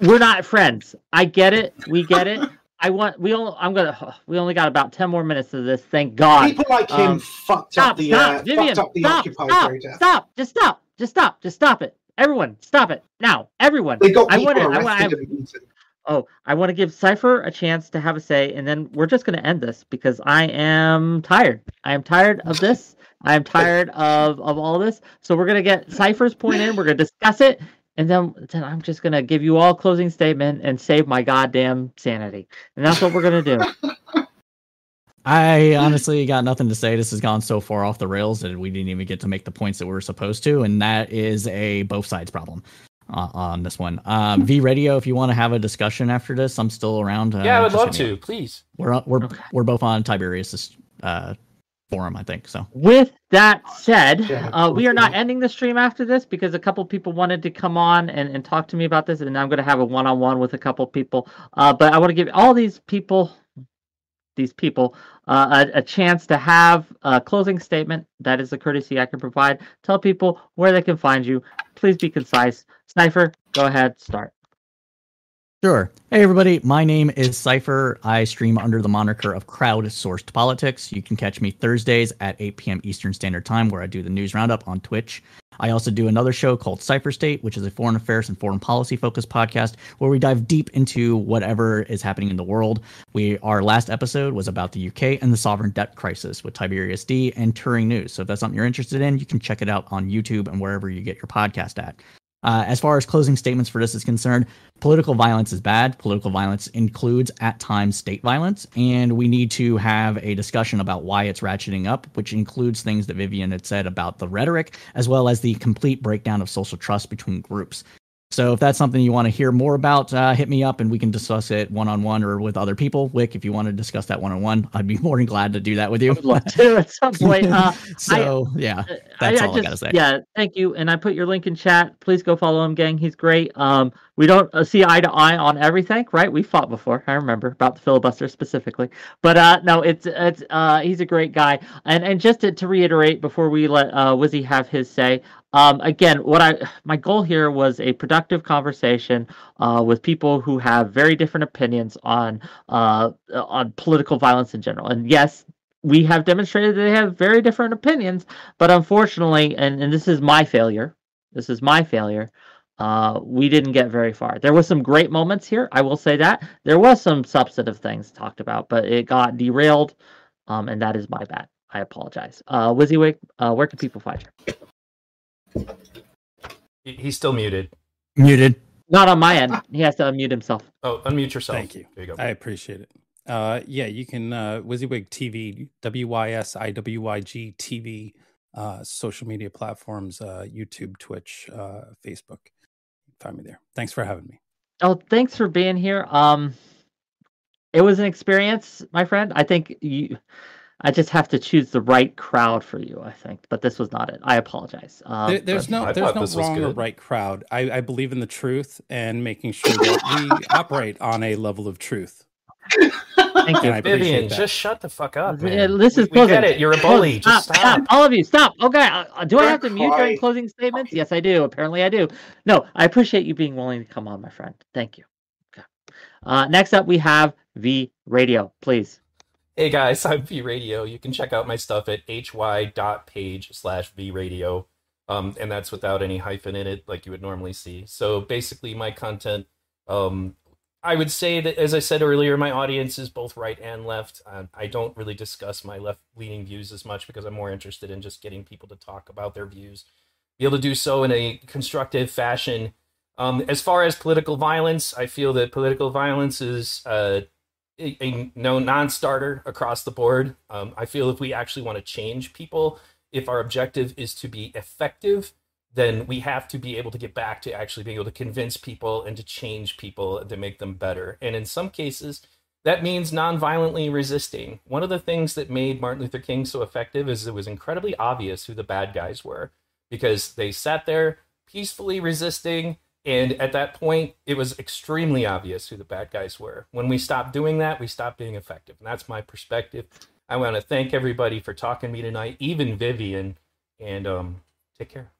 We're not friends. I get it. We get it. I want. We all. I'm gonna. We only got about ten more minutes of this. Thank God. People like him Um, fucked Stop! up the stop! uh, Vivian! fucked up the stop! Occupy Stop! protest. Stop! Just stop! Just stop! Just stop it! Everyone, stop it now! Everyone. They got I people wanna- arrested and beaten. Oh, I want to give Cipher a chance to have a say, and then we're just going to end this because I am tired. I am tired of this. I am tired of, of all this. So we're going to get Cipher's point in. We're going to discuss it, and then, then I'm just going to give you all closing statement and save my goddamn sanity. And that's what we're going to do. I honestly got nothing to say. This has gone so far off the rails that we didn't even get to make the points that we were supposed to, and that is a both sides problem uh, on this one. Um, v Radio, if you want to have a discussion after this, I'm still around. Uh, yeah, I would love hit to. Please. We're we're Okay. we're both on Tiberius' uh, forum, I think. So With that said, Yeah, uh, we are not ending the stream after this because a couple people wanted to come on and, and talk to me about this, and I'm going to have a one on one with a couple people. Uh, but I want to give all these people, these people, uh, a, a chance to have a closing statement. That is the courtesy I can provide. Tell people where they can find you. Please be concise. Cipher, go ahead, start. Sure. Hey, everybody. My name is Cypher. I stream under the moniker of Crowdsourced Politics. You can catch me Thursdays at 8 p.m. Eastern Standard Time, where I do the news roundup on Twitch. I also do another show called Cypher State, which is a foreign affairs and foreign policy focused podcast where we dive deep into whatever is happening in the world. We our last episode was about the UK and the sovereign debt crisis with Tiberius D and Turing News. So if that's something you're interested in, you can check it out on YouTube and wherever you get your podcast at. Uh, as far as closing statements for this is concerned, political violence is bad. Political violence includes at times state violence, and we need to have a discussion about why it's ratcheting up, which includes things that Vivian had said about the rhetoric, as well as the complete breakdown of social trust between groups. So if that's something you want to hear more about, uh, hit me up and we can discuss it one on one or with other people. Wick, if you want to discuss that one on one, I'd be more than glad to do that with you. I would love to at some point. Uh, so yeah, Uh, That's all I gotta say. Yeah, thank you. And I put your link in chat. Please go follow him, gang. He's great. Um, we don't uh, see eye to eye on everything, right? We fought before. I remember about the filibuster specifically. But uh, no, it's it's uh, he's a great guy. And and just to, to reiterate before we let uh, Wizzy have his say. Um, again, what I my goal here was a productive conversation uh, with people who have very different opinions on uh, on political violence in general. And yes, we have demonstrated that they have very different opinions, but unfortunately, and, and this is my failure, this is my failure. Uh, we didn't get very far. There was some great moments here. I will say that there was some substantive things talked about, but it got derailed, um, and that is my bad. I apologize. Uh, WYSIWYG, uh, where can people find you? He- He's still muted. muted. Not on my end. He has to unmute himself. Oh, unmute yourself. Thank you. There you go. I appreciate it. Uh, yeah, you can uh, WYSIWYG TV, W Y S I W Y G TV, uh, social media platforms, uh, YouTube, Twitch, uh, Facebook. Find me there. Thanks for having me. Oh, thanks for being here. Um, it was an experience, my friend. I think you. I just have to choose the right crowd for you. I think, but this was not it. I apologize. Um, There, there's no I there's no wrong or right crowd. I, I believe in the truth and making sure that we operate on a level of truth. Thank you. And I appreciate Vivian, that. just shut the fuck up. Yeah, Man. this is we, we get it. You're a bully. Stop, Just stop. All of you, stop. Okay. Uh, do I Don't have to mute cry. during closing statements? Yes, I do. Apparently, I do. No, I appreciate you being willing to come on, my friend. Thank you. Okay. Uh, next up, we have V Radio. Please. Hey guys, I'm V Radio. You can check out my stuff at hy.page slash V Radio. Um, and that's without any hyphen in it, like you would normally see. So basically, my content, um, I would say that, as I said earlier, my audience is both right and left. Uh, I don't really discuss my left leaning views as much because I'm more interested in just getting people to talk about their views, be able to do so in a constructive fashion. Um, as far as political violence, I feel that political violence is uh, a, a no non-starter across the board. Um, I feel if we actually want to change people, if our objective is to be effective, then we have to be able to get back to actually being able to convince people and to change people to make them better. And in some cases, that means non-violently resisting. One of the things that made Martin Luther King so effective is it was incredibly obvious who the bad guys were because they sat there peacefully resisting and at that point, it was extremely obvious who the bad guys were. When we stopped doing that, we stopped being effective. And that's my perspective. I want to thank everybody for talking to me tonight, even Vivian, and um, take care.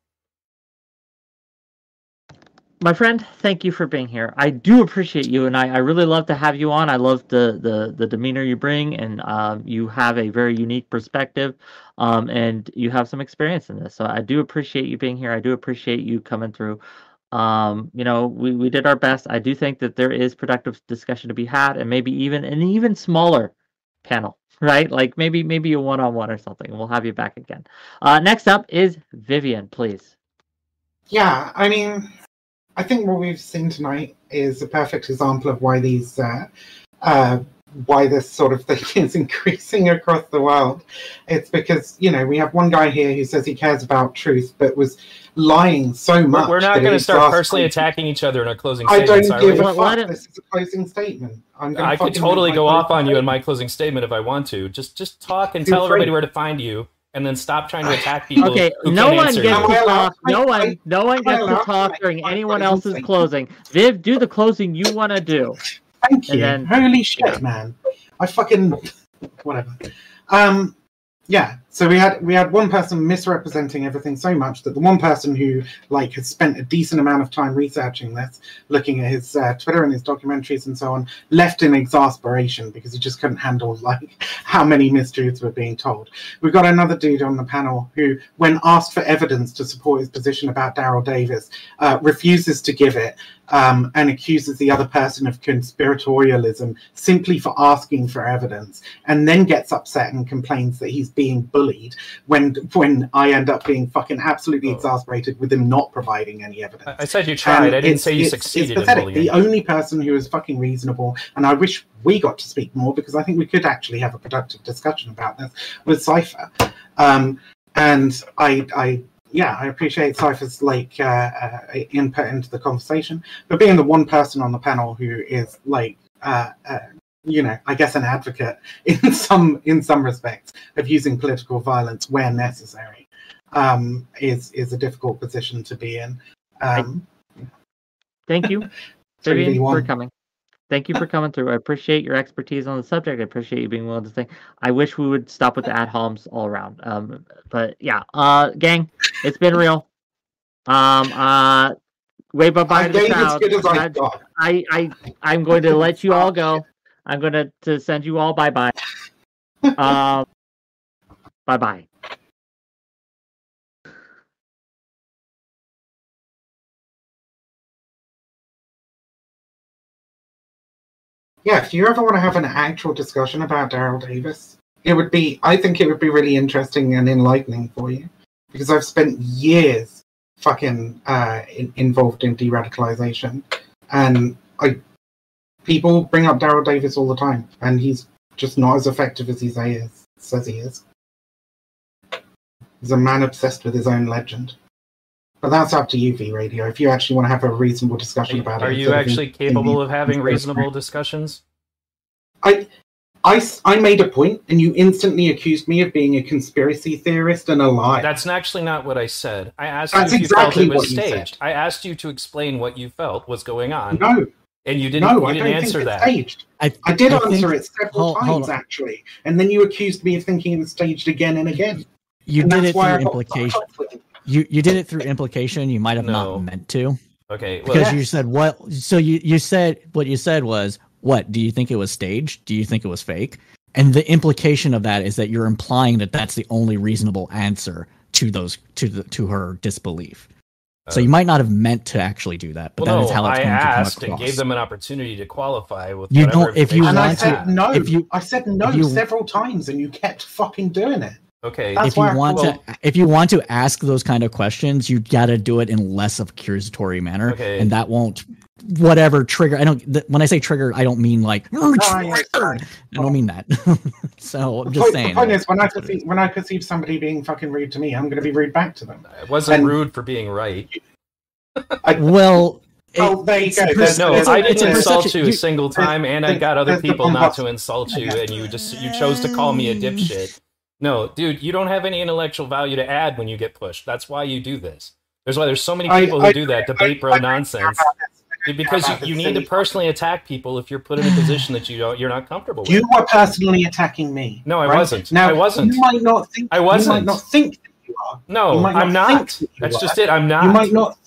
My friend, thank you for being here. I do appreciate you, and I, I really love to have you on. I love the the, the demeanor you bring, and um, you have a very unique perspective, um, and you have some experience in this. So I do appreciate you being here. I do appreciate you coming through um you know we, we did our best. I do think that there is productive discussion to be had and maybe even an even smaller panel right? Like maybe maybe a one-on-one or something. We'll have you back again. Uh next up is vivian please. Yeah, I mean, I think what we've seen tonight is a perfect example of why these, uh, uh, why this sort of thing is increasing across the world. It's because you know we have one guy here who says he cares about truth, but was lying so much. We're not going to start personally exasperated- attacking each other in our closing I don't statements, give a Well, let fuck. it- This is a closing statement. I'm I could totally go off on you in my closing statement if I want to. Just just talk and Feel tell everybody where to find you, and then stop trying to attack people. okay no one gets you. Am to talk no one no one gets to allowed talk during anyone else's statement? closing viv do the closing you want to do Thank you. And then- Holy shit, man! I fucking whatever. Um, yeah. So we had we had one person misrepresenting everything so much that the one person who like has spent a decent amount of time researching this, looking at his uh, Twitter and his documentaries and so on, left in exasperation because he just couldn't handle like how many mistruths were being told. We've got another dude on the panel who, when asked for evidence to support his position about Daryl Davis, uh, refuses to give it um, and accuses the other person of conspiratorialism simply for asking for evidence, and then gets upset and complains that he's being bullied when when I end up being fucking absolutely Oh. exasperated with him not providing any evidence. I- I said you tried. And I didn't say you it's- succeeded It's pathetic. The only person who is fucking reasonable, and I wish we got to speak more because I think we could actually have a productive discussion about this, was Cipher. Um, and I, I, yeah, I appreciate Cipher's like uh, uh, input into the conversation, but being the one person on the panel who is like, uh, uh, you know, I guess an advocate in some in some respects of using political violence where necessary, um, is is a difficult position to be in. Um, thank you vivian for coming. Thank you for coming through. I appreciate your expertise on the subject. I appreciate you being willing to think. I wish we would stop with the ad homs all around. Um but yeah uh gang it's been real. Um uh wave bye bye to the gave as as I I- I, I I'm going to let you all go. I'm going to, send you all bye bye. Um, bye bye. Yeah, if you ever want to have an actual discussion about Daryl Davis, it would be. I think it would be really interesting and enlightening for you because I've spent years fucking uh, in, involved in de-radicalization, and I people bring up Daryl Davis all the time, and he's just not as effective as he say says he is. He's a man obsessed with his own legend. But that's up to you, V Radio. If you actually want to have a reasonable discussion about Are it, are you of actually in- capable of having in- reasonable discussions? I, I, I made a point, and you instantly accused me of being a conspiracy theorist and a liar. That's actually not what I said. I asked That's you if exactly you felt it was what you said. staged. I asked you to explain what you felt was going on, no, and you didn't. no, you I didn't don't answer think it's that. staged. I, I did I answer think it several hold- hold times on. actually, and then you accused me of thinking it was staged again and again. You and did it through implication. fucked up with it. You you did it through implication. You might have No. not meant to Okay. Well, because Yeah. you said what. So you you said what you said was what do you think it was staged? Do you think it was fake? And the implication of that is that you're implying that that's the only reasonable answer to those to the to her disbelief. So you might not have meant to actually do that, but well, that no, is how it's I going to come asked across. and gave them an opportunity to qualify with You don't- if you information And I want they said had. no. if you- I said no you- several times, and you kept fucking doing it. Okay, That's if you why I want to if you want to ask those kind of questions you got to do it in less of a accusatory manner Okay. and that won't whatever trigger i don't th- when i say trigger i don't mean like "Oh, yeah, i don't mean that so i'm The just point, saying the point is, when I perceive when I perceive somebody being fucking rude to me, I'm going to be rude back to them. it wasn't and- rude for being right. well Oh, there you it's go. a There's- No, there's- I it's didn't insult perception- you a single time, and I got other people not to insult you, and you just you chose to call me a dipshit. No, dude, you don't have any intellectual value to add when you get pushed. That's why you do this. There's why there's so many I- people who I- do that debate bro I- I- nonsense because you, you need to personally attack people if you're put in a position that you don't you're not comfortable with. You were personally attacking me. No, I right? wasn't. Now I wasn't. You might not think. I wasn't. You might not think that you are. no, you might I'm not not. think that you That's are. just it. I'm not. You might not.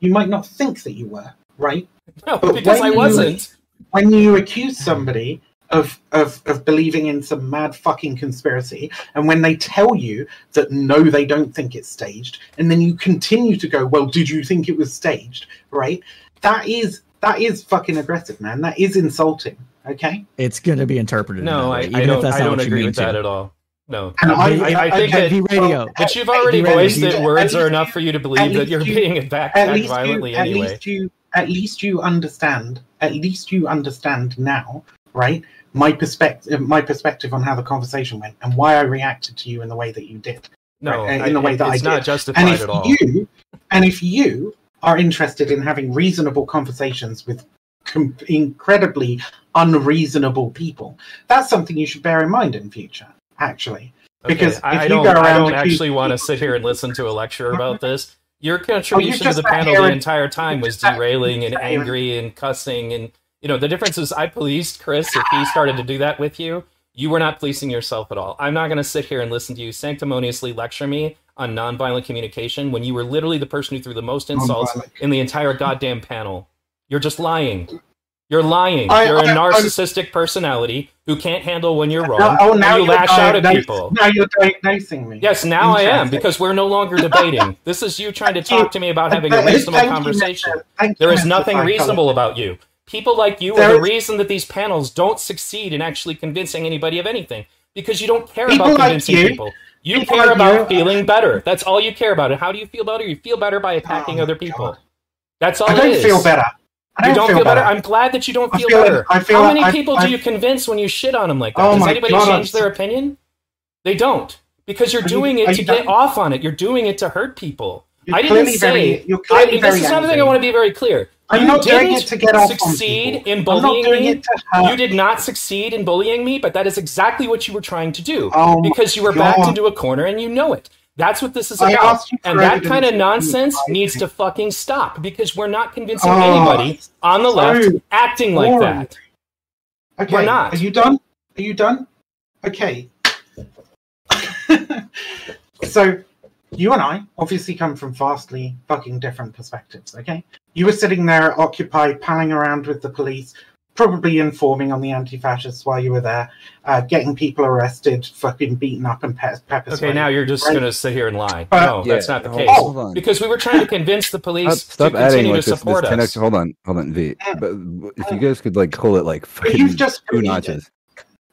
You might not think that you were right. No, but because I you- wasn't. when you accuse somebody of, of of believing in some mad fucking conspiracy, and when they tell you that no, they don't think it's staged, and then you continue to go, well, did you think it was staged? Right? That is that is fucking aggressive, man. That is insulting. Okay. it's going to be interpreted No, that I, way, I don't. that's I don't agree mean with that to. at all. No, And I, I- I, I think okay, that radio But you've already voiced you- that words are least enough for you to believe that you're you- being attacked back violently you, at anyway. least you, at least you understand. At least you understand now, right? My perspective, uh, my perspective on how the conversation went, and why I reacted to you in the way that you did. no, right, uh, in I- the way that I it's not did. justified and if at all. you and if you are interested in having reasonable conversations with com- incredibly unreasonable people that's something you should bear in mind in future actually Okay, because I, if I you don't, go I around don't accusing actually want to sit here and listen to a lecture about this. Your oh, contribution to the panel the entire time was derailing you and sat here and- angry and cussing, and you know the difference is I policed Chris. If he started to do that with you, you were not policing yourself at all. I'm not going to sit here and listen to you sanctimoniously lecture me on nonviolent communication when you were literally the person who threw the most insults Nonviolent. in the entire goddamn panel. You're just lying. You're lying. I- you're a I- I'm- narcissistic personality who can't handle when you're wrong. Oh now you lash out at diagnosing- people. now you're diagnosing me Yes, now I am because we're no longer debating. this is you trying to talk to me about having a reasonable conversation. There is nothing reasonable about you. People like you There are the is- reason that these panels don't succeed in actually convincing anybody of anything because you don't care People about convincing you- people. You people care like about you- feeling better. That's all you care about. And how do you feel better? You feel better by attacking Oh, other people. God. That's all I don't feel better I You don't feel, better. better. I'm glad that you don't feel, feel- better. Feel- How many I- people I- do you convince when you shit on them like that? Oh Does anybody God, change their opinion? They don't because you're you- doing it to get off on it. You're doing it to hurt people. I didn't say. very- I, this is another thing I want to be very clear. I'm you not doing it to get off succeed in bullying me. it to hurt You did not succeed in bullying me, but that is exactly what you were trying to do Oh because you were backed God. into a corner and you know it. That's what this is about. And that kind of nonsense needs to fucking stop because we're not convincing Oh, anybody on the so left acting like that. Okay, We're not. Are you done? Are you done? Okay. so, you and I obviously come from vastly fucking different perspectives, okay? You were sitting there at Occupy, palling around with the police, probably informing on the anti fascists while you were there, uh, getting people arrested, fucking beaten up and pe- pepper Okay, sprayed. now you're just Right. going to sit here and lie. But- no, that's not the hold- case. Hold on. Because we were trying to convince the police stop to adding continue like to this, this support 10 us. extra. Hold on, hold on, V. But if you guys could like call it like But you've just two notches.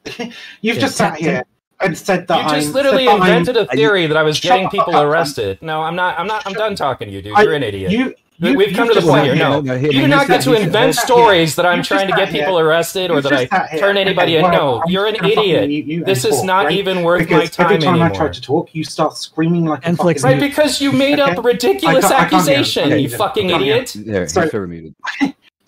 You've Yeah, just sat ten- here and said that You just I'm, literally said that I'm- invented a theory that I was getting people up. arrested. No, I'm not. I'm not. I'm done talking to you, dude. You're an idiot. You, We- you, We've come to the point here. here- No, no, he- you do not get to invent stories that I'm trying to get sat here. people arrested or that I turn anybody in. No, you're an just gonna fucking idiot. mute you and This is not even worth my time every time. I try to talk, you start screaming like a fucking Right, because you made up a ridiculous I can't- I can't hear. accusation, you fucking I can't hear. idiot. There, So- he's server muted.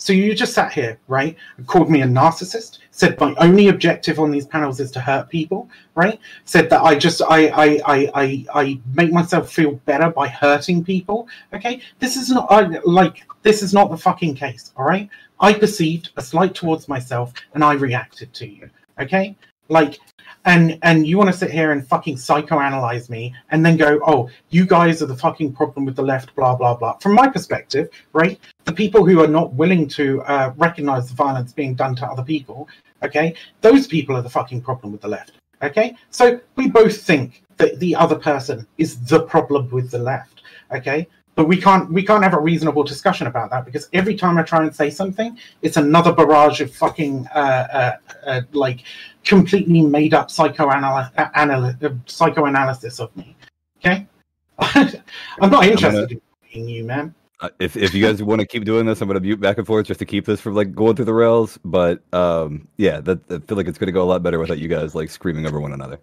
So you just sat here, right? and Called me a narcissist. Said my only objective on these panels is to hurt people, right? Said that I just I I I I, I make myself feel better by hurting people. Okay, this is not I, like this is not the fucking case. All right, I perceived a slight towards myself and I reacted to you. Okay, Like, and and you want to sit here and fucking psychoanalyze me and then go, oh, you guys are the fucking problem with the left, blah blah blah. From my perspective, right, the people who are not willing to uh, recognize the violence being done to other people, okay, those people are the fucking problem with the left. Okay, so we both think that the other person is the problem with the left. Okay, but we can't we can't have a reasonable discussion about that because every time I try and say something, it's another barrage of fucking uh, uh, uh, like completely made up psychoanal- anal- uh, psychoanalysis of me. Okay, I'm not interested in you, man. Uh, if if you guys want to keep doing this, I'm going to mute back and forth just to keep this from like going through the rails. But um, yeah, that I feel like it's going to go a lot better without you guys like screaming over one another.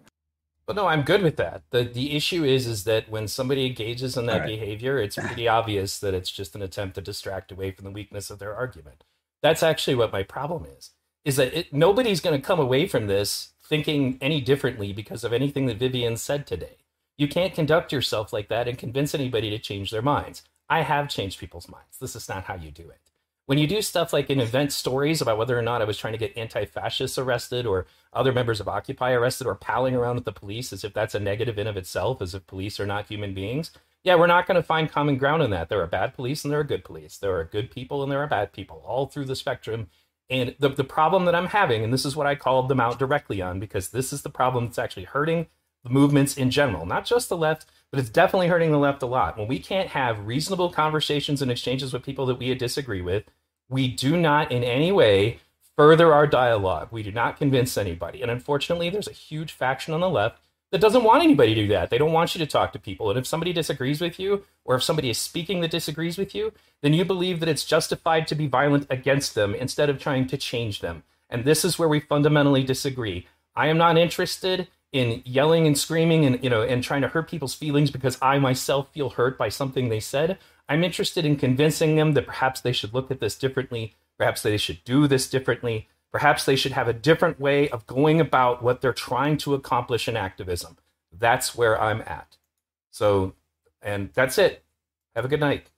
But no, I'm good with that. the The issue is, is that when somebody engages in that All right. behavior, it's pretty obvious that it's just an attempt to distract away from the weakness of their argument. That's actually what my problem is. Is that it, nobody's going to come away from this thinking any differently because of anything that Vivian said today. You can't conduct yourself like that and convince anybody to change their minds. I have changed people's minds. This is not how you do it. When you do stuff like in event stories about whether or not I was trying to get anti fascists arrested or other members of Occupy arrested or palling around with the police as if that's a negative in of itself, as if police are not human beings, yeah, we're not going to find common ground in that. There are bad police and there are good police. There are good people and there are bad people all through the spectrum. And the, the problem that I'm having, and this is what I called them out directly on, because this is the problem that's actually hurting the movements in general, not just the left, but it's definitely hurting the left a lot. When we can't have reasonable conversations and exchanges with people that we disagree with, we do not in any way further our dialogue. We do not convince anybody. And unfortunately, there's a huge faction on the left that doesn't want anybody to do that. They don't want you to talk to people. And if somebody disagrees with you, or if somebody is speaking that disagrees with you, then you believe that it's justified to be violent against them instead of trying to change them. And this is where we fundamentally disagree. I am not interested in yelling and screaming and you know and trying to hurt people's feelings because I myself feel hurt by something they said. I'm interested in convincing them that perhaps they should look at this differently, perhaps they should do this differently, perhaps they should have a different way of going about what they're trying to accomplish in activism. That's where I'm at. So, and that's it. Have a good night.